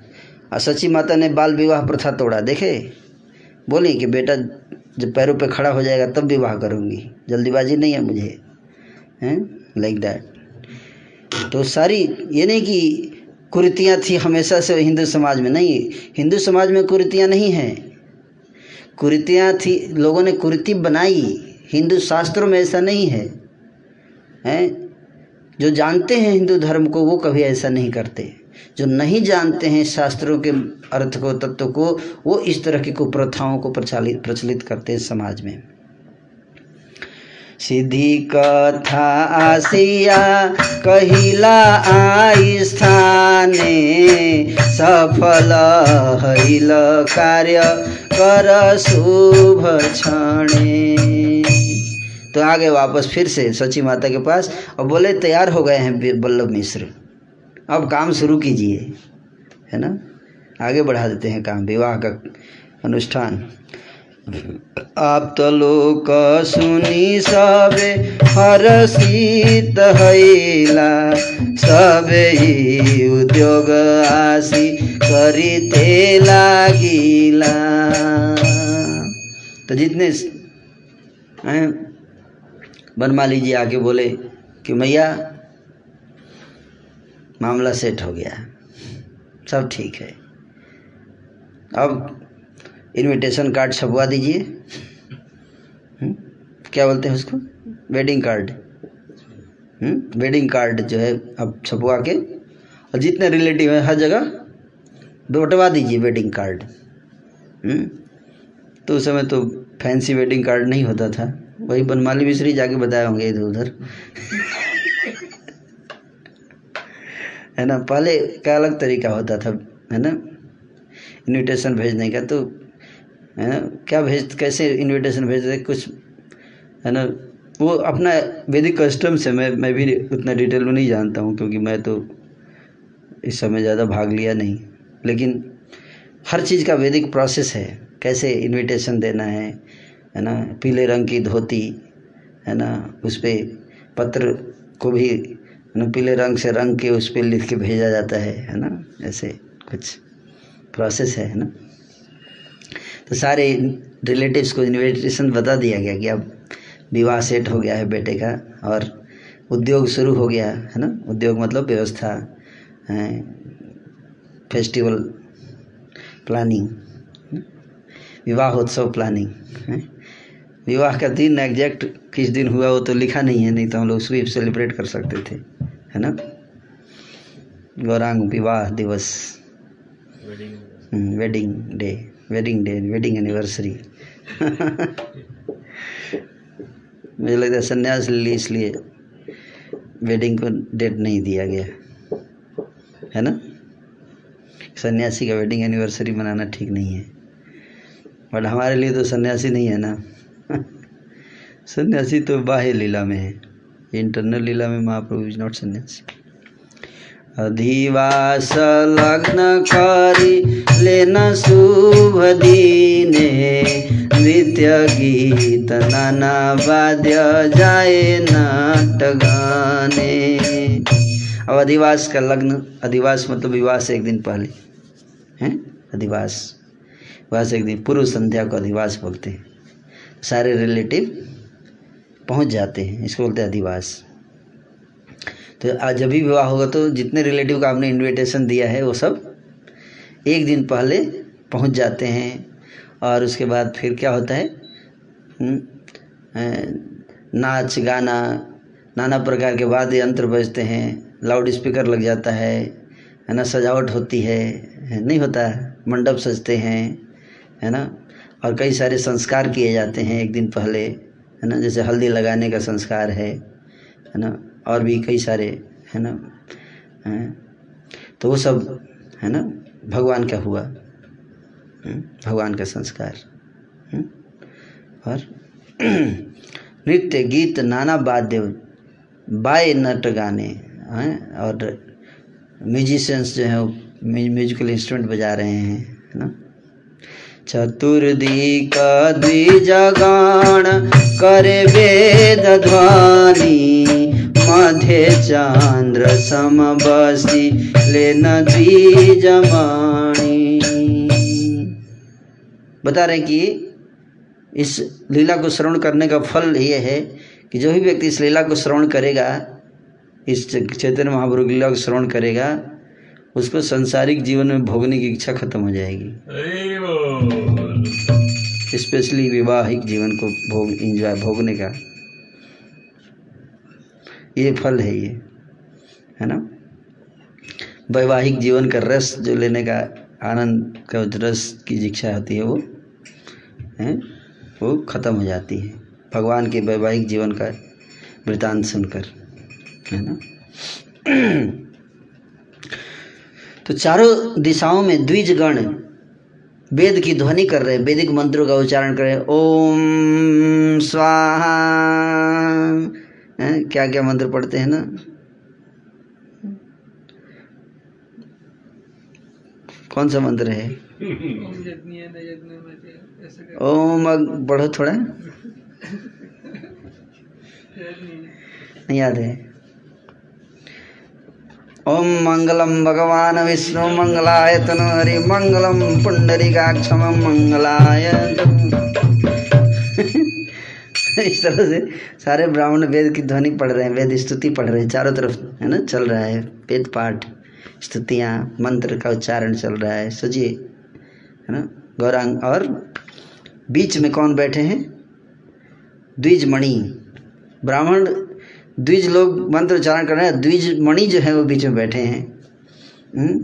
और सची माता ने बाल विवाह प्रथा तोड़ा। देखे? बोली कि बेटा, जब पैरों पे खड़ा हो जाएगा, तब विवाह करूँगी। जल्दीबाजी नहीं है मुझे, हैं? लाइक दैट तो सारी, ये नहीं कि कुरीतियाँ थी हमेशा से हिंदू समाज में, नहीं। हिंदू समाज में कुरीतियाँ नहीं हैं। कुरीतियाँ थी, लोगों ने कुरीति बनाई। हिंदू शास्त्रों में ऐसा नहीं है, हैं? जो जानते हैं हिंदू धर्म को, वो कभी ऐसा नहीं करते। जो नहीं जानते हैं शास्त्रों के अर्थ को, तत्व को, वो इस तरह की कुप्रथाओं को प्रचालित, प्रचलित करते हैं समाज में। सिद्धि कथा आसिया, कहिला आई स्थाने, सफल हरिल कार्य कर शुभ क्षणे। तो आगे वापस फिर से सची माता के पास और बोले तैयार हो गए हैं बल्लभ मिश्र। अब काम शुरू कीजिए, है ना? आगे बढ़ा देते हैं काम, विवाह का अनुष्ठान। आप तो लोक सुनी सबे हरसित हैला सबे ही उद्योग आसी करीते लागिला। तो जितने हैं बनमाली जी आके बोले कि, मैया मामला सेट हो गया सब ठीक है अब इनविटेशन कार्ड छपवा दीजिए हम्म? क्या बोलते हैं उसको वेडिंग कार्ड? वेडिंग कार्ड जो है अब छपवा के, और जितने रिलेटिव हैं हर जगह बटवा दीजिए वेडिंग कार्ड हम्म? तो उस समय तो फैंसी वेडिंग कार्ड नहीं होता था वही बनमाली मिश्री जाके बताए होंगे इधर उधर है ना? पहले का अलग तरीका होता था, है ना? इनविटेशन भेजने का तो है ना? क्या भेज, कैसे इनविटेशन भेजते कुछ, है ना? वो अपना वैदिक कस्टम से मैं मैं भी उतना डिटेल में नहीं जानता हूँ, क्योंकि मैं तो इस समय ज़्यादा भाग लिया नहीं। लेकिन हर चीज़ का वैदिक प्रोसेस है, कैसे इनविटेशन देना है है ना? पीले रंग की धोती, है ना? उस पर पत्र को भी पीले रंग से रंग के उस पर लिख के भेजा जाता है है ना? ऐसे कुछ प्रोसेस है ना? तो सारे रिलेटिव्स को इन्विटेशन बता दिया गया कि अब विवाह सेट हो गया है बेटे का और उद्योग शुरू हो गया, है ना? उद्योग मतलब व्यवस्था फेस्टिवल प्लानिंग विवाह उत्सव प्लानिंग है? विवाह का दिन एग्जैक्ट किस दिन हुआ वो तो लिखा नहीं है नहीं तो हम लोग उसको सेलिब्रेट कर सकते थे है ना? गौरांग विवाह दिवस। Wedding wedding day wedding day wedding anniversary मुझे लगता है संन्यास ले ली इसलिए वेडिंग को डेट नहीं दिया गया है ना? सन्यासी का वेडिंग एनिवर्सरी मनाना ठीक नहीं है। बट हमारे लिए तो सन्यासी नहीं है ना। सन्यासी तो बाह्य लीला में है। इंटरनल लीला में महाप्रभु इज़ नॉट सन्यासी। अधिवास लग्न करी लेन शुभ दिने, नृत्य गीत नाना वाद्य जाए नाट गाने। अब अधिवास का लग्न, अधिवास मतलब विवाह से एक दिन पहले, हैं? अधिवास। वास एक दिन, पूर्व संध्या को अधिवास बोलते हैं। सारे रिलेटिव पहुँच जाते हैं। इसको बोलते हैं अधिवास। तो आज जब भी विवाह होगा तो जितने रिलेटिव का आपने इनविटेशन दिया है वो सब एक दिन पहले पहुँच जाते हैं। और उसके बाद फिर क्या होता है? हम्म, नाच गाना नाना प्रकार के वाद्य यंत्र बजते हैं। लाउड स्पीकर लग जाता है है ना? सजावट होती है नहीं होता। मंडप सजते हैं है ना? और कई सारे संस्कार किए जाते हैं एक दिन पहले, है ना? जैसे हल्दी लगाने का संस्कार है है ना? और भी कई सारे, है ना? हैं? तो वो सब, है ना? भगवान का हुआ भगवान का संस्कार और नृत्य, गीत, नाना वाद्य, बाय नट गाने, हैं? और म्यूजिशियंस जो हैं म्यूजिकल इंस्ट्रूमेंट बजा रहे हैं, है ना? चतुर्दिक द्विजगण करे वेद ध्वनि। मध्य चंद्र समबसी लेन द्विजमणि बता रहे कि इस लीला को श्रवण करने का फल ये है कि जो भी व्यक्ति इस लीला को श्रवण करेगा, इस चैतन्य महाप्रभु की लीला को श्रवण करेगा, उसको संसारिक जीवन में भोगने की इच्छा खत्म हो जाएगी। स्पेशली वैवाहिक जीवन को भोग इंजॉय भोगने का। ये फल है ये, है ना? वैवाहिक जीवन का रस जो लेने का, आनंद का रस की इच्छा होती है वो है? वो खत्म हो जाती है। भगवान के वैवाहिक जीवन का वृतांत सुनकर, है ना? तो चारों दिशाओं में द्विजगण वेद की ध्वनि कर रहे हैं वैदिक मंत्रों का उच्चारण कर रहे हैं। ओम स्वाहा। हैं? क्या क्या मंत्र पढ़ते हैं ना? कौन सा मंत्र है? ओम बढ़ो थोड़ा। नहीं याद है। ओम मंगलम भगवान विष्णु मंगलाय तनु हरि मंगलम पुंडरीकाक्षम मंगलाय इस तरह से सारे ब्राह्मण वेद की ध्वनि पढ़ रहे हैं, वेद स्तुति पढ़ रहे हैं, चारों तरफ़, है ना, चल रहा है, वेद पाठ, स्तुतियाँ, मंत्र का उच्चारण चल रहा है, सोचिए, है ना, गौरांग, और बीच में कौन बैठे हैं? द्विज मणि ब्राह्मण द्विज लोग मंत्र उच्चारण कर रहे हैं, द्विज मणि जो है वो बीच में बैठे हैं हम्म?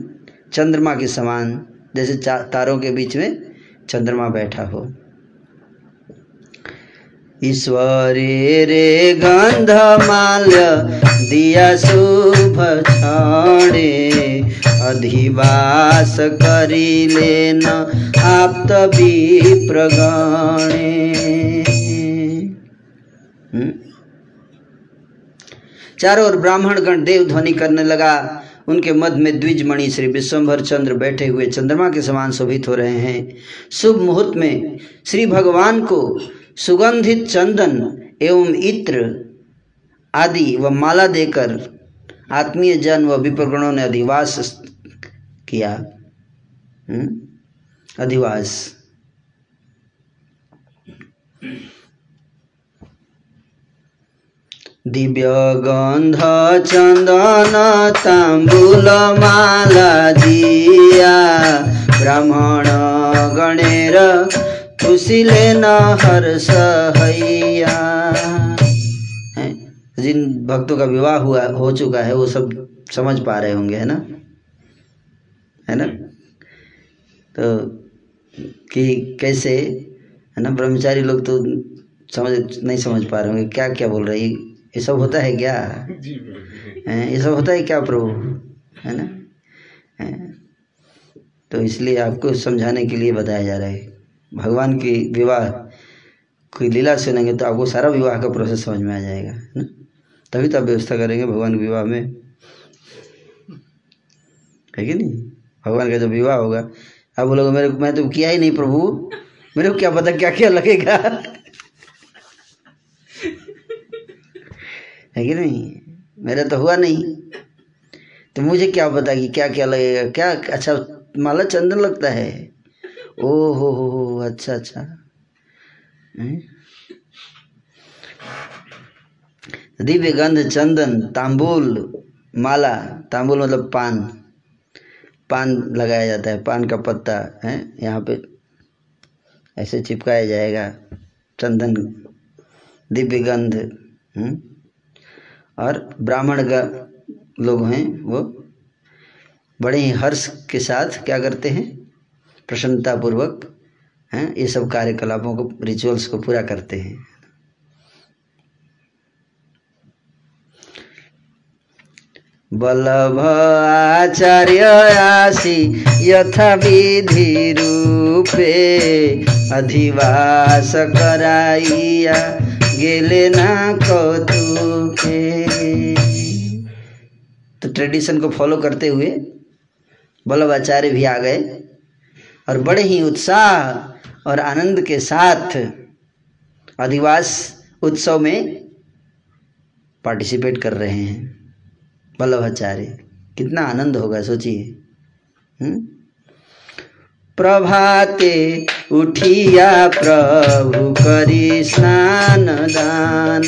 चंद्रमा के समान, जैसे तारों के बीच में चंद्रमा बैठा हो ईश्वरे रे गंध माल्य दिया शुभ छाड़े अधिवास करी लेना आप तभी हम्म? चारों ओर ब्राह्मण गण देव ध्वनि करने लगा। उनके मध्य में द्विजमणि श्री विश्वम्भर चंद्र बैठे हुए चंद्रमा के समान शोभित हो रहे हैं। शुभ मुहूर्त में श्री भगवान को सुगंधित चंदन एवं इत्र आदि व माला देकर आत्मीय जन व विप्रगणों ने अधिवास किया। हम्म? अधिवास। चंदन तांबूल माला दिया। ब्राह्मण गणेर खुशीले न हर्ष हैया जिन भक्तों का विवाह हुआ, हो चुका है, वो सब समझ पा रहे होंगे, है ना? है ना? तो कि कैसे? है ना? ब्रह्मचारी लोग तो समझ, नहीं समझ पा रहे होंगे। क्या क्या बोल रहे ये सब होता है क्या? ये सब होता है क्या प्रभु? है ना? तो इसलिए आपको समझाने के लिए बताया जा रहा है। भगवान की विवाह कोई लीला सुनेंगे तो आपको सारा विवाह का प्रोसेस समझ में आ जाएगा है ना? तभी तो आप व्यवस्था करेंगे भगवान के विवाह में। है कि नहीं? भगवान का जब विवाह होगा आप बोलोगे मेरे को मैं तो किया ही नहीं प्रभु। मेरे को क्या पता क्या क्या लगेगा? है कि नहीं? मेरा तो हुआ नहीं। तो मुझे क्या पता कि क्या क्या लगेगा, क्या अच्छा माला चंदन लगता है। ओ हो हो हो अच्छा अच्छा। दिव्य गंध चंदन, तांबुल, माला, तांबुल मतलब पान। पान लगाया जाता है, पान का पत्ता, है? यहाँ पे ऐसे चिपकाया जाएगा, चंदन दिव्य गंध हम्म? और ब्राह्मण का लोग हैं वो। बड़े ही हर्ष के साथ क्या करते हैं? प्रसन्नता पूर्वक हैं, ये सब कार्यकलापों को रिचुअल्स को पूरा करते हैं। बल्लभ आचार्य आसी यथा विधि रूपे अधिवास कराइया। गेले ना तो ट्रेडिशन को फॉलो करते हुए बल्लभ आचार्य भी आ गए और बड़े ही उत्साह और आनंद के साथ अधिवास उत्सव में पार्टिसिपेट कर रहे हैं। वल्लभाचार्य कितना आनंद होगा, सोचिए। हम्म? प्रभाते उठिया प्रभु करी स्नान दान।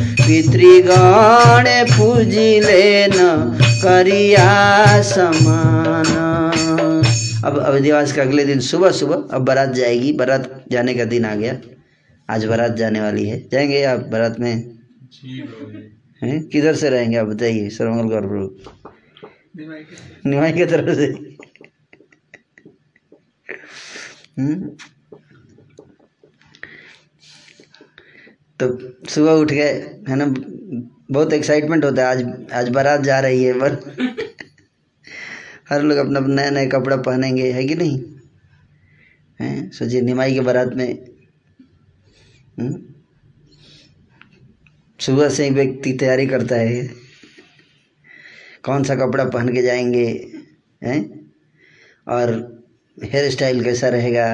पितृगण पूजिले न करिया समान। अब अवधिवास का अगले दिन सुबह सुबह अब बारात जाएगी। बारात जाने का दिन आ गया। आज बारात जाने वाली है। जाएँगे आप बारात में? हैं? किधर से रहेंगे आप बताइए सर्वमंगल गौर प्रभु। निमाई के तरफ़ से? तो सुबह उठ गए, है ना? बहुत एक्साइटमेंट होता है। आज आज बारात जा रही है पर हर लोग अपना अपना नया नया कपड़ा पहनेंगे, है कि नहीं? हैं? सोचिए, निमाई के बारात में हम्म? सुबह से ही व्यक्ति तैयारी करता है। कौन सा कपड़ा पहन के जाएँगे, हैं? और हेयर स्टाइल कैसा रहेगा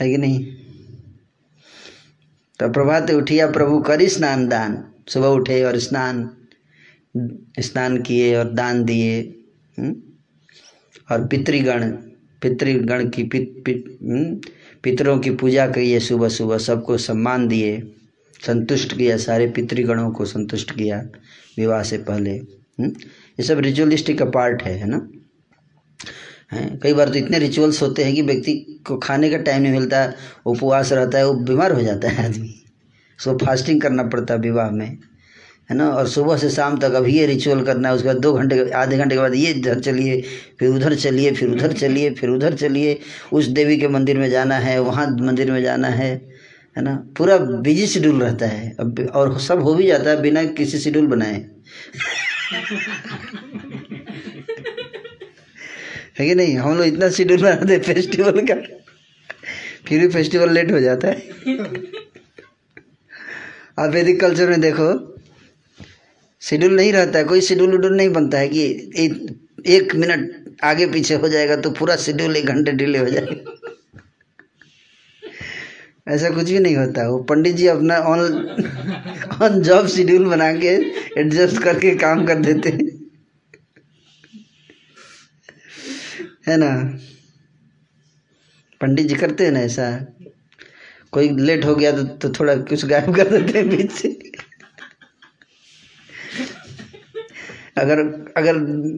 है कि नहीं तो प्रभात उठिया प्रभु करी स्नान दान सुबह उठे और स्नान स्नान किए और दान दिए हम्म? और पितृगण पितृगण की पित, पित, हम्म? पितरों की पूजा किए सुबह सुबह सबको सम्मान दिए संतुष्ट किया सारे पितृगणों को संतुष्ट किया विवाह से पहले हम्म? ये सब रिचुअलिस्टिक का पार्ट है है ना? हैं, कई बार तो इतने रिचुअल्स होते हैं कि व्यक्ति को खाने का टाइम नहीं मिलता, उपवास रहता है, वो बीमार हो जाता है आदमी। उसको फास्टिंग करना पड़ता है विवाह में, है ना? और सुबह से शाम तक अभी ये रिचुअल करना है, उसके बाद दो घंटे, आधे घंटे के बाद ये इधर चलिए, फिर उधर चलिए, फिर उधर चलिए, फिर उधर चलिए, उस देवी के मंदिर में जाना है, वहाँ मंदिर में जाना है है ना? पूरा बिज़ी शेड्यूल रहता है। और सब हो भी जाता है बिना किसी शेड्यूल बनाए। है कि नहीं? हम लोग इतना शेड्यूल बनाते फेस्टिवल का। फिर भी फेस्टिवल लेट हो जाता है। आप वैदिक कल्चर में देखो शेड्यूल नहीं रहता है, कोई शेड्यूल उड्यूल नहीं बनता है कि एक मिनट आगे पीछे हो जाएगा तो पूरा शेड्यूल एक घंटे डिले हो जाएगा। ऐसा कुछ भी नहीं होता। वो पंडित जी अपना ऑन ऑन जॉब शेड्यूल बना के एडजस्ट करके काम कर देते हैं। है ना? पंडित जी करते हैं ना ऐसा। कोई लेट हो गया तो, तो थोड़ा कुछ गायब कर देते हैं बीच से। अगर अगर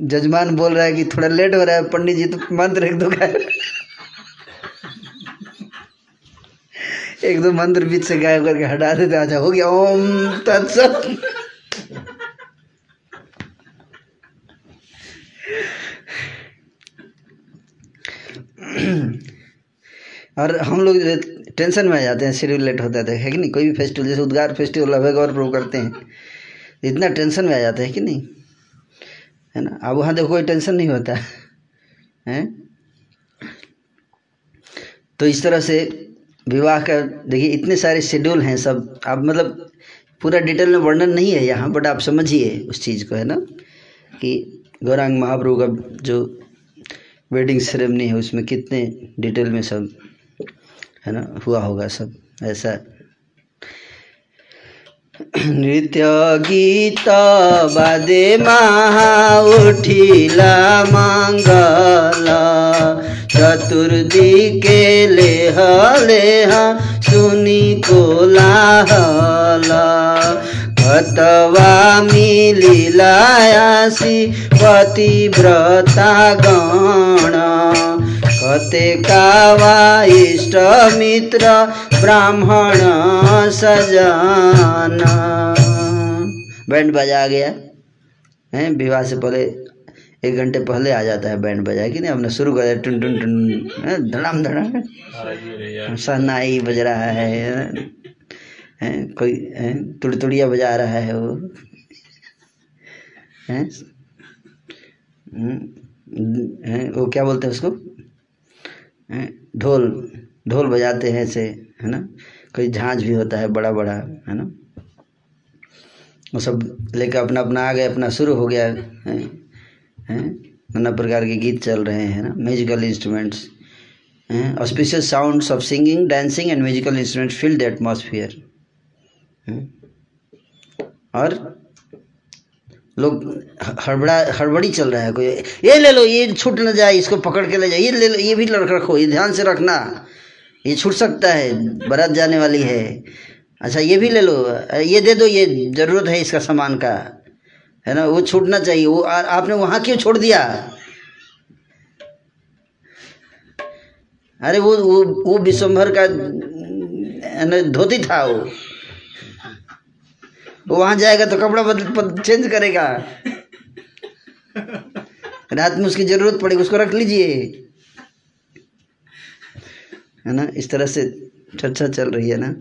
जजमान बोल रहा है कि थोड़ा लेट हो रहा है पंडित जी तो मंत्र एक दो गायब। एक दो मंत्र बीच से गायब करके हटा देते अच्छा हो गया। ओम तत्सत और हम लोग टेंशन में आ जाते हैं शेड्यूल लेट होता है है कि नहीं? कोई भी फेस्टिवल जैसे उद्गार फेस्टिवल अभय गौर प्रभु करते हैं। इतना टेंशन में आ जाता है कि नहीं? है ना? अब वहाँ देखो, कोई टेंशन नहीं होता। है? तो इस तरह से विवाह का, देखिए, इतने सारे शेड्यूल हैं सब। आप मतलब पूरा डिटेल में वर्णन नहीं है यहाँ बट आप समझिए उस चीज़ को, है ना? कि गौरांग महाप्रभु का जो वेडिंग सेरेमनी है, उसमें कितने डिटेल में सब, है ना, हुआ होगा सब, ऐसा। नृत्य, गीत, बादे, महा, उठिला मङ्गल चतुर्दिके लेह लेह सुनि कोलाहल कतवा मिलिलायासी पतिव्रता गण। कते कावा इष्ट मित्र, ब्राह्मण सजन। बैंड बजा गया। है, विवाह से पहले एक घंटे पहले आ जाता है बैंड बजा कि नहीं? हमने शुरू कर दिया टुन टुन टुन धड़ाम धड़ाम। सहनाई बज रहा है हैं, कोई तुड़तुड़िया बजा रहा है वो। हैं? हम्म, हैं, वो क्या बोलते हैं उसको? ढोल ढोल बजाते हैं ऐसे है ना? कोई झांझ भी होता है बड़ा बड़ा है ना? वो सब लेकर अपना अपना आ गए अपना शुरू हो गया है? हैं? नाना प्रकार के गीत चल रहे हैं ना? म्यूजिकल इंस्ट्रूमेंट्स हैं? Auspicious sounds of singing dancing and musical instruments fill the atmosphere और लोग हड़बड़ा, हड़बड़ी चल रहा है कोई। ये ले लो, ये छूट ना जाए, इसको पकड़ के ले जाए। ये ले लो, ये भी लड़ रखो, ये ध्यान से रखना। ये छूट सकता है, बारात जाने वाली है। अच्छा ये भी ले लो। ये दे दो, ये ज़रूरत है इसका सामान का। है ना? वो छूटना चाहिए। वो आ, आपने वहाँ क्यों छोड़ दिया? अरे वो वो वो विश्वभर का धोती था वो। वो वहाँ जाएगा तो कपड़ा बदल बदल चेंज करेगा। रात में उसकी ज़रूरत पड़ेगी उसको रख लीजिए। है ना? इस तरह से चर्चा चल रही है ना?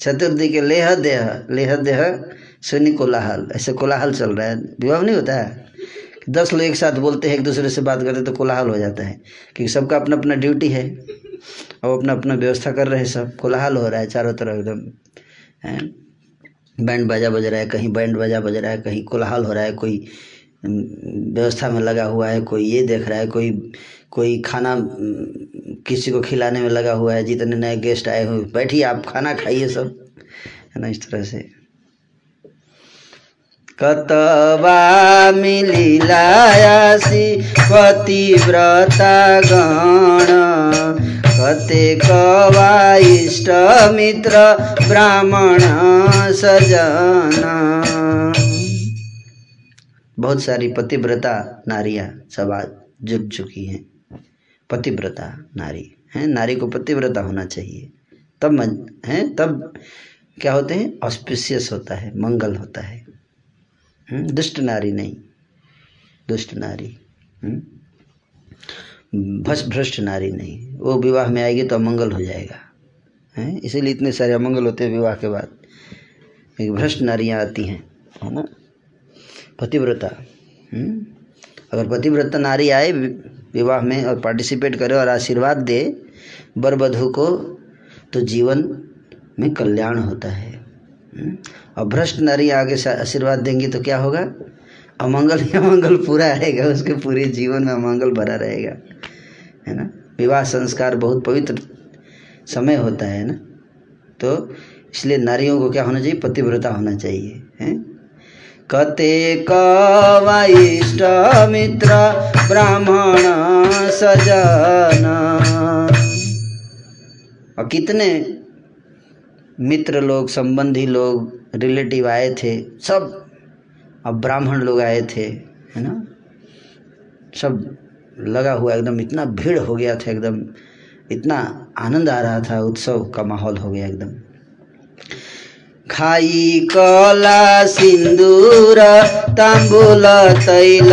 चतुर्थी के लेह देह लेह देह सुनी कोलाहल। ऐसे कोलाहल चल रहा है। विवाह नहीं होता है? दस लोग एक साथ बोलते हैं, एक दूसरे से बात करते तो कोलाहल हो जाता है। क्योंकि सबका अपना अपना ड्यूटी है। और अपना अपना व्यवस्था कर रहे हैं सब। कोलाहल हो रहा है चारों तरफ़ एकदम। बैंड बाजा बज रहा है, कहीं बैंड बाजा बज रहा है, कहीं कोलाहल हो रहा है, कोई व्यवस्था में लगा हुआ है, कोई ये देख रहा है, कोई कोई खाना किसी को खिलाने में लगा हुआ है, जितने नए गेस्ट आए हुए, बैठिए आप, खाना खाइए सब। है ना, इस तरह से। कतवा मिलिलायासी पतिव्रता गण। कते कवा इष्ट मित्र, ब्राह्मण सजन। बहुत सारी पतिव्रता नारियाँ सब आज जुट चुकी हैं। पतिव्रता नारी, हैं? नारी को पतिव्रता होना चाहिए। तब हैं? तब क्या होते हैं? ऑस्पिशियस होता है, मंगल होता है। दुष्ट नारी नहीं। दुष्ट नारी। हम्म, भ्रष्ट भ्रष्ट नारी नहीं। वो विवाह में आएगी तो अमंगल हो जाएगा। हैं? इसीलिए इतने सारे अमंगल होते हैं विवाह के बाद। एक भ्रष्ट नारियाँ आती हैं है ना? पतिव्रता। हम्म, अगर पतिव्रता नारी आए विवाह में और पार्टिसिपेट करे और आशीर्वाद दे वर वधू को तो जीवन में कल्याण होता है। हम्म, और भ्रष्ट नारी आगे आशीर्वाद देंगी तो क्या होगा? अमंगल ही अमंगल पूरा रहेगा, उसके पूरे जीवन में अमंगल भरा रहेगा। है ना? विवाह संस्कार बहुत पवित्र समय होता है ना? तो इसलिए नारियों को क्या होना चाहिए? पतिव्रता होना चाहिए, हैं? कते कवा इष्ट मित्र, ब्राह्मण सजन। और कितने मित्र लोग, संबंधी लोग रिलेटिव आए थे, सब। अब ब्राह्मण लोग आए थे, है ना? सब लगा हुआ एकदम, इतना भीड़ हो गया था एकदम, इतना आनंद आ रहा था, उत्सव का माहौल हो गया एकदम। खाई कला, सिंदूर ताम्बुल तैल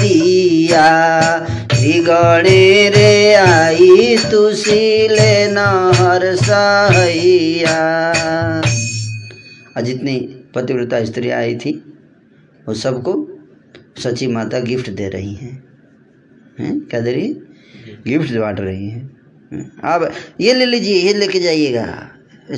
दिया, बिगड़े रे आई तुसीले नहर सहैया और जितनी पतिव्रता स्त्री आई थी। वो सबको सची माता गिफ्ट दे रही हैं। हैं, क्या दे रही है? गिफ्ट बांट रही हैं? आप ये ले लीजिए, ये लेके जाइएगा।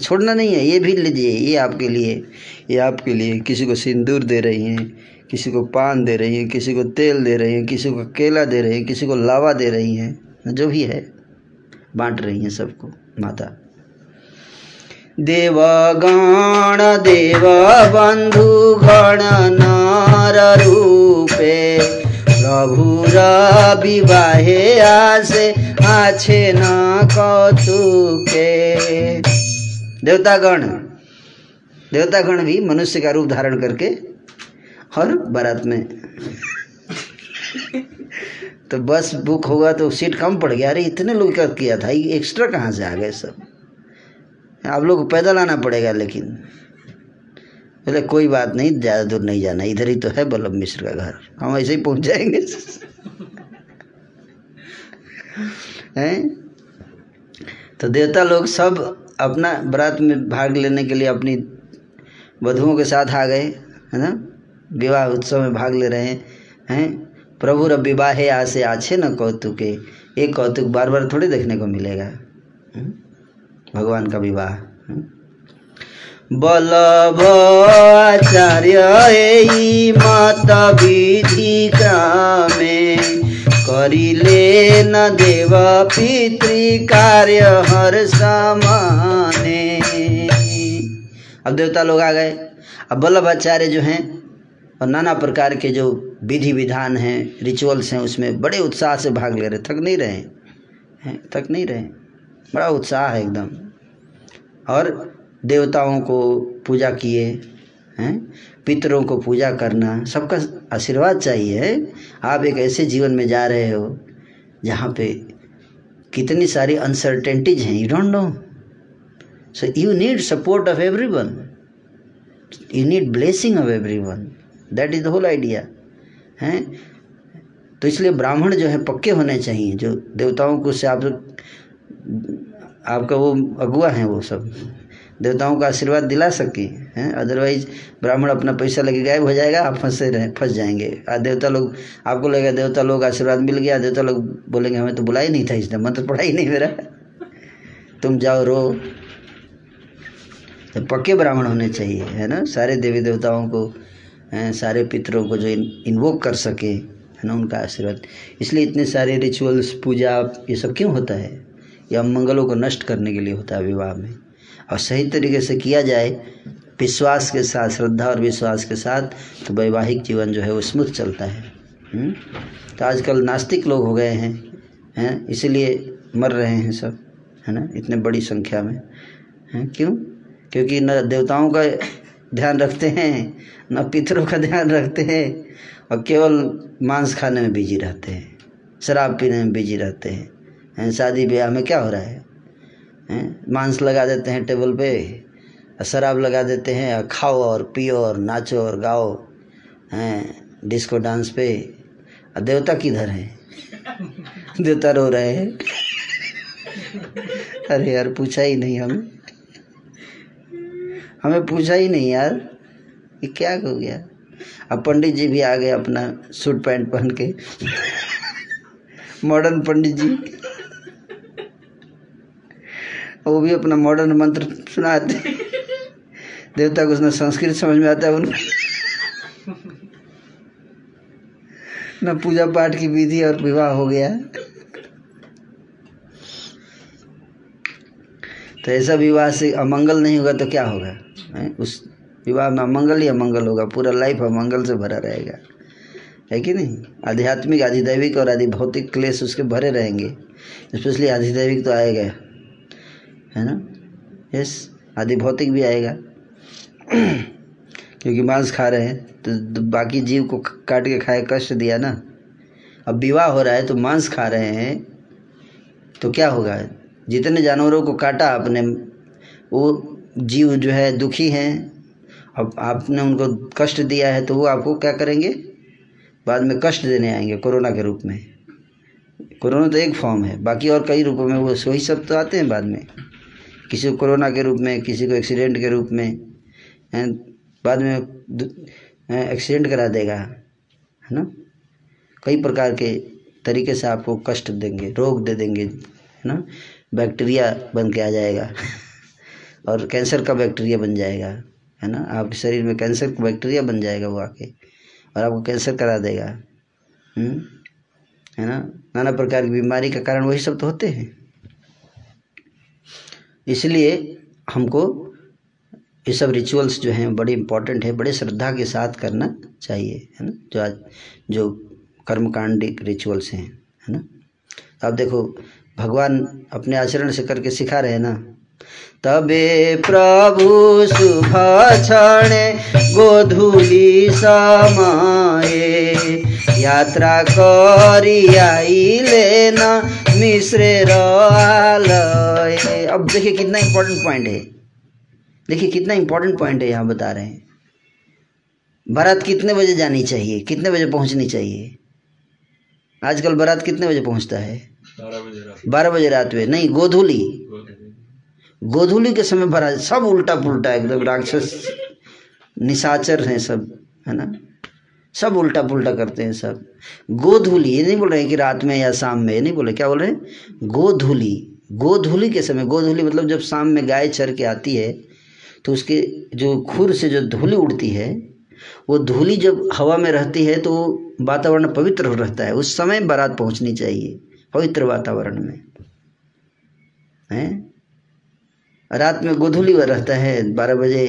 छोड़ना नहीं है, ये भी लीजिए, ये आपके लिए, ये आपके लिए। किसी को सिंदूर दे रही हैं, किसी को पान दे रही हैं, किसी को तेल दे रही हैं, किसी को केला दे रही हैं, किसी को लावा दे रही हैं। जो भी है, बांट रही हैं सबको, माता। देवगण देव बन्धु गण, नर रूपे। प्रभुर विवाहे आसे, आछे न कौतुके। देवतागण देवतागण भी मनुष्य का रूप धारण करके और बारात में। तो बस बुक होगा तो सीट कम पड़ गया। अरे इतने लोग का किया था एक्स्ट्रा कहाँ से आ गए सब? आप लोग को पैदल आना पड़ेगा, लेकिन बोले, कोई बात नहीं, ज़्यादा दूर नहीं जाना, इधर ही तो है बल्लभ मिश्र का घर, हम ऐसे ही पहुँच जाएँगे। हैं? तो देवता लोग सब अपना बारात में भाग लेने के लिए अपनी वधुओं के साथ आ गए, है ना? विवाह उत्सव में भाग ले रहे हैं प्रभु रब विवाहे आसे आछे न कौतुके ये कौतुक बार बार थोड़ी देखने को मिलेगा। हम्म? भगवान का विवाह? बल्लभ आचार्य एई मत विधि कामे करिले न देव पितृ कार्य हर समाने। अब देवता लोग आ गए। अब वल्लभ आचार्य जो हैं, और नाना प्रकार के जो विधि विधान हैं रिचुअल्स हैं, उसमें बड़े उत्साह से भाग ले रहे थक नहीं रहे हैं। थक नहीं रहे बड़ा उत्साह है एकदम। और देवताओं को पूजा किए, हैं? पितरों को पूजा करना, सबका आशीर्वाद चाहिए आप एक ऐसे जीवन में जा रहे हो, जहाँ पे कितनी सारी अनसर्टेनिटीज हैं you don't know so you need support of everyone you need blessing of everyone that is the whole idea हैं? तो इसलिए ब्राह्मण जो है पक्के होने चाहिए, जो देवताओं को से आप आपका वो अगुआ है वो सब। देवताओं का आशीर्वाद दिला सके, हैं? अदरवाइज़ ब्राह्मण अपना पैसा लेके गायब हो जाएगा, आप फंसे रहे, फंस जाएँगे। आ देवता लोग, आपको लगेगा देवता लोग आशीर्वाद मिल गया, देवता लोग बोलेंगे, हमें तो बुला ही नहीं था इसने, मंत्र पढ़ा ही नहीं मेरा। तुम जाओ, रो। तो पक्के ब्राह्मण होने चाहिए, है ना? सारे देवी देवताओं को सारे पितरों को जो इन्वोक कर सके, है ना? उनका आशीर्वाद। इसलिए इतने सारे रिचुअल्स पूजा, ये सब क्यों होता है? ये मंगलों को नष्ट करने के लिए होता है विवाह में। और सही तरीके से किया जाए, विश्वास के साथ, श्रद्धा और विश्वास के साथ तो वैवाहिक जीवन जो है वो स्मूथ चलता है। हुँ? तो आजकल नास्तिक लोग हो गए हैं हैं? इसीलिए मर रहे हैं सब, है ना? इतने बड़ी संख्या में, हैं? क्यों? क्योंकि न देवताओं का ध्यान रखते हैं, न पितरों का ध्यान रखते हैं, और केवल मांस खाने में बिज़ी रहते हैं, शराब पीने में बिज़ी रहते हैं। हैं, शादी ब्याह में क्या हो रहा है? हैं? मांस लगा देते हैं टेबल पे, शराब लगा देते हैं खाओ और पियो और नाचो और गाओ, हैं? डिस्को डांस पे। और देवता किधर है? देवता रो रहे हैं। अरे यार, पूछा ही नहीं हमें। हमें पूछा ही नहीं यार ये क्या हो गया? अब पंडित जी भी आ गए अपना सूट पैंट पहन के। मॉडर्न पंडित जी। वो भी अपना मॉडर्न मंत्र सुनाते देवता को उसने संस्कृत समझ में आता है उनको न पूजा पाठ की विधि और विवाह हो गया। तो ऐसा विवाह से अमंगल नहीं होगा तो क्या होगा, है? उस विवाह में अमंगल ही अमंगल होगा, पूरा लाइफ अमंगल से भरा रहेगा। है कि नहीं? आध्यात्मिक, आधिदैविक और आधि भौतिक क्लेश उसके भरे रहेंगे। स्पेशली आधिदैविक तो आएगा। है ना? यस आदि भौतिक भी आएगा। क्योंकि मांस खा रहे हैं तो बाकी जीव को काट के खाए, कष्ट दिया ना? अब विवाह हो रहा है तो मांस खा रहे हैं तो क्या होगा? जितने जानवरों को काटा आपने, वो जीव जो है दुखी हैं, अब आपने उनको कष्ट दिया है तो वो आपको क्या करेंगे? बाद में कष्ट देने आएँगे, कोरोना के रूप में। कोरोना तो एक फॉर्म है, बाकी और कई रूपों में वो वही सब तो आते हैं बाद में। किसी को कोरोना के रूप में, किसी को एक्सीडेंट के रूप में बाद में एक्सीडेंट करा देगा, है ना? कई प्रकार के तरीके से आपको कष्ट देंगे, रोग दे देंगे, है ना? बैक्टीरिया बन के आ जाएगा, और कैंसर का बैक्टीरिया बन जाएगा, है ना? आपके शरीर में कैंसर का बैक्टीरिया बन जाएगा वो आके, और आपको कैंसर करा देगा है ना? नाना प्रकार की बीमारी का कारण वही सब तो होते हैं। इसलिए हमको ये सब रिचुअल्स जो हैं, बड़े इंपॉर्टेंट है, बड़े श्रद्धा के साथ करना चाहिए, है ना? जो आज, जो कर्मकांडिक रिचुअल्स हैं, है ना? अब देखो, भगवान अपने आचरण से करके सिखा रहे हैं ना? तबे प्रभु क्षणे, गोधूली समाये। यात्रा करी आइले न मिश्रेर आलय अब देखिए कितना इंपॉर्टेंट पॉइंट है। देखिए कितना इंपॉर्टेंट पॉइंट है यहाँ बता रहे हैं। बारात कितने बजे जानी चाहिए? कितने बजे पहुंचनी चाहिए? आजकल बारात कितने बजे पहुँचता है? बारह बजे रात। में नहीं गोधूली। गोधूली। के समय बारात सब उल्टा पुल्टा एकदम राक्षस निशाचर हैं सब है ना? सब उल्टा पुल्टा करते हैं सब। गोधूली, ये नहीं बोल रहे कि रात में या शाम में, ये नहीं बोले क्या बोल रहे गोधूली गोधूली के समय गोधूली मतलब जब शाम में गाय चर के आती है तो उसके जो खुर से जो धूली उड़ती है, वो धूली जब हवा में रहती है तो वातावरण पवित्र रहता है। उस समय बारात पहुंचनी चाहिए, पवित्र वातावरण में। हैं? रात में गोधूली रहता है बारह बजे।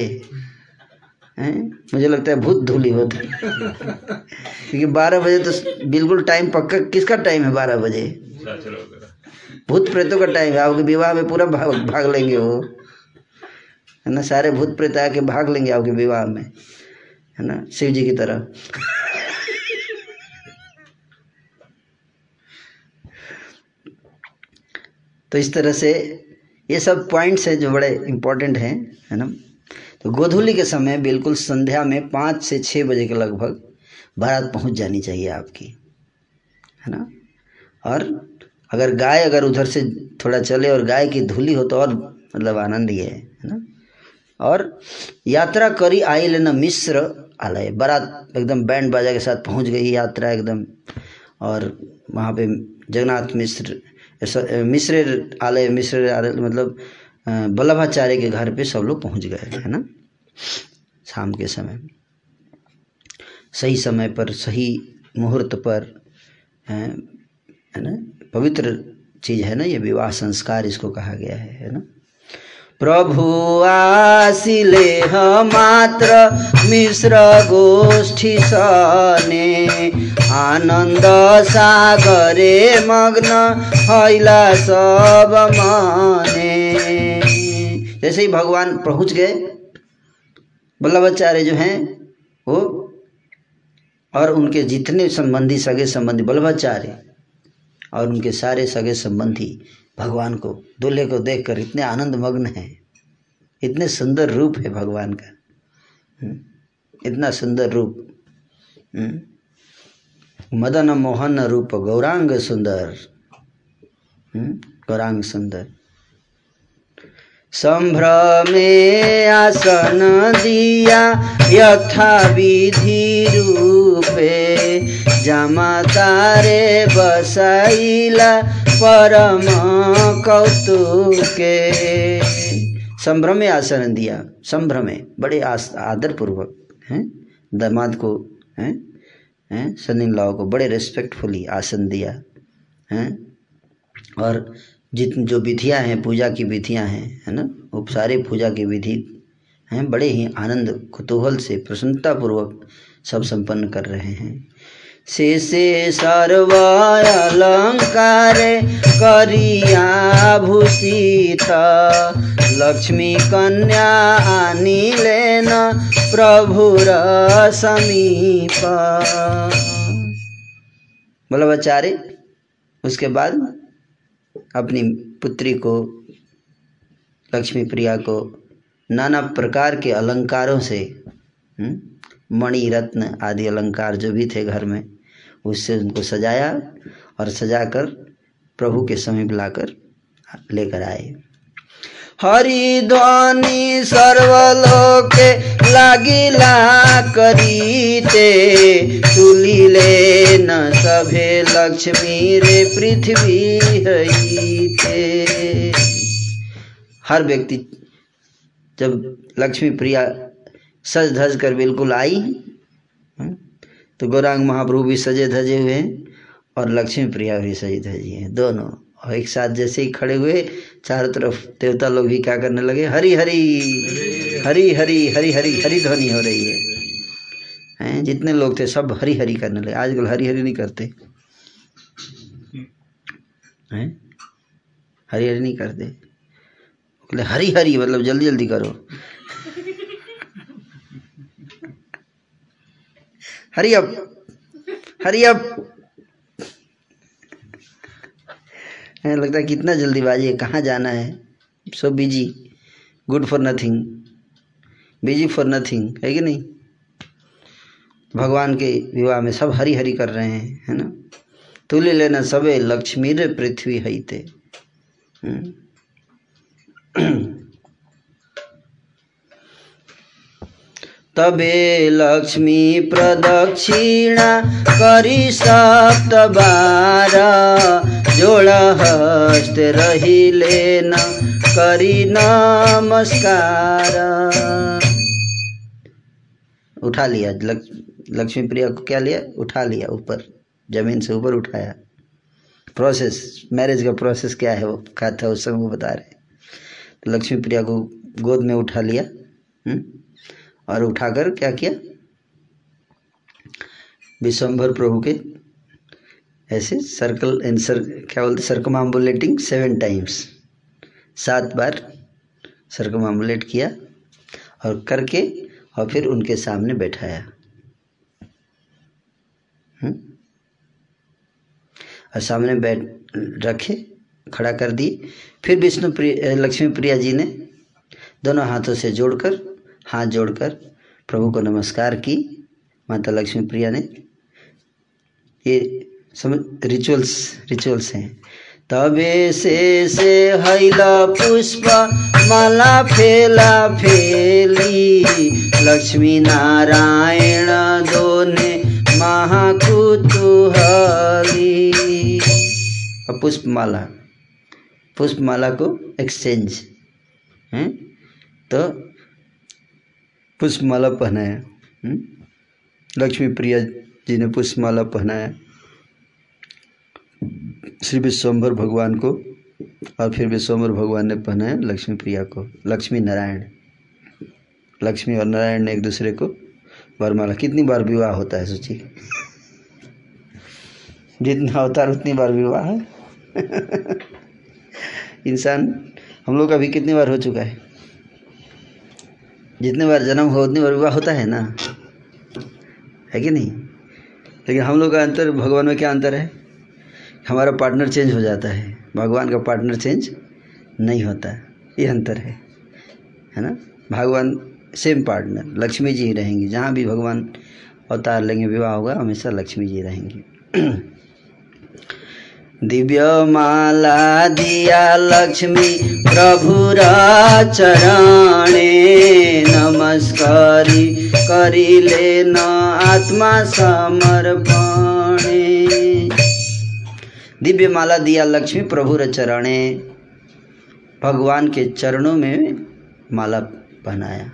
हैं? मुझे लगता है भूत धूली होता क्योंकि बारह बजे तो बिल्कुल टाइम पक्का, किसका टाइम है बारह बजे? भूत प्रेतों का टाइम है। आपके विवाह में पूरा भाग भाग लेंगे वो। है ना? सारे भूत प्रेत आके भाग लेंगे आपके विवाह में। है ना? शिव जी की तरह। तो इस तरह से ये सब पॉइंट्स हैं जो बड़े इम्पोर्टेंट हैं, है ना? तो गोधूली के समय बिल्कुल संध्या में पाँच से छः बजे के लगभग बारात पहुँच जानी चाहिए आपकी, है ना? और अगर गाय अगर उधर से थोड़ा चले और गाय की धूली हो तो और मतलब आनंद ही है ना? और यात्रा करी आई लेना मिश्र आलय। बारात एकदम बैंड बाजा के साथ पहुँच गई यात्रा एकदम। और वहाँ पे जगन्नाथ मिश्र मिश्र आलय मिश्र आलय मतलब वल्लभाचार्य के घर पे सब लोग पहुँच गए, है ना? शाम के समय। सही समय पर, सही मुहूर्त पर, है है ना? पवित्र चीज़ है ना ये, विवाह संस्कार इसको कहा गया है है ना? प्रभु आसिले मात्र, मिश्र गोष्ठी सने आनन्द सागरे मग्न हैला सब माने। जैसे ही भगवान पहुँच गए वल्लभाचार्य जो हैं वो और उनके जितने संबंधी सगे संबंधी वल्लभाचार्य और उनके सारे सगे संबंधी भगवान को दूल्हे को देखकर इतने आनंद मग्न हैं। इतने सुंदर रूप है भगवान का। हम्म, इतना सुंदर रूप। हम्म, मदन मोहन रूप गौरांग सुंदर। हम्म, गौरांग सुंदर। संभ्रमे आसन दिया यथा विधि रूपे जमातारे बसाइला परम कौतुके। संभ्रमे आसन दिया संभ्रमे बड़े आदर पूर्वक हैं, दामाद को, हैं हैं, सन इन लॉ को बड़े रेस्पेक्टफुली आसन दिया, हैं, और जितनी जो विधियाँ हैं, पूजा की विधियाँ हैं, है ना? वो सारे पूजा की विधि हैं, बड़े ही आनंद, कुतूहल से प्रसन्नता पूर्वक सब संपन्न कर रहे हैं। से शेषे सर्वालंकार करिया भूषित, लक्ष्मी कन्या आनिलेन प्रभुर समीप। बल्लभाचार्य उसके बाद अपनी पुत्री को लक्ष्मी प्रिया को नाना प्रकार के अलंकारों से हम्म, मणि रत्न आदि अलंकार जो भी थे घर में उससे उनको सजाया और सजाकर प्रभु के समीप लाकर लेकर आए। हरिध्वनि सर्वलोके लागिला करीते तुलिले न सभे लक्ष्मी रे पृथ्वी हईते। हर व्यक्ति जब लक्ष्मी प्रिया सज धज कर बिल्कुल आई हम्म, तो गौरांग महाप्रभु भी सजे धजे हुए हैं और लक्ष्मी प्रिया भी सजी धजी हैं दोनों। और एक साथ जैसे ही खड़े हुए, चारों तरफ़ देवता लोग भी क्या करने लगे? हरी हरी हरी हरी हरी हरी हरी ध्वनि हो रही है। हैं, जितने लोग थे सब हरी हरी करने लगे। आजकल हरी हरी नहीं करते। हैं? हरी हरी नहीं करते। बोले, हरी हरी मतलब जल्दी जल्दी करो। हरी अब हरी अब। हैं, लगता है कितना जल्दीबाजी है कहाँ जाना है? So busy good for nothing busy for nothing है कि नहीं? भगवान के विवाह में सब हरी हरी कर रहे हैं है ना? तुले लेना सबे लक्ष्मी रे पृथ्वी हईते तबे लक्ष्मी प्रदक्षिणा करी सप्त बार। जोड़ हस्त रहिले न करी नमस्कार। उठा लिया लक्ष, लक्ष्मी प्रिया को क्या लिया? उठा लिया ऊपर ज़मीन से ऊपर उठाया। प्रोसेस मैरिज का प्रोसेस क्या है वो? क्या था उस समय वो बता रहे तो लक्ष्मी प्रिया को गोद में उठा लिया हुँ? और उठाकर क्या किया? विश्वम्भर प्रभु के ऐसे सर्कल एंड सर क्या बोलते सर्कमाम्बुलेटिंग सेवन टाइम्स सात बार सर्कमाम्बुलेट किया और करके और फिर उनके सामने बैठाया। हुँ? और सामने बैठ, रखे, खड़ा कर दिए। फिर विष्णु प्रिय, लक्ष्मी प्रिया जी ने दोनों हाथों से जोड़कर हाथ जोड़कर प्रभु को नमस्कार की। माता लक्ष्मी प्रिया ने। ये समझ रिचुअल्स रिचुअल्स हैं। तबे से से हैला पुष्प, माला फेला फेली। लक्ष्मी नारायण दोने महाकुतूहली। और पुष्प माला पुष्प माला को एक्सचेंज हैं? तो पुष्पमाला पहनाया हम्म? लक्ष्मी प्रिया जी ने पुष्पमाला पहनाया श्री विश्वम्भर भगवान को और फिर विश्वम्भर भगवान ने पहनाया लक्ष्मी प्रिया को। लक्ष्मी नारायण। लक्ष्मी और नारायण ने एक दूसरे को वरमाला। कितनी बार विवाह होता है सोचिए जितना अवतार उतनी बार विवाह है। इंसान, हम लोग का भी कितनी बार हो चुका है? जितने बार जन्म हो, उतनी बार विवाह होता है ना? है कि नहीं? लेकिन हम लोग का अंतर, भगवान में क्या अंतर है? हमारा पार्टनर चेंज हो जाता है। भगवान का पार्टनर चेंज नहीं होता। ये अंतर है। है ना? भगवान सेम पार्टनर लक्ष्मी जी ही रहेंगी। जहाँ भी भगवान अवतार लेंगे, विवाह होगा, हमेशा लक्ष्मी जी रहेंगी। दिव्य माला दिया लक्ष्मी प्रभुर चरणे नमस्कारी करिले न आत्मा समर्पणे। दिव्य माला दिया लक्ष्मी प्रभु चरणे भगवान के चरणों में माला पहनाया,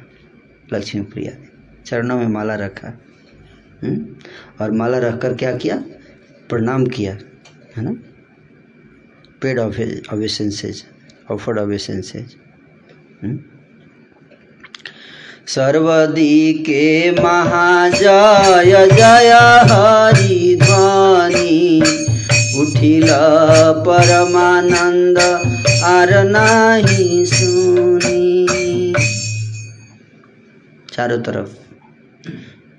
लक्ष्मी प्रिया ने। चरणों में माला रखा हुँ? और माला रखकर क्या किया? प्रणाम किया, है ना? पेड ऑबेसेंसेज ऑफर्ड ऑबेसेंसेज सर्वदी के महाजय जय हरि ध्वनि उठिल परमानंद आर नाही सुनी चारों तरफ़,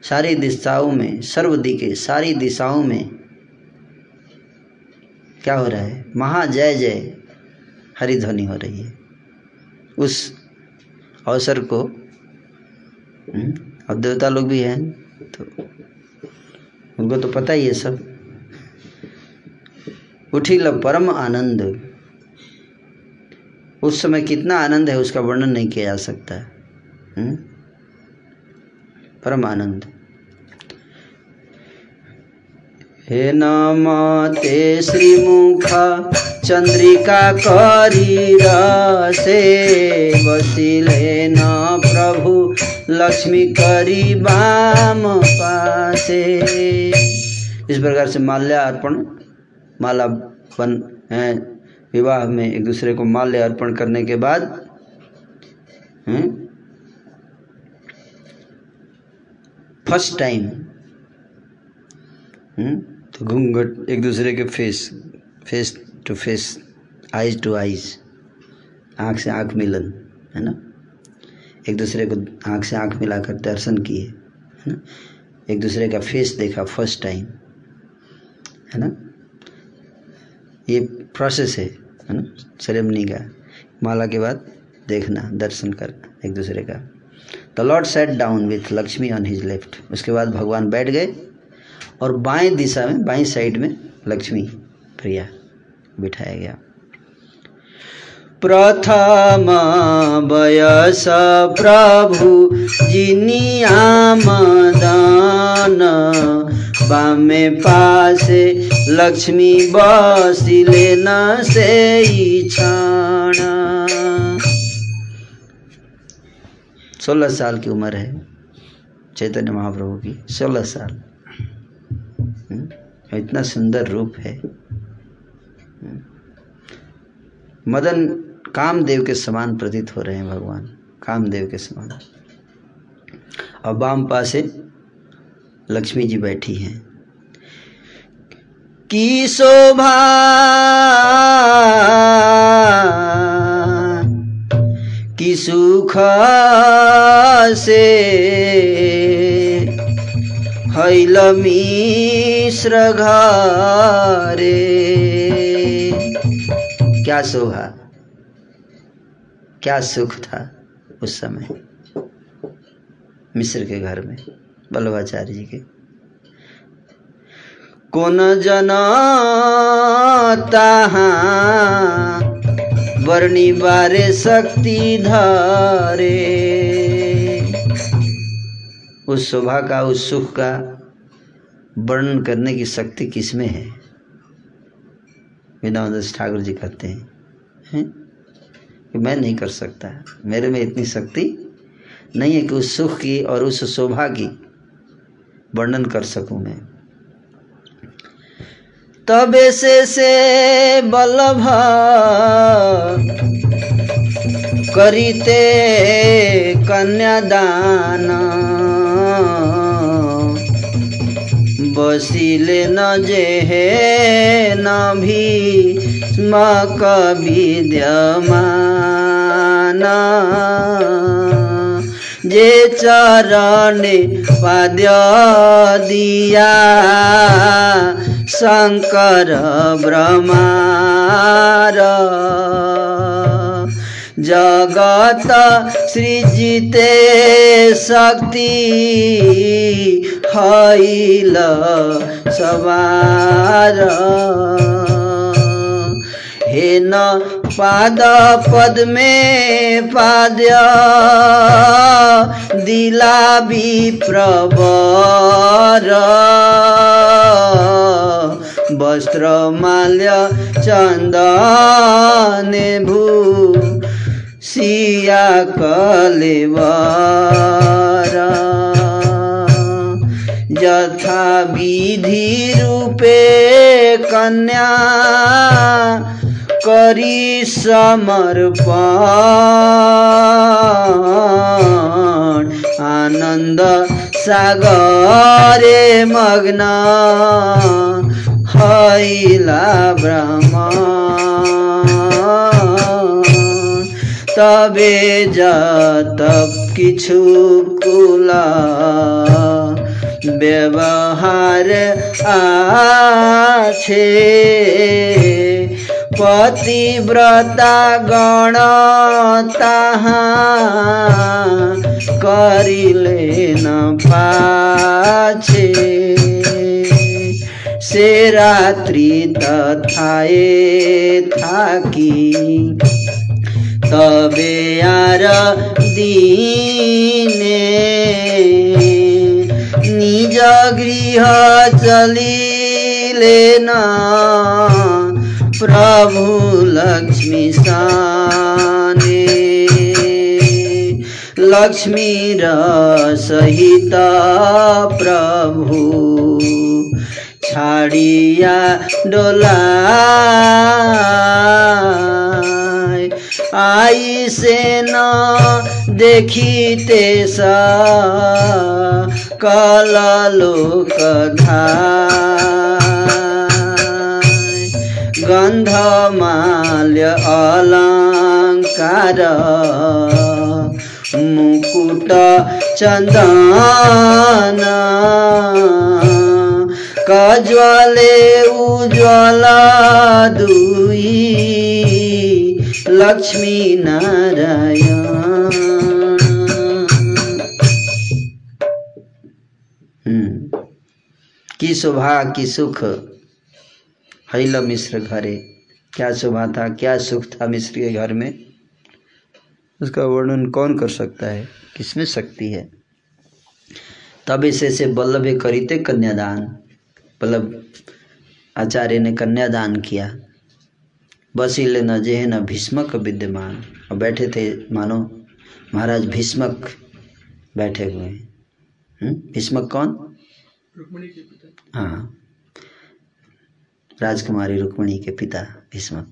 सारी दिशाओं में सर्वदी के सारी दिशाओं में क्या हो रहा है? महा जय जय। हरि ध्वनि हो रही है। उस अवसर को हम्म, और देवता लोग भी हैं तो उनको तो पता ही है सब। उठी उठिल परम आनंद। उस समय कितना आनंद है उसका वर्णन नहीं किया जा सकता। हम्म? परम आनंद। हे नमते श्रीमुख, चंद्रिका करी रसे बसिले न प्रभु, लक्ष्मी करी बाम पासे। इस प्रकार से माल्या अर्पण माला बन है विवाह में एक दूसरे को माल्य अर्पण करने के बाद फ़र्स्ट टाइम तो घूंघट एक दूसरे के face face to face eyes to eyes आँख से आँख मिलन, है ना? एक दूसरे को आँख से आँख मिलाकर दर्शन किए, है ना? एक दूसरे का फेस देखा फ़र्स्ट टाइम है ना? ये प्रोसेस है है ना? सेरेमनी का। माला के बाद देखना, दर्शन करना एक दूसरे का। The lord set down with Lakshmi on his left उसके बाद भगवान बैठ गए। और बाएँ दिशा में, बाएँ साइड में लक्ष्मी प्रिया बिठाया गया। प्रथम वयस प्रभु जिनियाम दान, बामे पासे लक्ष्मी बसिले न से क्षण सोलह साल की उम्र है, चैतन्य महाप्रभु की, सोलह साल। इतना सुंदर रूप है। मदन कामदेव के समान प्रतीत हो रहे हैं भगवान, कामदेव के समान। और बाम पासे लक्ष्मी जी बैठी हैं। की शोभा? की सुख से हैल घरे क्या शोभा क्या सुख था उस समय? मिश्र के घर में, बल्लभाचार्य जी के। कौन जन वर्णी बारे शक्ति धरे। उस शोभा का, उस सुख का वर्णन करने की शक्ति किसमें है? विनोद ठाकुर जी कहते हैं हैं? कि मैं नहीं कर सकता। मेरे में इतनी शक्ति नहीं है कि उस सुख की और उस शोभा की वर्णन कर सकूँ मैं। तब से से बल्लभ करीते कन्यादान। बसिले न जे हे न भी स्मक जे चरणे पाद्य दिया शङ्कर ब्रह्मार। जगत सृजिते शक्ति हैल सवार हे न पाद पद में पाद्य, दिला विप्रवर वस्त्र माल्य चन्दने भू सिया कलेवर। यथा विधि रूपे कन्या करी समर्पण। आनन्द सागरे मग्न हैला ब्रह्म। তবে যত কিছু কুলা ব্যবহার আছে, পতিব্রতা গণ তাহা করিলে ন পাছে। সে রাত্রি তথায় থাকি তবে আর দিনে নিজ গৃহ চলিলে না প্রভু লক্ষ্মী সানে লক্ষ্মীর সহিত आई से ना देखी तेसा काला लोक माल अलंकार मुकुट चंदन कज्वले उज्वला दुई। लक्ष्मी नारायण। हम्म। की शोभा, की सुख। हैल मिश्र घरे। क्या शोभा था, क्या सुख था मिश्र के घर में? उसका वर्णन कौन कर सकता है? किसमें शक्ति है? तब इसे से बल्लभ करीते कन्यादान। बल्लभ आचार्य ने कन्यादान किया। बसीले न जेह न भीष्मक विद्यमान। और बैठे थे मानो महाराज भीष्मक बैठे हुए हैं। हम्म? भीष्मक कौन? रुक्मिणी के पिता। हाँ। राजकुमारी रुक्मणी के पिता भीष्मक।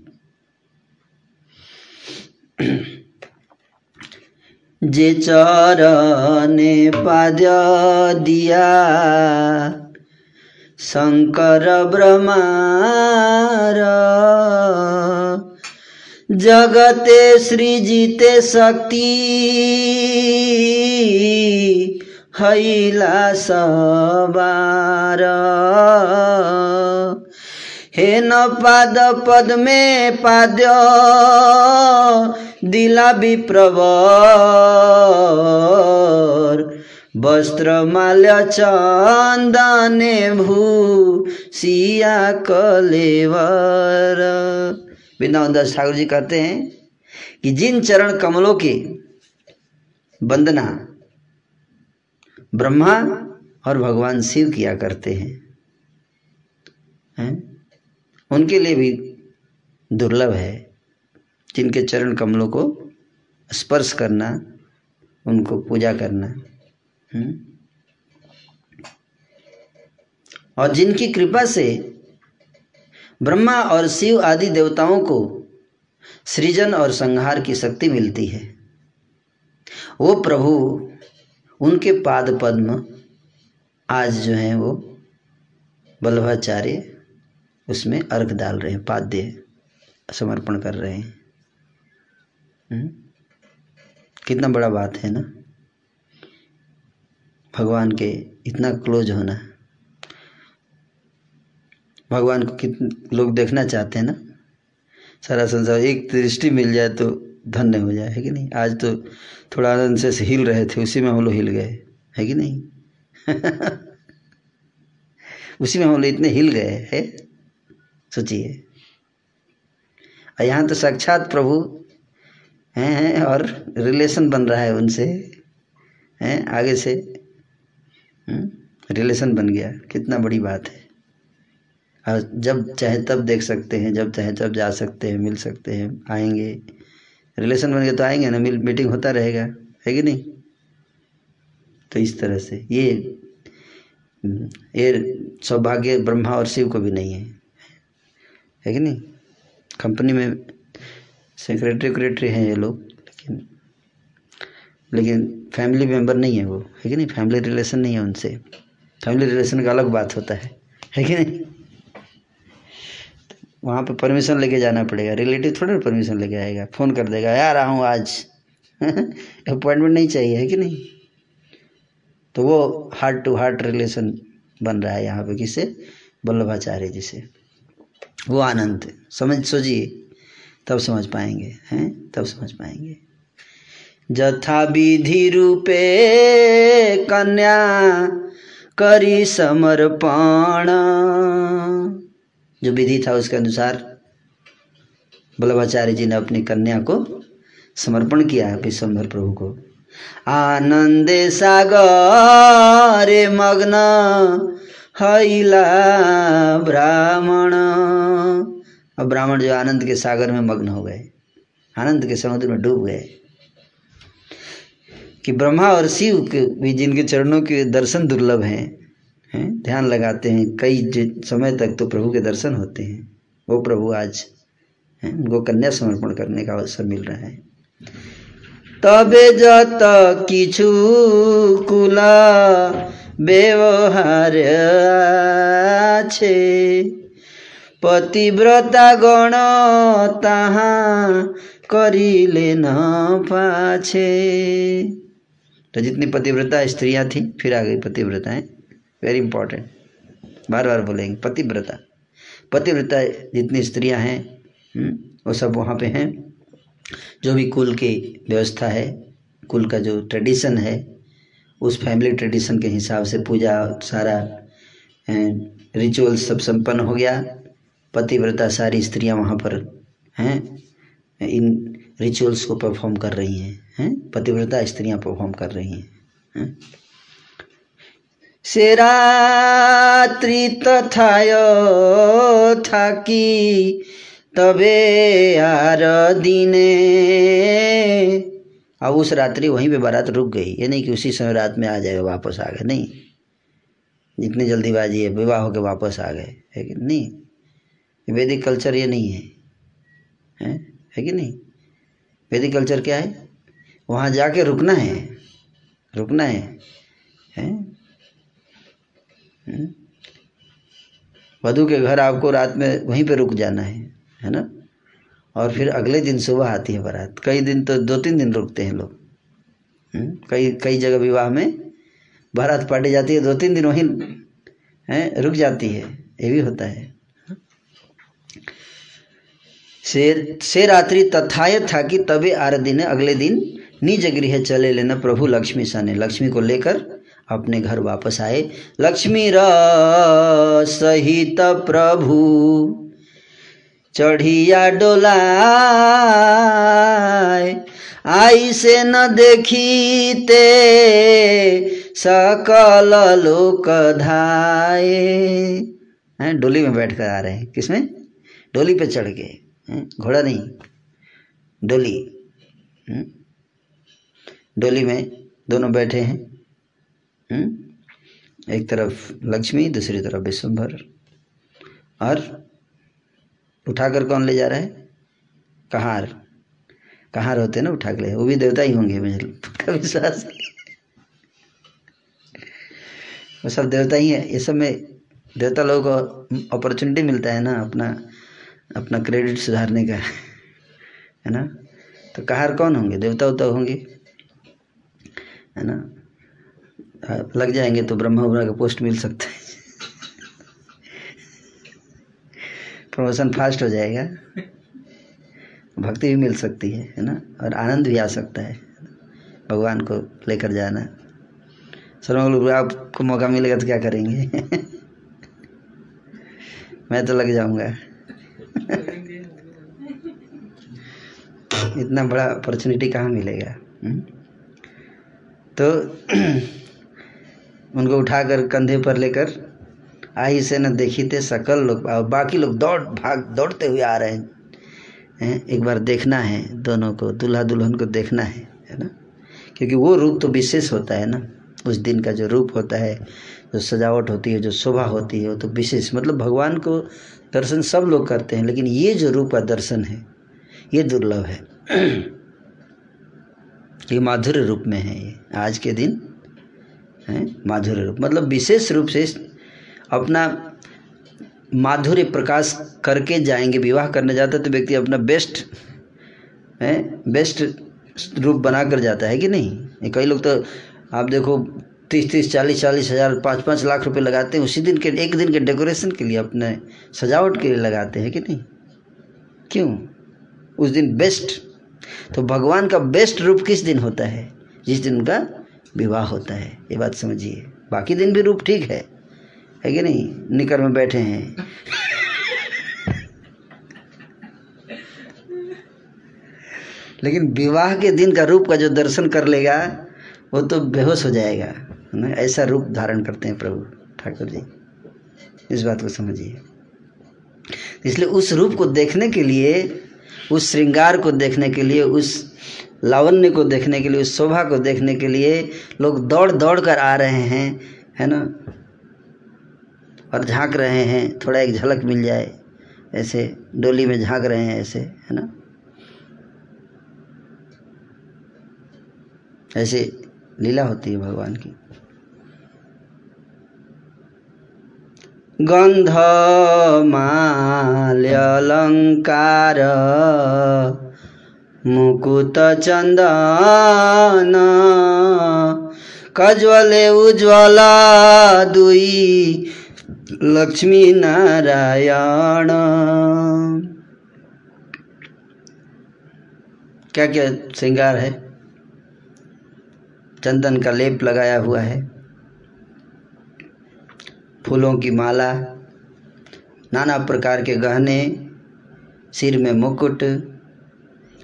जे चरने पाद्य दिया शङ्कर ब्रह्मार। जगते सृजिते शक्ति। हैला सबार। हे न पाद पद में पाद्य दिला विप्रवर। वस्त्र माल्य चंदने भू सिया कलेवर। वृंदावन दास ठाकुर जी कहते हैं कि जिन चरण कमलों की वंदना ब्रह्मा और भगवान शिव किया करते हैं हैं उनके लिए भी दुर्लभ है जिनके चरण कमलों को स्पर्श करना, उनको पूजा करना हम्म? और जिनकी कृपा से ब्रह्मा और शिव आदि देवताओं को सृजन और संहार की शक्ति मिलती है। वो प्रभु, उनके पाद पद्म, आज जो है वो बल्लभाचार्य, उसमें अर्घ डाल रहे हैं, पाद्य समर्पण कर रहे हैं। हम्म? कितना बड़ा बात है ना? भगवान के इतना क्लोज होना। भगवान को कितने लोग देखना चाहते हैं ना? सारा संसार, एक दृष्टि मिल जाए तो धन्य हो जाए, है कि नहीं? आज तो थोड़ा आनंद से हिल रहे थे, उसी में हम लोग हिल गए, है कि नहीं? उसी में हम लोग इतने हिल गए, है? सोचिए। यहाँ तो साक्षात प्रभु हैं हैं, और रिलेशन बन रहा है उनसे, हैं, आगे से। रिलेशन बन गया, कितना बड़ी बात है। जब चाहे तब देख सकते हैं, जब चाहे तब जा सकते हैं, मिल सकते हैं, आएँगे। रिलेशन बन गया तो आएँगे ना, मिल मीटिंग होता रहेगा, है कि नहीं? तो इस तरह से, ये ये सौभाग्य ब्रह्मा और शिव को भी नहीं है। है कि नहीं? कंपनी में सेक्रेटरी वेक्रेटरी हैं ये लोग, लेकिन लेकिन फैमिली मेंबर नहीं है वो, है कि नहीं? फैमिली रिलेशन नहीं है उनसे। फैमिली रिलेशन का अलग बात होता है है कि नहीं? वहाँ पे परमिशन लेके जाना पड़ेगा। रिलेटिव थोड़ा परमिशन लेके आएगा। फ़ोन कर देगा, यार हूँ आज। अपॉइंटमेंट नहीं चाहिए, है कि नहीं? तो वो हार्ट टू हार्ट रिलेशन बन रहा है यहाँ पे किससे वल्लभाचार्य जी से। वो आनंद समझ, सोचिए। तब समझ पाएँगे, हैं? तब समझ पाएँगे। जथा विधि रूपे कन्या करी समर्पण। जो विधि था उसके अनुसार वल्लभाचार्य जी ने अपनी कन्या को समर्पण किया है विश्वम्भर प्रभु को। आनंद सागर मग्न हैला ब्राह्मण। अब ब्राह्मण जो आनंद के सागर में मग्न हो गए, आनंद के समुद्र में डूब गए, कि ब्रह्मा और शिव के भी जिनके चरणों के दर्शन दुर्लभ हैं हैं, ध्यान लगाते हैं, कई समय तक तो प्रभु के दर्शन होते हैं। वो प्रभु आज हैं, उनको कन्या समर्पण करने का अवसर मिल रहा है। तबे जत কিছু কুলা ব্যবহার আছে পতিব্রতা গণ তাহা तो जितनी पतिव्रता स्त्रियाँ थी, फिर आ गई पतिव्रताएँ। वेरी इंपॉर्टेंट बार बार बोलेंगे पतिव्रता। पतिव्रता जितनी स्त्रियाँ हैं हम्म, वो सब वहाँ पे हैं। जो भी कुल की व्यवस्था है कुल का जो ट्रेडिशन है उस फैमिली ट्रेडिशन के हिसाब से पूजा सारा रिचुअल सब संपन्न हो गया। पतिव्रता सारी स्त्रियाँ वहाँ पर हैं इन रिचुअल्स को परफॉर्म कर रही हैं हैं। पतिव्रता स्त्रियाँ परफॉर्म कर रही हैं हैं? से रात्रि तथाय থাকি तबे आर दिने। अब उस रात्रि वहीं पे बारात रुक गई। ये नहीं कि उसी समय रात में आ जाए वापस आ गए। नहीं। जितनी जल्दीबाजी है विवाह होके वापस आ गए। है कि नहीं? वैदिक कल्चर ये नहीं है। है, है कि नहीं? वैदिक कल्चर क्या है? वहाँ जाके रुकना है। रुकना है। हैं? वधु के घर आपको रात में वहीं पे रुक जाना है है ना? और फिर अगले दिन सुबह आती है बारात। कई दिन तो दो तीन दिन रुकते हैं लोग? कई कई जगह विवाह में बारात पार्टी जाती है, दो तीन दिन वहीं, है, रुक जाती है। ये भी होता है। से से रात्रि तथाय था कि तबे आर दिन अगले दिन निज गृह चले लेना प्रभु लक्ष्मी सने लक्ष्मी को लेकर अपने घर वापस आए। लक्ष्मी र सहित प्रभु, चढ़िया डोला आई से न देखीते सकल लोक धाये हैं, डोली में बैठ कर आ रहे हैं। किसमें? डोली पे चढ़ के घोड़ा नहीं, डोली। डोली में दोनों बैठे हैं? एक तरफ़ लक्ष्मी, दूसरी तरफ़ विश्वभर। और उठाकर कौन ले जा रहा है? कहार। कहार होते हैं ना उठा के ले वो भी देवता ही होंगे, मुझे पक्का विश्वास वो सब देवता ही है। ये सब में देवता लोगों को अपॉर्चुनिटी मिलता है ना अपना अपना क्रेडिट सुधारने का। है ना? तो कहार कौन होंगे? देवता उवता होंगे। है ना? लग जाएँगे तो ब्रह्मा का पोस्ट मिल सकता है। प्रमोशन फास्ट हो जाएगा। भक्ति भी मिल सकती है है ना? और आनंद भी आ सकता है, भगवान को लेकर जाना। सर्वमंगल आपको मौका मिलेगा तो क्या करेंगे? मैं तो लग जाऊँगा। इतना बड़ा अपॉर्चुनिटी कहाँ मिलेगा? हुँ? तो उनको उठाकर कंधे पर लेकर आई से न देखी थे सकल लोग बाकी लोग दौड़ भाग, दौड़ते हुए आ रहे हैं। हैं? एक बार देखना है दोनों को दूल्हा दुल्हन को देखना है है ना? क्योंकि वो रूप तो विशेष होता है ना? उस दिन का जो रूप होता है, जो सजावट होती है, जो शोभा होती है, वो तो विशेष। मतलब भगवान को दर्शन सब लोग करते हैं, लेकिन ये जो रूप का दर्शन है, ये दुर्लभ है। ये माधुर्य रूप में है ये। आज के दिन है? माधुर्य रूप। मतलब विशेष रूप से अपना माधुर्य प्रकाश करके जाएँगे, विवाह करने जाता है तो व्यक्ति अपना बेस्ट है? बेस्ट रूप बना कर जाता है कि नहीं? कई लोग तो आप देखो, तीस तीस, चालीस चालीस हज़ार, पाँच पाँच लाख रुपए लगाते हैं, उसी दिन के, एक दिन के डेकोरेशन के लिए अपने सजावट के लिए लगाते हैं कि नहीं? क्यों? उस दिन बेस्ट तो भगवान का बेस्ट रूप किस दिन होता है? जिस दिन उनका विवाह होता है। ये बात समझिए। बाकी दिन भी रूप ठीक है। है कि नहीं? निकर में बैठे हैं। लेकिन विवाह के दिन का रूप का जो दर्शन कर लेगा, वो तो बेहोश हो जाएगा। ना, ऐसा रूप धारण करते हैं प्रभु ठाकुर जी। इस बात को समझिए। इसलिए उस रूप को देखने के लिए, उस श्रृंगार को देखने के लिए, उस लावण्य को देखने के लिए उस शोभा को देखने के लिए लोग दौड़ दौड़ कर आ रहे हैं, है ना? और झाँक रहे हैं, थोड़ा एक झलक मिल जाए, ऐसे डोली में झाँक रहे हैं, ऐसे, है ना? ऐसे लीला होती है भगवान की। गंध गन्धमाल्यलङ्कार मुकुत चन्दन कज्वले उज्ज्वल दुई, लक्ष्मी नारायण। क्या क्या श्रृंगार है? चंदन का लेप लगाया हुआ है। फूलों की माला, नाना प्रकार के गहने, सिर में मुकुट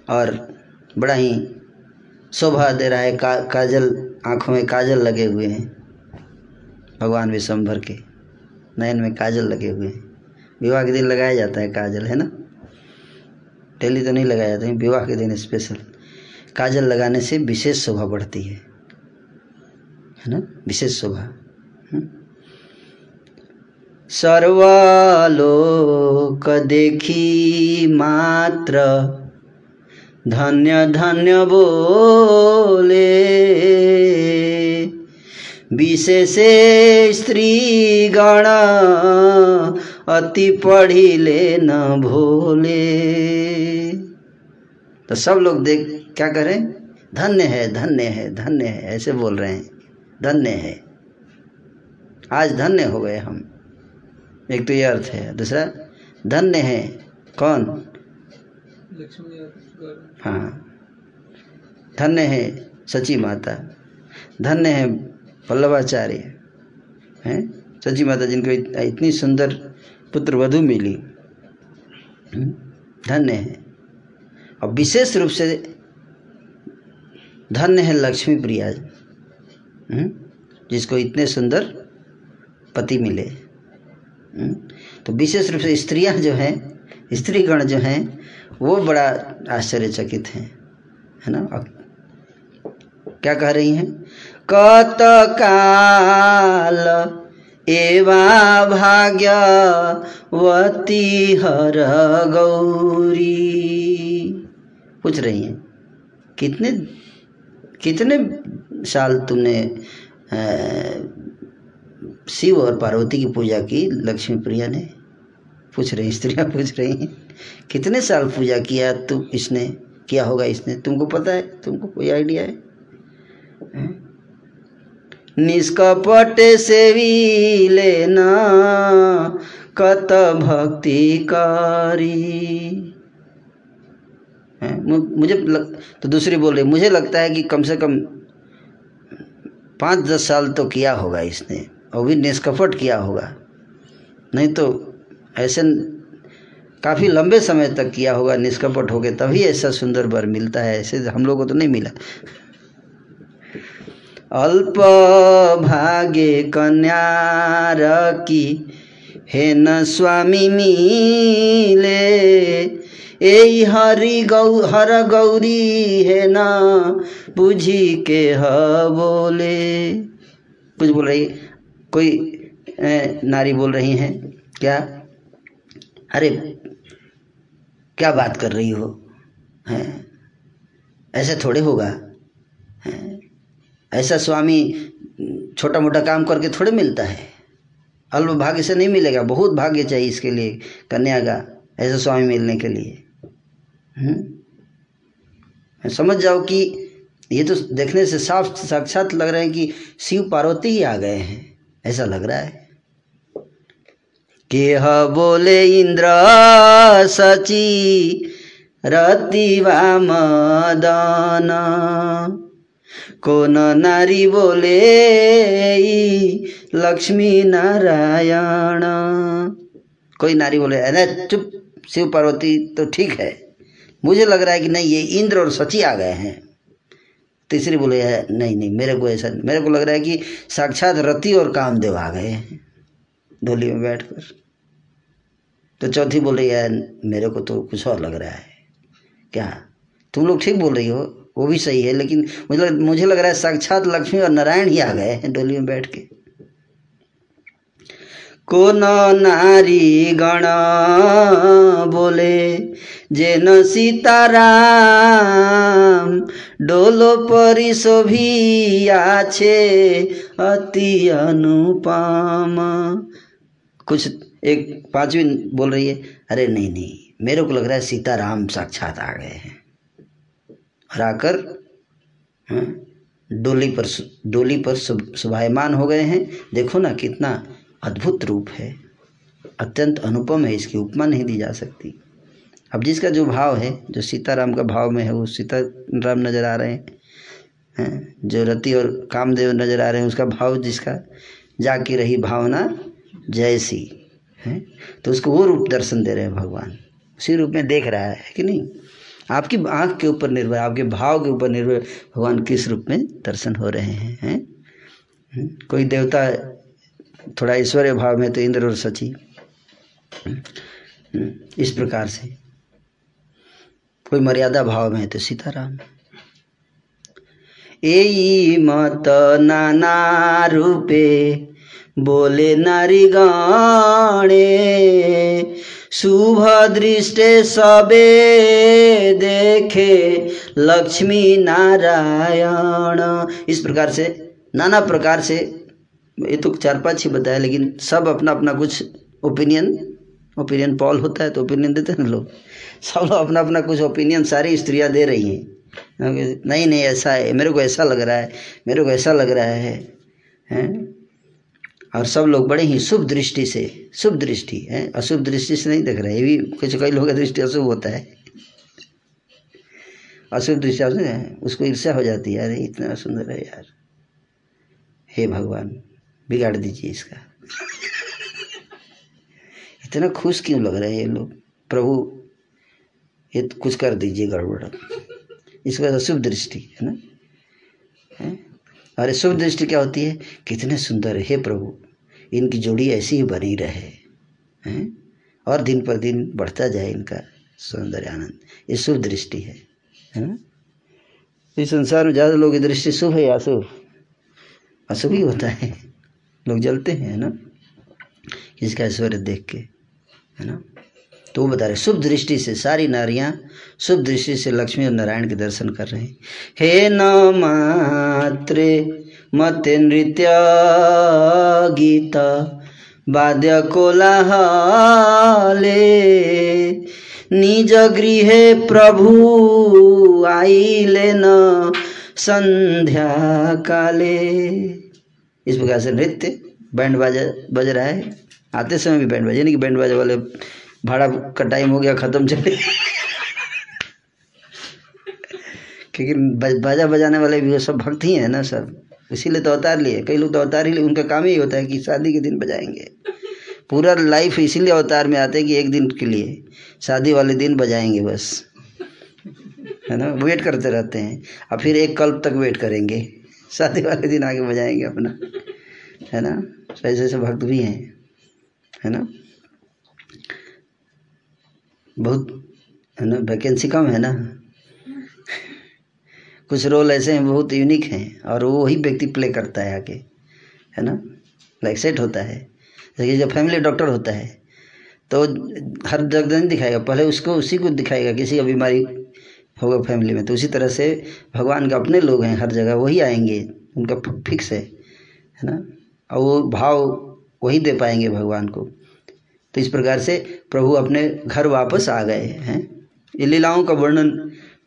और बड़ा ही शोभा दे रहा है का, काजल आँखों में काजल लगे हुए हैं। भगवान विश्वम्भर के नयन में काजल लगे हुए हैं। विवाह के दिन लगाया जाता है काजल है ना? डेली तो नहीं लगाया जाता है विवाह के दिन स्पेशल काजल लगाने से विशेष शोभा बढ़ती है। है ना? विशेष शोभा। हम्म? सर्वलोक देखी मात्र धन्य धन्य बोले। विशेषे स्त्री गण अति पढ़िले न भोले। तो सब लोग देख, क्या करें? धन्य है धन्य है धन्य है, ऐसे बोल रहे हैं। धन्य है। आज धन्य हो गए हम। एक तो ये अर्थ है। दूसरा, धन्य है। कौन? हाँ। धन्य है सची माता। धन्य है पल्लवाचार्य हैं? सची माता जिनको इतनी सुंदर पुत्र वधु मिली। हम्म, धन्य है। और विशेष रूप से धन्य है लक्ष्मी प्रिया। हम्म, जिसको इतने सुंदर पति मिले। हम्म, तो विशेष रूप से स्त्रियाँ जो हैं स्त्रीगण जो हैं वो बड़ा आश्चर्यचकित हैं, है ना? क्या कह रही हैं? कत काल एवा भाग्यवती हर गौरी। पूछ रही हैं, कितने कितने साल तुमने शिव और पार्वती की पूजा की? लक्ष्मी प्रिया ने पूछ रही स्त्रियाँ पूछ रही हैं। कितने साल पूजा किया तुम इसने? किया होगा इसने? तुमको पता है? तुमको कोई आइडिया है? निष्कपट सेवी लेना कत भक्ति कारी मुझे लग, तो दूसरी बोल रही मुझे लगता है कि कम से कम पाँच दस साल तो किया होगा इसने और भी निष्कपट किया होगा। नहीं तो ऐसे काफ़ी लंबे समय तक किया होगा, निष्कपट हो गए, तभी ऐसा सुंदर वर मिलता है। ऐसे हम लोगों को तो नहीं मिला। अल्प भागे कन्यार की हे न स्वामी मिले ए हरि गौ, हर गौरी, है न बुझी के ह बोले। कुछ बोल रही, कोई नारी बोल रही हैं, क्या? अरे क्या बात कर रही हो? हैं? ऐसे थोड़े होगा। हैं? ऐसा स्वामी छोटा मोटा काम करके थोड़े मिलता है। अल्प भाग्य से नहीं मिलेगा, बहुत भाग्य चाहिए इसके लिए कन्या का ऐसा स्वामी मिलने के लिए। हम्म? समझ जाओ कि ये तो देखने से साफ़ साक्षात लग रहे हैं कि शिव पार्वती ही आ गए हैं। ऐसा लग रहा है। केह बोले, इंद्र सची रतिवा मदन। कौन नारी बोले लक्ष्मी नारायण। कोई नारी बोले, अरे चुप, शिव पार्वती तो ठीक है। मुझे लग रहा है कि नहीं, ये इंद्र और सची आ गए हैं। तीसरी बोले है नहीं नहीं, मेरे को ऐसा, मेरे को लग रहा है कि साक्षात रति और कामदेव आ गए हैं। डोली में बैठ कर तो चौथी बोल रही है मेरे को तो कुछ और लग रहा है। क्या? तुम लोग ठीक बोल रही हो? वो भी सही है लेकिन मुझे लग, मुझे लग रहा है साक्षात लक्ष्मी और नारायण ही आ गए हैं डोली में बैठ के। कोन नारी गण बोले जे न सीताराम डोलो छे अति अनुपम। कुछ एक पांचवी बोल रही है अरे नहीं नहीं मेरे को लग रहा है सीताराम साक्षात आ गए हैं। और आकर हाँ, डोली पर डोली पर सुभायमान हो गए हैं। देखो ना कितना अद्भुत रूप है। अत्यंत अनुपम है इसकी उपमा नहीं दी जा सकती। अब जिसका जो भाव है जो सीताराम का भाव में है वो सीताराम नज़र आ रहे हैं। हैं जो रति और कामदेव नज़र आ रहे हैं उसका भाव जिसका जाकी रही भावना जैसी, है? तो उसको वो रूप दर्शन दे रहे हैं भगवान। उसी रूप में देख रहा है कि नहीं? आपकी आँख के ऊपर निर्भर, आपके भाव के ऊपर निर्भर भगवान किस रूप में दर्शन हो रहे हैं हैं? कोई देवता थोड़ा ऐश्वर्य भाव में तो इंद्र और सची। इस प्रकार से। कोई मर्यादा भाव में है तो सीताराम। ए मत नाना रूपे बोले, नारी गणे, शुभ दृष्टे सबे देखे, लक्ष्मी नारायण। इस प्रकार से, नाना प्रकार से, ये तो चार पाँच ही बताया, लेकिन सब अपना अपना कुछ ओपिनियन ओपिनियन पॉल होता है तो ओपिनियन देते हैं लोग। सब लोग अपना अपना कुछ ओपिनियन सारी स्त्रियाँ दे रही हैं। नहीं नहीं, ऐसा है, मेरे को ऐसा लग रहा है, मेरे को ऐसा लग रहा है, हैं? और सब लोग बड़े ही शुभ दृष्टि से, शुभ दृष्टि, है। अशुभ दृष्टि से नहीं देख रहे, ये भी कुछ कई लोगों का दृष्टि अशुभ होता है। अशुभ दृष्टि उसको ईर्ष्या हो जाती है। अरे, इतना सुंदर है यार। हे भगवान, बिगाड़ दीजिए इसका। इतना खुश क्यों लग रहे हैं ये लोग? प्रभु, ये कुछ कर दीजिए गड़बड़। इसका अशुभ दृष्टि, है ना? है? और शुभ दृष्टि क्या होती है? कितने सुंदर है प्रभु। इनकी जोड़ी ऐसी ही बनी रहे, हैं? और दिन पर दिन बढ़ता जाए इनका सौंदर्य, आनंद। ये शुभ दृष्टि है है ना? इस संसार में ज़्यादा लोग की दृष्टि शुभ है या अशुभ? अशुभ ही होता है। लोग जलते हैं ना? इसका ऐश्वर्य देख के, है ना? तो वो बता रहे, शुभ दृष्टि से सारी नारियाँ, शुभ दृष्टि से लक्ष्मी और नारायण के दर्शन कर रहे हैं। हे न मात्रे मत नृत्य गीता वाद्य कोलाहले, निज गृह प्रभु आइले न संध्या काले इस प्रकार से नृत्य, बैंड बाजा, बज रहा है। आते समय भी बैंड बाजा, यानी कि बैंड बाजा वाले भाड़ा का टाइम हो गया, ख़त्म, चले। क्योंकि बाजा बजाने वाले भी वो सब भक्त ही हैं ना सब। इसीलिए तो अवतार लिए। कई लोग तो अवतार ही लिए। उनका काम ही होता है कि शादी के दिन बजाएँगे। पूरा लाइफ इसीलिए अवतार में आते हैं कि एक दिन के लिए। शादी वाले दिन बजाएँगे बस। है ना? वेट करते रहते हैं। और फिर एक कल्प तक वेट करेंगे। शादी वाले दिन आगे बजाएँगे अपना। है ना? ऐसे ऐसे भक्त भी हैं। है ना? बहुत, है ना वैकेंसी कम है ना। कुछ रोल ऐसे हैं, बहुत यूनिक हैं, और वो वही व्यक्ति प्ले करता है आके है ना। लाइक सेट होता है। जैसे जब फैमिली डॉक्टर होता है तो हर जगह नहीं दिखाएगा। पहले उसको, उसी को दिखाएगा, किसी का बीमारी होगा फैमिली में तो उसी तरह से भगवान के अपने लोग हैं हर जगह, वही आएँगे, उनका फिक्स है है ना। और वो भाव वही दे पाएँगे भगवान को। तो इस प्रकार से प्रभु अपने घर वापस आ गए हैं। ये लीलाओं का वर्णन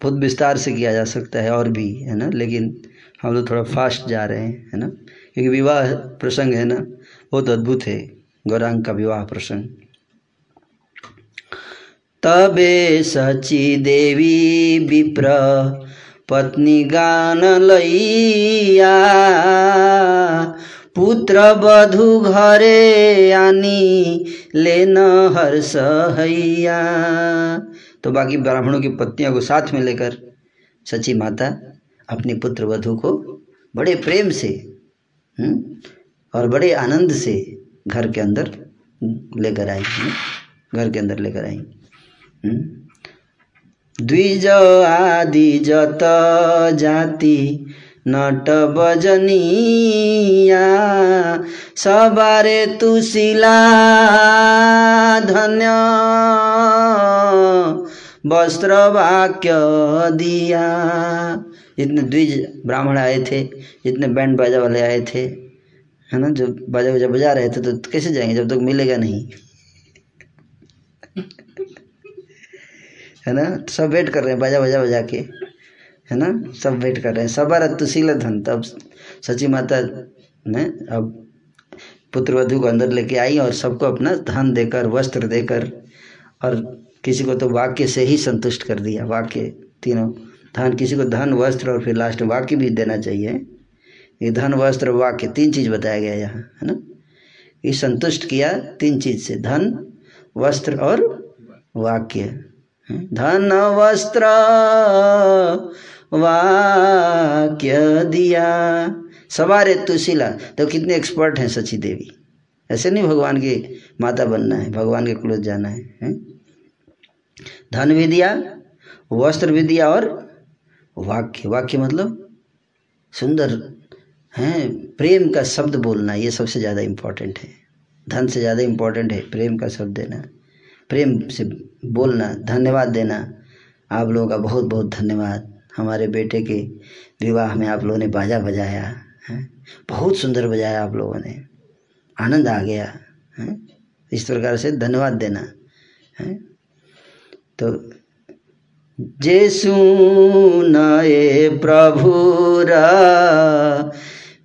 बहुत विस्तार से किया जा सकता है और भी, है ना? लेकिन हम लोग थोड़ा फास्ट जा रहे हैं, है ना? क्योंकि विवाह प्रसंग है ना, बहुत अद्भुत है, गौरांग का विवाह प्रसंग। तबे सची देवी विप्र, पत्नी गान लैया पुत्र बधु घरे आनी लेन हर्ष हैया तो बाकी ब्राह्मणों की पत्नियों को साथ में लेकर सची माता अपने पुत्र वधु को बड़े प्रेम से हुँ? और बड़े आनंद से घर के अंदर लेकर आई घर के अंदर लेकर आई द्विज आदि जत जाति नट बजनिया, सबारे तुशिला, धन्य। वस्त्र वाक्य दिया। जितने द्विज ब्राह्मण आए थे, जितने बैंड बाजा वाले आए थे, है ना जब बाजा बजा बजा रहे थे तो कैसे जाएँगे जब तक तो मिलेगा नहीं? है ना, सब वेट कर रहे हैं बाजा बजा बजा के। है ना? सब वेट कर रहे हैं। सबर तुशील धन तब सची माता ने अब पुत्र वधु को अंदर लेके आई और सबको अपना धन देकर, वस्त्र देकर और किसी को तो वाक्य से ही संतुष्ट कर दिया। वाक्य तीनों, धन, किसी को धन, वस्त्र और फिर लास्ट वाक्य भी देना चाहिए। ये धन, वस्त्र, वाक्य, तीन चीज़ बताया गया यहाँ, है ना? ये संतुष्ट किया तीन चीज़ से, धन, वस्त्र और वाक्य। धन, वस्त्र वाक्य दिया। सवारे तुशिला तो कितने एक्सपर्ट हैं सची देवी। ऐसे नहीं भगवान की माता बनना है भगवान के क्लोज जाना है, है? धन भी दिया वस्त्र भी दिया और वाक्य। वाक्य मतलब सुंदर हैं? प्रेम का शब्द बोलना ये सबसे ज़्यादा इम्पोर्टेंट है। धन से ज़्यादा इम्पोर्टेंट है प्रेम का शब्द देना। प्रेम से बोलना धन्यवाद देना। आप लोगों का बहुत बहुत धन्यवाद। हमारे बेटे के विवाह में आप लोगों ने बाजा बजाया, है? बहुत सुंदर बजाया आप लोगों ने। आनंद आ गया, है? इस प्रकार से धन्यवाद देना, है? तो जेसु नए प्रभुरा,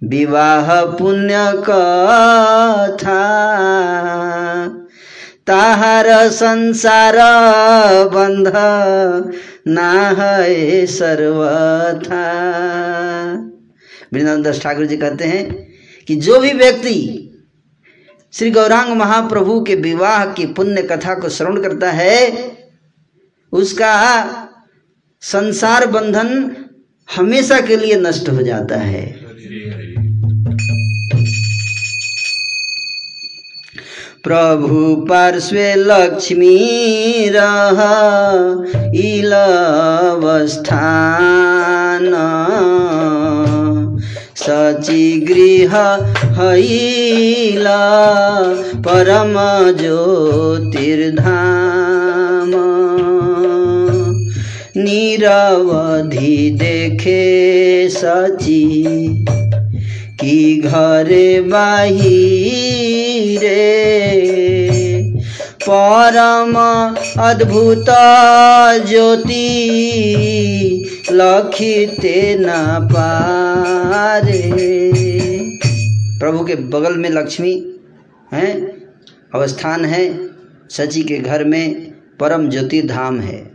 विवाह पुण्य कथा। ताहार संसार बंध ना है सर्वथा। वृंदावन दास ठाकुर जी कहते हैं कि जो भी व्यक्ति श्री गौरांग महाप्रभु के विवाह की पुण्य कथा को श्रवण करता है, उसका संसार बंधन हमेशा के लिए नष्ट हो जाता है। प्रभु पार्श्वे लक्ष्मी रह इलवस्थान। सची गृह हैला परम ज्योतिर्धाम। निरवधि देखे सची की घरे बाहिरे। परम अद्भुत ज्योति लखिते न पारे। प्रभु के बगल में लक्ष्मी हैं, अवस्थान है, सची के घर में परम ज्योति धाम है।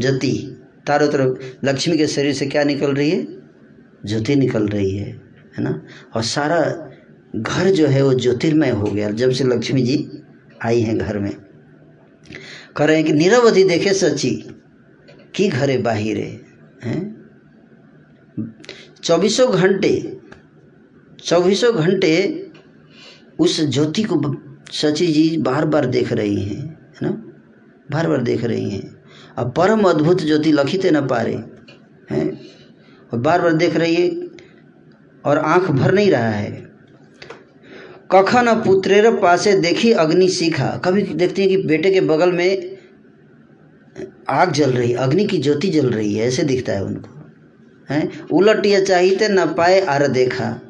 ज्योति चारों तरफ़ लक्ष्मी के शरीर से क्या निकल रही है? ज्योति निकल रही है। है ना? और सारा घर जो है वो ज्योतिर्मय हो गया। जब से लक्ष्मी जी आई हैं घर में, कह रहे हैं कि निरवधि देखे सची की घरे बाहिरे? हैं? चौबीसों घंटे चौबीसों घंटे उस ज्योति को सची जी बार बार देख रही हैं, है ना? बार बार देख रही हैं। अब परम अद्भुत ज्योति लखिते न पारे, हैं? और बार बार देख रही है और आँख भर नहीं रहा है। कखन पुत्रेर पासे देखी अग्नि सीखा। कभी देखती है कि बेटे के बगल में आग जल रही, अग्नि की ज्योति जल रही है, ऐसे दिखता है उनको। हैं? उलट ये चाहिए न पाए आर देखा।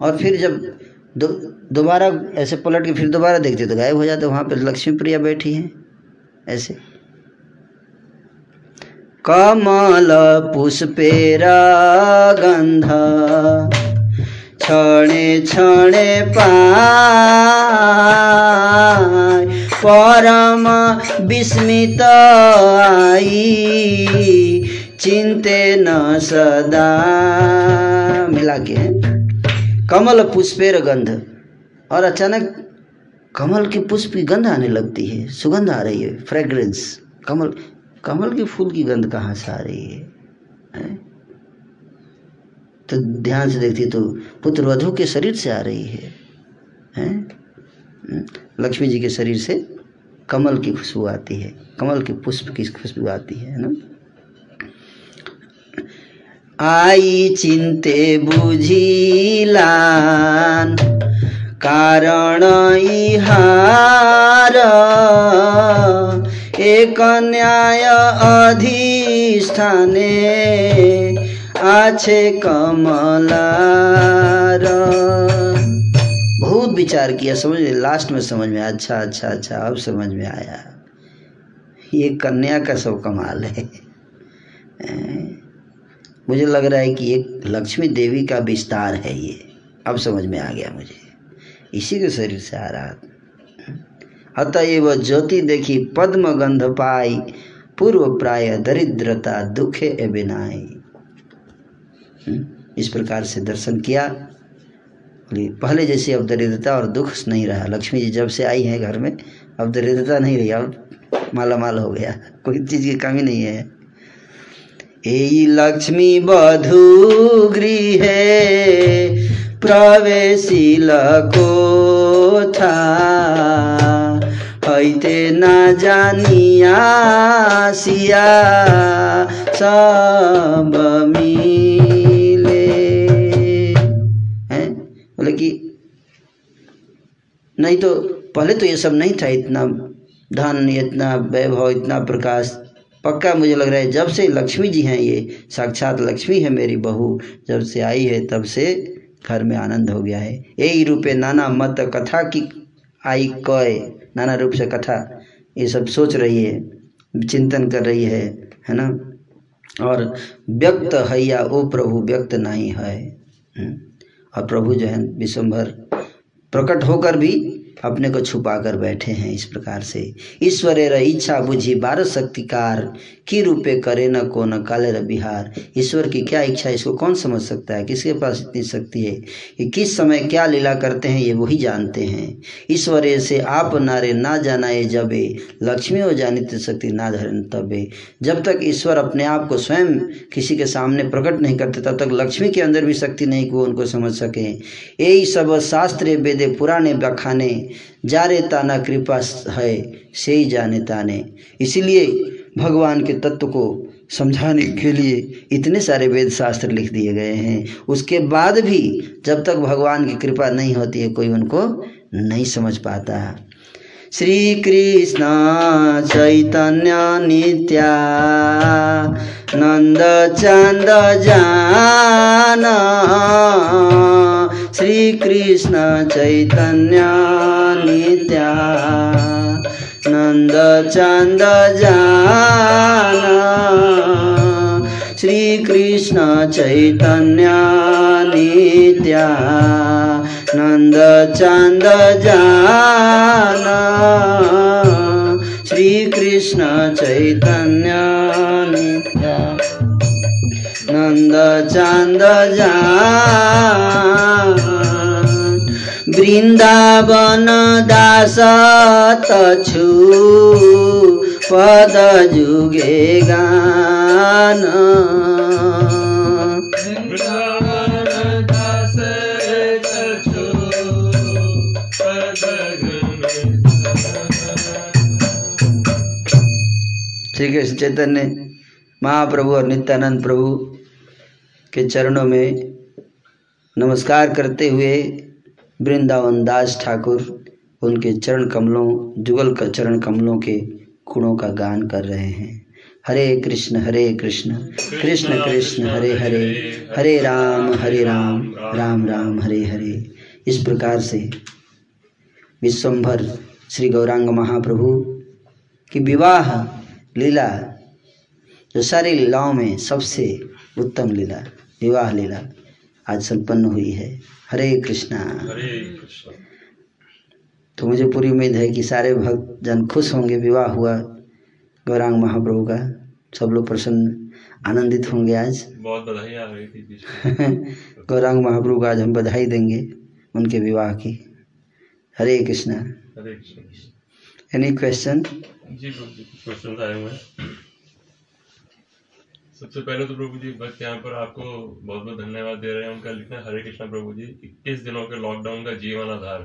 और फिर जब दोबारा ऐसे पलट के फिर दोबारा देखते तो गायब हो जाते। वहाँ पर लक्ष्मी प्रिया बैठी हैं, ऐसे। कमल पुष्पेरा गंध। क्षणे क्षणे पाय परम विस्मित आई चिंते न सदा मिला के कमल पुष्पेर गंध और अचानक कमल के पुष्प की गंध आने लगती है सुगंध आ रही है फ्रेग्रेंस कमल कमल के फूल की गंध कहाँ से आ रही है, है? तो ध्यान से देखती तो पुत्र वधु के शरीर से आ रही है, हैं? लक्ष्मी जी के शरीर से कमल की खुशबू आती है, कमल के पुष्प की खुशबू आती है ना? आई चिंते बुझिलान कारण इहार। एक न्याय अधिष्ठाने आछे कमलार बहुत विचार किया, समझ लास्ट में समझ में अच्छा अच्छा अच्छा अब समझ में आया। ये कन्या का सब कमाल है। मुझे लग रहा है कि ये लक्ष्मी देवी का विस्तार है ये। अब समझ में आ गया मुझे। इसी के शरीर से आ रहा अतएव ज्योति देखी पद्म गंध पाई, पूर्व प्राय दरिद्रता, दुखे बिनाई। इस प्रकार से दर्शन किया बोली, पहले जैसे अब दरिद्रता और दुख नहीं रहा लक्ष्मी जी जब से आई हैं घर में अब दरिद्रता नहीं रही अब माला माल हो गया कोई चीज़ की कमी नहीं है এই লক্ষ্মী বধূ গৃহে প্রবেশিল কোথা হইতে না জানিয়া সিয়া সব नहीं तो पहले तो ये सब नहीं था इतना धन, इतना वैभव, इतना प्रकाश। पक्का मुझे लग रहा है जब से लक्ष्मी जी हैं ये, साक्षात लक्ष्मी है मेरी बहू, जब से आई है तब से घर में आनंद हो गया है। यही रूपे नाना मत कथा की आई कय, नाना रूप से कथा, ये सब सोच रही है, चिंतन कर रही है है ना? और व्यक्त है या ओ प्रभु, व्यक्त नहीं है। हम्म। और प्रभु जो है, विश्वभर प्रकट होकर भी अपने को छुपा कर बैठे हैं इस प्रकार से। ईश्वरेर इच्छा बुझी, बारह शक्तिकार, की रूपे करे न को, न काले र बिहार। ईश्वर की क्या इच्छा इसको कौन समझ सकता है? किसके पास इतनी शक्ति है? कि किस समय क्या लीला करते हैं, ये वही जानते हैं। ईश्वरे से आप नारे ना जानाए जबे, लक्ष्मी हो जानित शक्ति ना धरन तबे। जब तक ईश्वर अपने आप को स्वयं किसी के सामने प्रकट नहीं करते, तब तक लक्ष्मी के अंदर भी शक्ति नहीं कि उनको समझ सके। यही सब शास्त्र वेदे, पुराने बखाने जारे ताना कृपा है से ही जाने ताने। इसीलिए भगवान के तत्व को समझाने के लिए इतने सारे वेद शास्त्र लिख दिए गए हैं। उसके बाद भी जब तक भगवान की कृपा नहीं होती है, कोई उनको नहीं समझ पाता। श्री कृष्ण चैतन्य नित्या नंद चंद जान। श्री कृष्ण चैतन्य नित्या नंद चंद जान। श्री कृष्ण चैतन्य नित्या नंद चंद जान। श्री कृष्ण चैतन्य नित्या नंद चंद जान। वृंदावन दास तछु, पद जुगे गान। श्री कृष्ण चैतन्य, महाप्रभु और नित्यानंद प्रभु। के चरणों में नमस्कार करते हुए वृंदावन दास ठाकुर उनके चरण कमलों, जुगल का चरण कमलों के गुणों का गान कर रहे हैं। हरे कृष्ण हरे कृष्ण कृष्ण कृष्ण, हरे हरे हरे राम हरे राम राम राम, हरे हरे। इस प्रकार से विश्वम्भर श्री गौरांग महाप्रभु की विवाह लीला, जो सारी लीलाओं में सबसे उत्तम लीला विवाह लीला आज संपन्न हुई है। हरे कृष्णा। हरे कृष्ण। तो मुझे पूरी उम्मीद है कि सारे भक्त जन खुश होंगे विवाह हुआ गौरांग महाप्रभु का। सब लोग प्रसन्न आनंदित होंगे आज। बहुत बधाई आ रही थी गौरांग महाप्रभु का आज हम बधाई देंगे उनके विवाह की। Hare Krishna. Hare Krishna. Any question ji question आए हुए हैं। सबसे पहले तो प्रभु जी भक्त यहाँ पर आपको बहुत बहुत धन्यवाद दे रहे हैं। उनका लिखना हरे कृष्णा प्रभु जी इक्कीस दिनों के लॉकडाउन का जीवन आधार।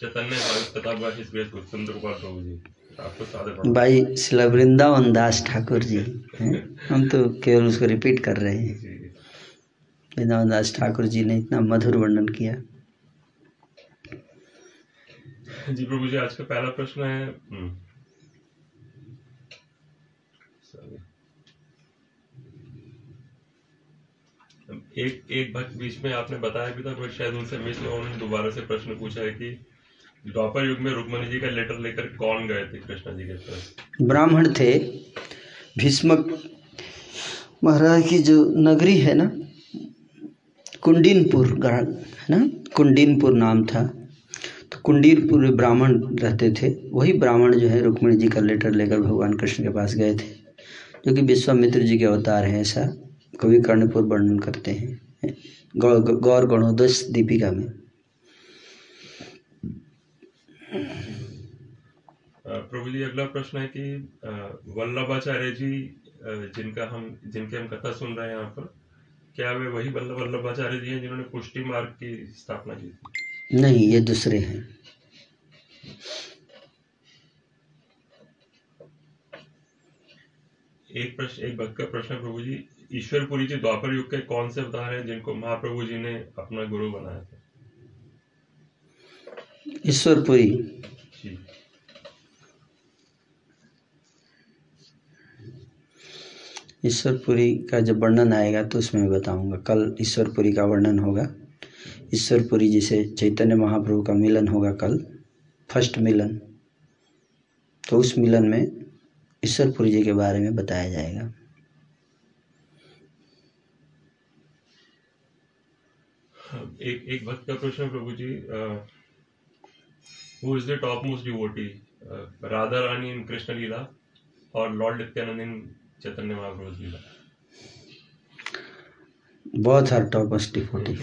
चैतन्य इस सुंदर गोपाल प्रभु जी आपको भाई शिला वृंदावन दास ठाकुर जी हम तो केवल उसको रिपीट कर रहे हैं। वृंदावन दास ठाकुर जी ने इतना मधुर वर्णन किया। जी प्रभु जी आज का पहला प्रश्न है हम्म। Sorry. एक एक भक्त बीच में आपने बताया भी था, पर शायद उनसे मिस हुआ, उन्होंने दोबारा से प्रश्न पूछा है कि द्वापर युग में रुक्मणी जी का लेटर लेकर कौन गए थे कृष्णा जी के पास? ब्राह्मण थे। भीष्मक महाराज की जो नगरी है ना, कुंडीनपुर है ना, कुंडीनपुर नाम था। तो कुंडीनपुर में ब्राह्मण रहते थे। वही ब्राह्मण जो है रुक्मणी जी का लेटर लेकर भगवान कृष्ण के पास गए थे, जो कि विश्वामित्र जी के अवतार हैं ऐसा। कवि कर्णपुर वर्णन करते हैं। गौर गणोदश दीपिका में। प्रभु जी अगला प्रश्न है कि वल्लभाचार्य जी जिनका हम जिनके हम कथा सुन रहे हैं यहाँ पर क्या वे वही वल्लभ वल्लभाचार्य जी हैं जिन्होंने पुष्टि मार्ग की स्थापना की थी? नहीं ये दूसरे हैं। एक प्रश्न एक भक्त का प्रश्न प्रभु जी। ईश्वरपुरी जी द्वापर युग के कौन से अवतार हैं जिनको महाप्रभु जी ने अपना गुरु बनाया था? ईश्वरपुरी ईश्वरपुरी का जब वर्णन आएगा तो उसमें मैं बताऊँगा। कल ईश्वरपुरी का वर्णन होगा। ईश्वरपुरी जी से चैतन्य महाप्रभु का मिलन होगा कल फ़र्स्ट मिलन। तो उस मिलन में ईश्वरपुरी जी के बारे में बताया जाएगा। एक एक भक्त का प्रश्न प्रभु जी who is the top most devotee Radha Rani in Krishna lila और लॉर्ड नित्यानंद इन चैतन्य महाप्रभु लीला। बहुत हर टॉप डिफोटी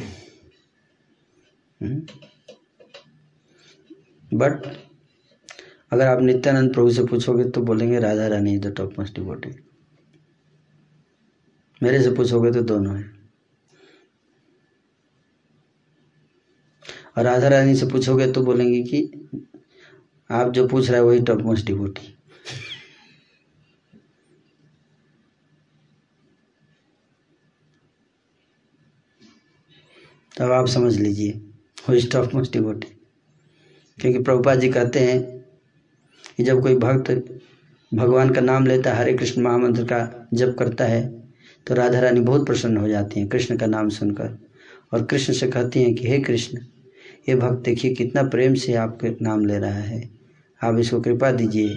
बट अगर आप नित्यानंद प्रभु से पूछोगे तो बोलेंगे Radha Rani is the top most devotee मेरे से पूछोगे तो दोनों हैं और राधा रानी से पूछोगे तो बोलेंगे कि आप जो पूछ रहे हैं वही टॉप मोस्ट डिवोटी तब आप समझ लीजिए वही टॉप मोस्ट डिवोटी क्योंकि प्रभुपाद जी कहते हैं कि जब कोई भक्त भगवान का नाम लेता है, हरे कृष्ण महामंत्र का जप करता है तो राधा रानी बहुत प्रसन्न हो जाती हैं, कृष्ण का नाम सुनकर। और कृष्ण से कहती हैं कि, हे कृष्ण ये भक्त, देखिए कितना प्रेम से आपके नाम ले रहा है। आप इसको कृपा दीजिए।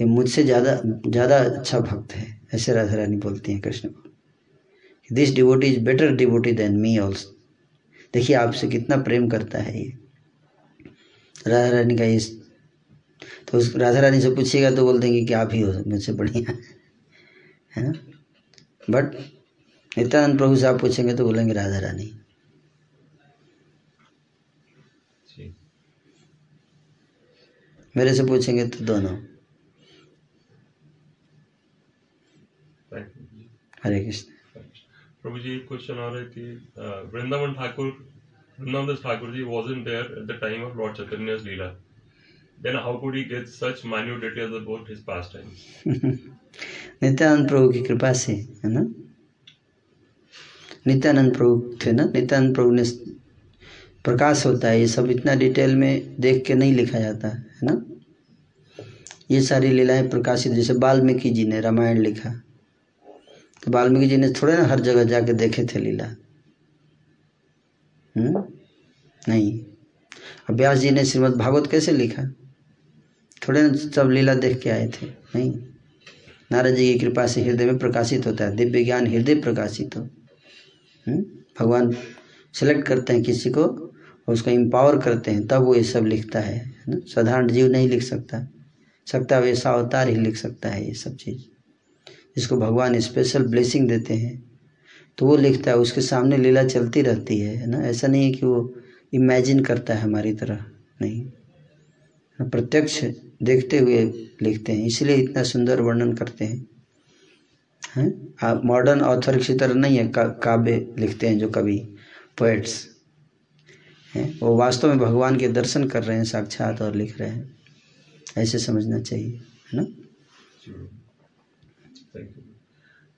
ये मुझसे ज़्यादा ज़्यादा अच्छा भक्त है, ऐसे राधा रानी बोलती हैं कृष्ण। को this devotee is better devotee than me also देखिए आपसे कितना प्रेम करता है ये। राधा रानी का ये तो उस राधा रानी से पूछिएगा तो बोल देंगे कि आप ही हो, मुझसे बढ़िया। है ना? बट नित्यानंद प्रभु से आप पूछेंगे तो बोलेंगे राधा रानी जी मेरे से पूछेंगे तो दोनों। हरे कृष्ण। प्रभु जी क्वेश्चन आ रहे थे Vrindavan Thakur Vrindavan Das Thakur ji was in there at the time of lord Chaitanya lila Nityananda Prabhu की कृपा से है ना? नित्यानंद प्रभु थे ना? नित्यानंद प्रभु ने प्रकाश होता है, ये सब इतना डिटेल में देख के नहीं लिखा जाता, है ना? ये सारी लीलाएँ प्रकाशित, जैसे वाल्मीकि जी ने रामायण लिखा। तो वाल्मीकि जी ने थोड़े ना हर जगह जाके देखे थे लीला। हम्म? नहीं। अब व्यास जी ने श्रीमद् भागवत कैसे लिखा? थोड़े ना सब लीला देख के आए थे, नहीं? नारद जी की कृपा से हृदय में प्रकाशित होता है, दिव्य ज्ञान हृदय प्रकाशित हो। हम्म? भगवान सेलेक्ट करते हैं किसी को उसको एम्पावर करते हैं तब वो ये सब लिखता है ना? साधारण जीव नहीं लिख सकता। सकता वैसा अवतार ही लिख सकता है ये सब चीज़। जिसको भगवान स्पेशल ब्लेसिंग देते हैं तो वो लिखता है उसके सामने लीला चलती रहती है ना? ऐसा नहीं है कि वो इमेजिन करता है हमारी तरह नहीं। प्रत्यक्ष देखते हुए लिखते हैं इसलिए इतना सुंदर वर्णन करते हैं। हैं? मॉडर्न ऑथर की तरह नहीं है का, काव्य लिखते हैं जो कवि पोएट्स हैं। वो वास्तव में भगवान के दर्शन कर रहे हैं साक्षात और लिख रहे हैं। ऐसे समझना चाहिए है ना?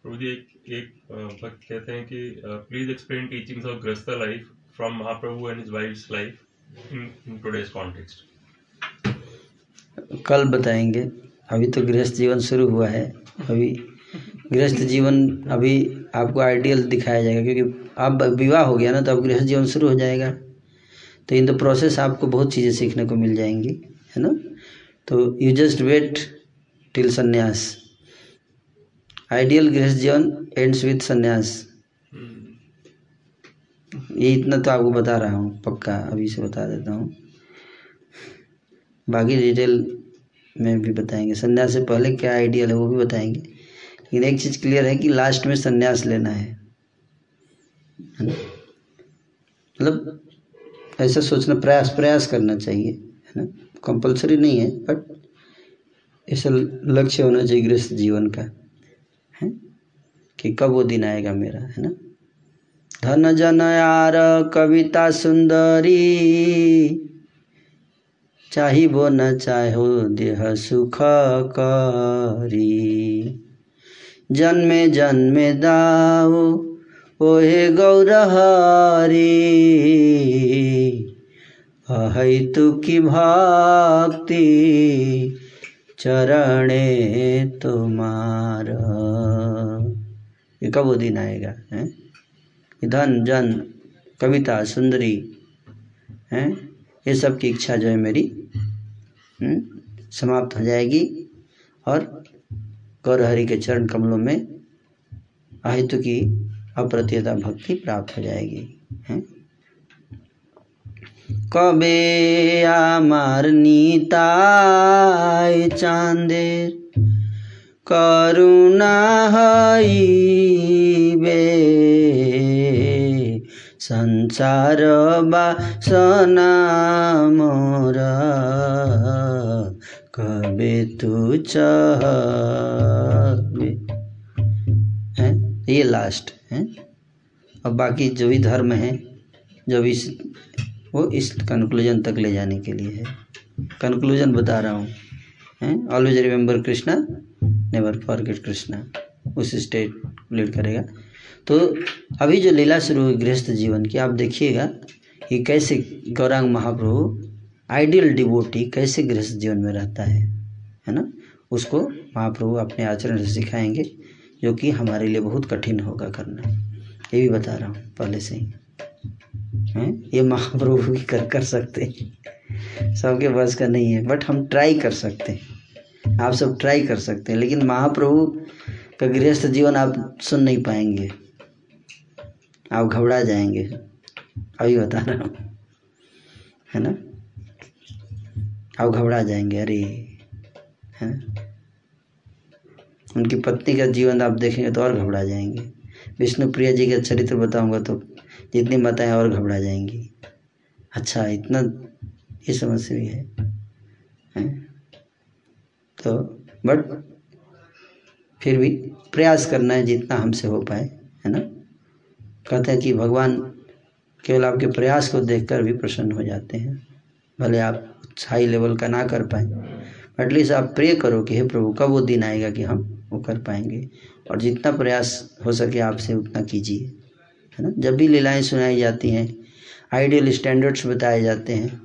प्रभु जी एक एक भक्त कहते हैं कि please explain teachings of grihastha life from Mahaprabhu and his wife's life in today's context कल बताएँगे। अभी तो गृहस्थ जीवन शुरू हुआ है। अभी गृहस्थ जीवन अभी आपको आइडियल दिखाया जाएगा क्योंकि अब विवाह हो गया ना तो अब गृहस्थ जीवन शुरू हो जाएगा। तो इन द प्रोसेस आपको बहुत चीज़ें सीखने को मिल जाएँगी है ना? तो you just wait till sannyas ideal grihastha jivan ends with संन्यास ये इतना तो आपको बता रहा हूँ पक्का अभी से बता देता हूँ। बाकी डिटेल में भी बताएँगे। संन्यास से पहले क्या आइडियल है वो भी बताएँगे। लेकिन एक चीज़ क्लियर है कि लास्ट में संन्यास लेना है। है मतलब ऐसा सोचना, प्रयास प्रयास करना चाहिए, है ना? कंपलसरी नहीं है बट ऐसा लक्ष्य होना चाहिए गृहस्थ जीवन का, है? कि कब वो दिन आएगा मेरा, है ना? धन जन यार कविता सुंदरी चाहिबो न चाहो देह सुख करी जन्मे जन्मे दाऊ ओहे गौरहरी की भक्ति चरणे तुम्हार। ये कब दिन आएगा है? धन जन कविता सुंदरी हैं? ये सब की इच्छा जो है मेरी हम्म, समाप्त हो जाएगी और गौरहरि के चरण कमलों में अहितु की अप्रतियता भक्ति प्राप्त हो जाएगी हैं কবে আমার নিতাই চাঁদের করুণা হইবে সংসার বাসনা মোর কবে তু চাহবে हैं ये लास्ट है? और बाकी जो भी धर्म हैं, जो भी इस- वो इस कंक्लूजन तक ले जाने के लिए है। कंक्लूजन बता रहा हूँ, हैं? Always remember Krishna never forget Krishna उस स्टेट लीड करेगा। तो अभी जो लीला शुरू हुई गृहस्थ जीवन की, आप देखिएगा कि कैसे गौरांग महाप्रभु आइडियल डिवोटी कैसे गृहस्थ जीवन में रहता है है ना? उसको महाप्रभु अपने आचरण से सिखाएँगे। जो कि हमारे लिए बहुत कठिन होगा करना। ये भी बता रहा हूँ, पहले से ही। हैं? ये महाप्रभु भी कर कर सकते हैं। सबके बस का नहीं है बट हम ट्राई कर सकते हैं। आप सब ट्राई कर सकते हैं, लेकिन महाप्रभु का गृहस्थ जीवन आप सुन नहीं पाएँगे। आप घबरा जाएँगे। अभी बता रहा हूँ। है ना? आप घबरा जाएँगे, अरे, है ना? उनकी पत्नी का जीवन आप देखेंगे तो और घबरा जाएँगे। विष्णु प्रिया जी का चरित्र बताऊँगा तो जितनी माताएँ और घबरा जाएँगी। अच्छा इतना ये समस्या भी है, हैं? तो बट फिर भी प्रयास करना है जितना हमसे हो पाए है ना? कहते हैं कि भगवान केवल आपके प्रयास को देखकर भी प्रसन्न हो जाते हैं। भले आप हाई लेवल का ना कर पाए एटलीस्ट आप प्रे करो कि हे प्रभु कब वो दिन आएगा कि हम वो कर पाएँगे। और जितना प्रयास हो सके आपसे उतना कीजिए, है ना? जब भी लीलाएँ सुनाई जाती हैं आइडियल स्टैंडर्ड्स बताए जाते हैं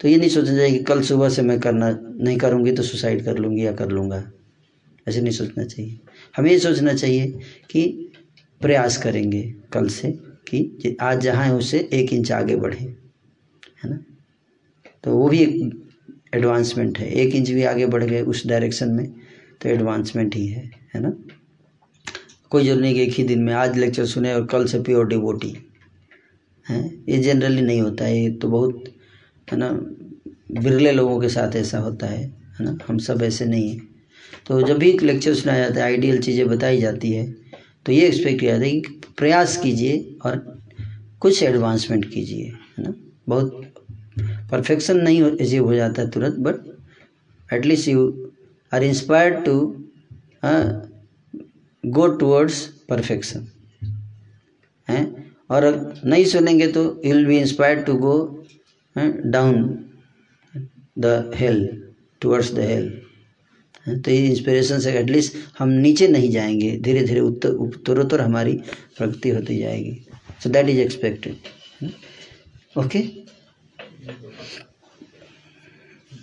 तो ये नहीं सोचना चाहिए कि कल सुबह से मैं करना, नहीं करूँगी तो सुसाइड कर लूँगी या कर लूँगा। ऐसे नहीं सोचना चाहिए। हमें ये सोचना चाहिए कि प्रयास करेंगे कल से कि आज जहाँ है उससे एक इंच आगे बढ़े, है ना? तो वो भी एक एडवांसमेंट है। एक इंच भी आगे बढ़ गए उस डायरेक्शन में तो एडवांसमेंट ही है है ना? कोई ज़रूरी नहीं कि एक ही दिन में आज लेक्चर सुने और कल से प्योर डिवोटी हैं? ये जनरली नहीं होता है, ये तो बहुत, है ना, बिरले लोगों के साथ ऐसा होता है है ना? हम सब ऐसे नहीं हैं। तो जब भी एक लेक्चर सुनाया जाता है आइडियल चीज़ें बताई जाती है तो ये एक्सपेक्ट किया जाता है कि प्रयास कीजिए और कुछ एडवांसमेंट कीजिए, है ना? बहुत परफेक्शन नहीं अचीव हो जाता है तुरंत but at least you are inspired to go towards perfection हैं और नहीं सुनेंगे तो you will be inspired to go down the hell towards the hell तो ये इंस्पिरेशन से एटलीस्ट हम नीचे नहीं जाएँगे धीरे धीरे उत्तर उत्तरोत्तर हमारी प्रगति होती जाएगी। So that is expected okay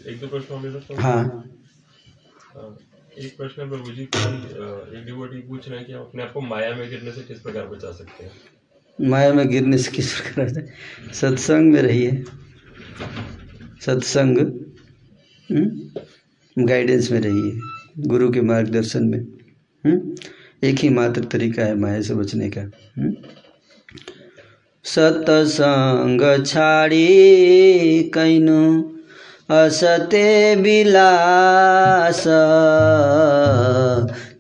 एक दो प्रश्न हाँ हाँ, एक प्रश्न है प्रभु जी एक डिवोटी पूछ रहे हैं कि हम अपने आप को माया में गिरने से किस प्रकार बचा सकते हैं माया में गिरने से किस प्रकार से सत्संग में रहिए सत्संग गाइडेंस में रहिए गुरु के मार्गदर्शन में हुँ? एक ही मात्र तरीका है माया से बचने का हुँ? सत्संग छाड़ी कैनु असते विलास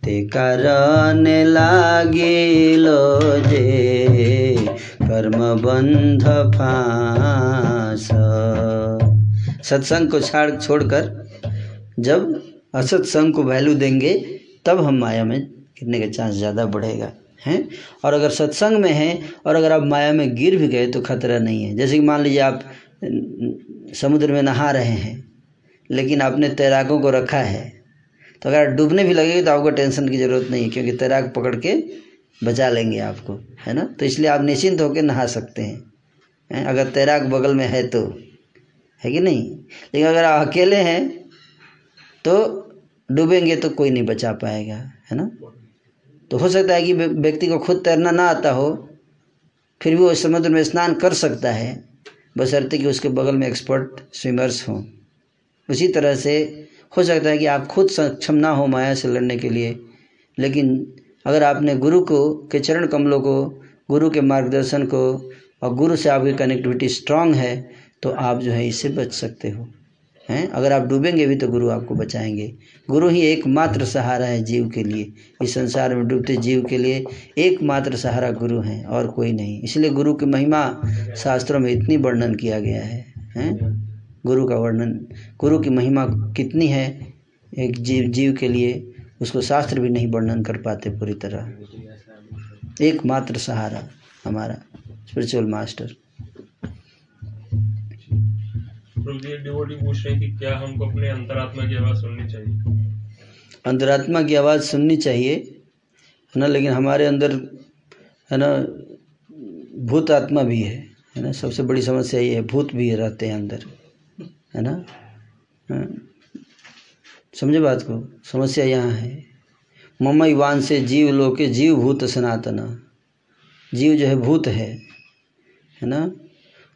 ते कारण लागिलो जे, कर्म बंध फांस। सत्संग को छाड़ छोड़कर जब असत्संग को वैल्यू देंगे, तब हम माया में गिरने का चांस ज़्यादा बढ़ेगा, हैं? और अगर सत्संग में हैं, और अगर आप माया में गिर भी गए तो खतरा नहीं है। जैसे कि मान लीजिए आप समुद्र में नहा रहे हैं, लेकिन आपने तैराकों को रखा है। तो अगर डूबने भी लगेगी तो आपको टेंशन की ज़रूरत नहीं है, क्योंकि तैराक पकड़ के बचा लेंगे आपको, है ना? तो इसलिए आप निश्चिंत होकर नहा सकते हैं, है? अगर तैराक बगल में है तो है कि नहीं? लेकिन अगर आप अकेले हैं तो डूबेंगे तो कोई नहीं बचा पाएगा, है ना? तो हो सकता है कि व्यक्ति को खुद तैरना ना आता हो, फिर भी वो समुद्र में स्नान कर सकता है बशर्ते कि उसके बगल में एक्सपर्ट स्विमर्स हों। उसी तरह से हो सकता है कि आप खुद सक्षम ना हो माया से लड़ने के लिए, लेकिन अगर आपने गुरु को के चरण कमलों को, गुरु के मार्गदर्शन को और गुरु से आपकी कनेक्टिविटी स्ट्रांग है तो आप जो है इससे बच सकते हो। हैं? अगर आप डूबेंगे भी तो गुरु आपको बचाएँगे। गुरु ही एकमात्र सहारा है जीव के लिए। इस संसार में डूबते जीव के लिए एकमात्र सहारा गुरु हैं और कोई नहीं। इसलिए गुरु की महिमा शास्त्रों में इतनी वर्णन किया गया है, हैं? गुरु का वर्णन, गुरु की महिमा कितनी है एक जीव जीव के लिए, उसको शास्त्र भी नहीं वर्णन कर पाते पूरी तरह। एकमात्र सहारा हमारा स्पिरिचुअल मास्टर कि क्या हमको अपने अंतरात्मा की आवाज़ सुननी चाहिए? की आवाज़ सुननी चाहिए, है ना? लेकिन हमारे अंदर, है ना, भूत आत्मा भी है है ना? सबसे बड़ी समस्या ये है, भूत भी रहते हैं अंदर, है ना? हाँ। समझे बात को? समस्या यहाँ है। ममई वान से जीव लोके, जीव भूत सनातना। जीव जो है भूत है है ना?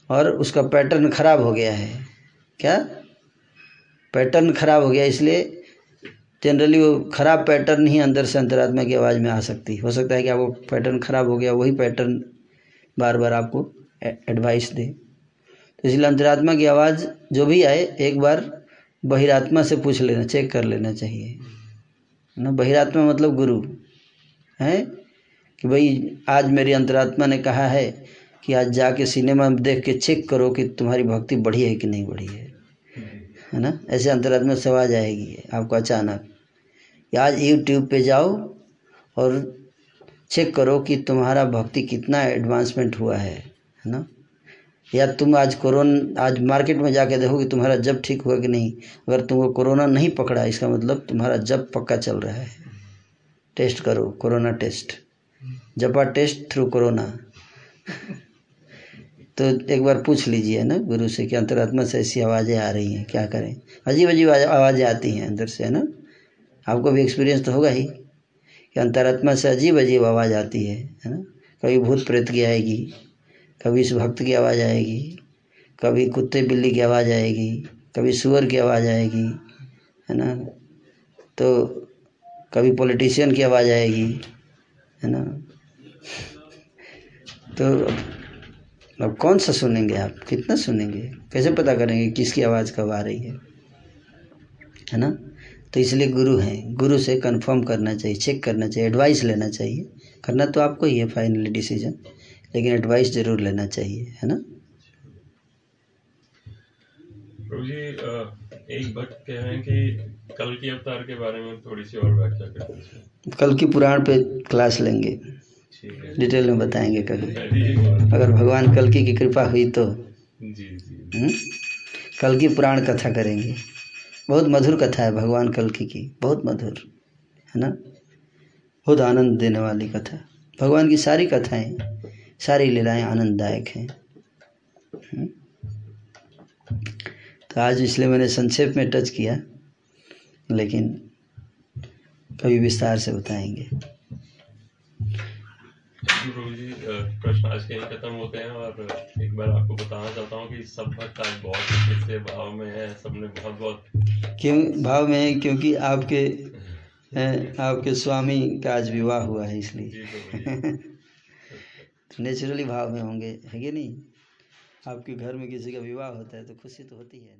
और उसका पैटर्न खराब हो गया है। क्या? पैटर्न खराब हो गया, इसलिए जनरली वो खराब पैटर्न ही अंदर से अंतरात्मा की आवाज़ में आ सकती हो। सकता है कि आपको पैटर्न खराब हो गया, वही पैटर्न बार बार आपको एडवाइस दे। तो इसलिए अंतरात्मा की आवाज़ जो भी आए, एक बार बहिरात्मा से पूछ लेना चेक कर लेना चाहिए। ना, बहिरात्मा मतलब गुरु, है? कि भाई, आज मेरी अंतरात्मा ने कहा है कि आज जाके सिनेमा देख के चेक करो कि तुम्हारी भक्ति बढ़ी है कि नहीं बढ़ी है। है ना? ऐसे अंतरात्मा से आवाज़ आएगी आपको अचानक। आज यूट्यूब पे जाओ और चेक करो कि तुम्हारा भक्ति कितना एडवांसमेंट हुआ है है ना? या तुम आज कोरोना, आज मार्केट में जाके देखो कि तुम्हारा जब ठीक हुआ कि नहीं। अगर तुमको कोरोना नहीं पकड़ा, इसका मतलब तुम्हारा जब पक्का चल रहा है। टेस्ट करो, corona test japa test through corona तो एक बार पूछ लीजिए ना गुरु से कि अंतरात्मा से ऐसी आवाज़ें आ रही हैं, क्या करें? अजीब अजीब आवाज़ें आती हैं अंदर से, है ना? आपको भी एक्सपीरियंस तो होगा ही कि अंतरात्मा से अजीब अजीब आवाज़ आती है है ना? कभी भूत प्रेत की आएगी, कभी इस भक्त की आवाज़ आएगी, कभी कुत्ते बिल्ली की आवाज़ आएगी, कभी सुअर की आवाज़ आएगी, है ना? तो कभी पॉलिटिशियन की आवाज़ आएगी, है ना? तो अब कौन सा सुनेंगे आप? कितना सुनेंगे? कैसे पता करेंगे किसकी आवाज़ कब आ रही है? है ना? तो इसलिए गुरु हैं। गुरु से कंफर्म करना चाहिए चेक करना चाहिए एडवाइस लेना चाहिए। करना तो आपको ही है फाइनली डिसीज़न लेकिन एडवाइस ज़रूर लेना चाहिए है ना? प्रभु जी एक भक्त कह रहे हैं कि कल की अवतार के बारे में थोड़ी सी और व्याख्या कर कल की पुराण पे क्लास लेंगे। डिटेल में बताएँगे कभी। अगर भगवान कलकी की कृपा हुई तो। हम्म? कल की पुराण कथा करेंगे। बहुत मधुर कथा है भगवान कलकी की की। बहुत मधुर है ना? बहुत आनंद देने वाली कथा। भगवान की सारी कथाएँ सारी लीलाएँ आनंददायक हैं। हम्म? तो आज इसलिए मैंने संक्षेप में टच किया लेकिन कभी विस्तार से बताएँगे। प्रभु जी प्रश्न आज के यहीं खत्म होते हैं और एक बार आपको बताना चाहता हूँ कि सब भक्त आज बहुत अच्छे से भाव में है सबने बहुत बहुत क्यों? भाव में है क्योंकि आपके हैं, आपके स्वामी का आज विवाह हुआ है इसलिए। जी नेचुरली भाव में होंगे है कि नहीं? आपके घर में किसी का विवाह होता है तो खुशी तो होती है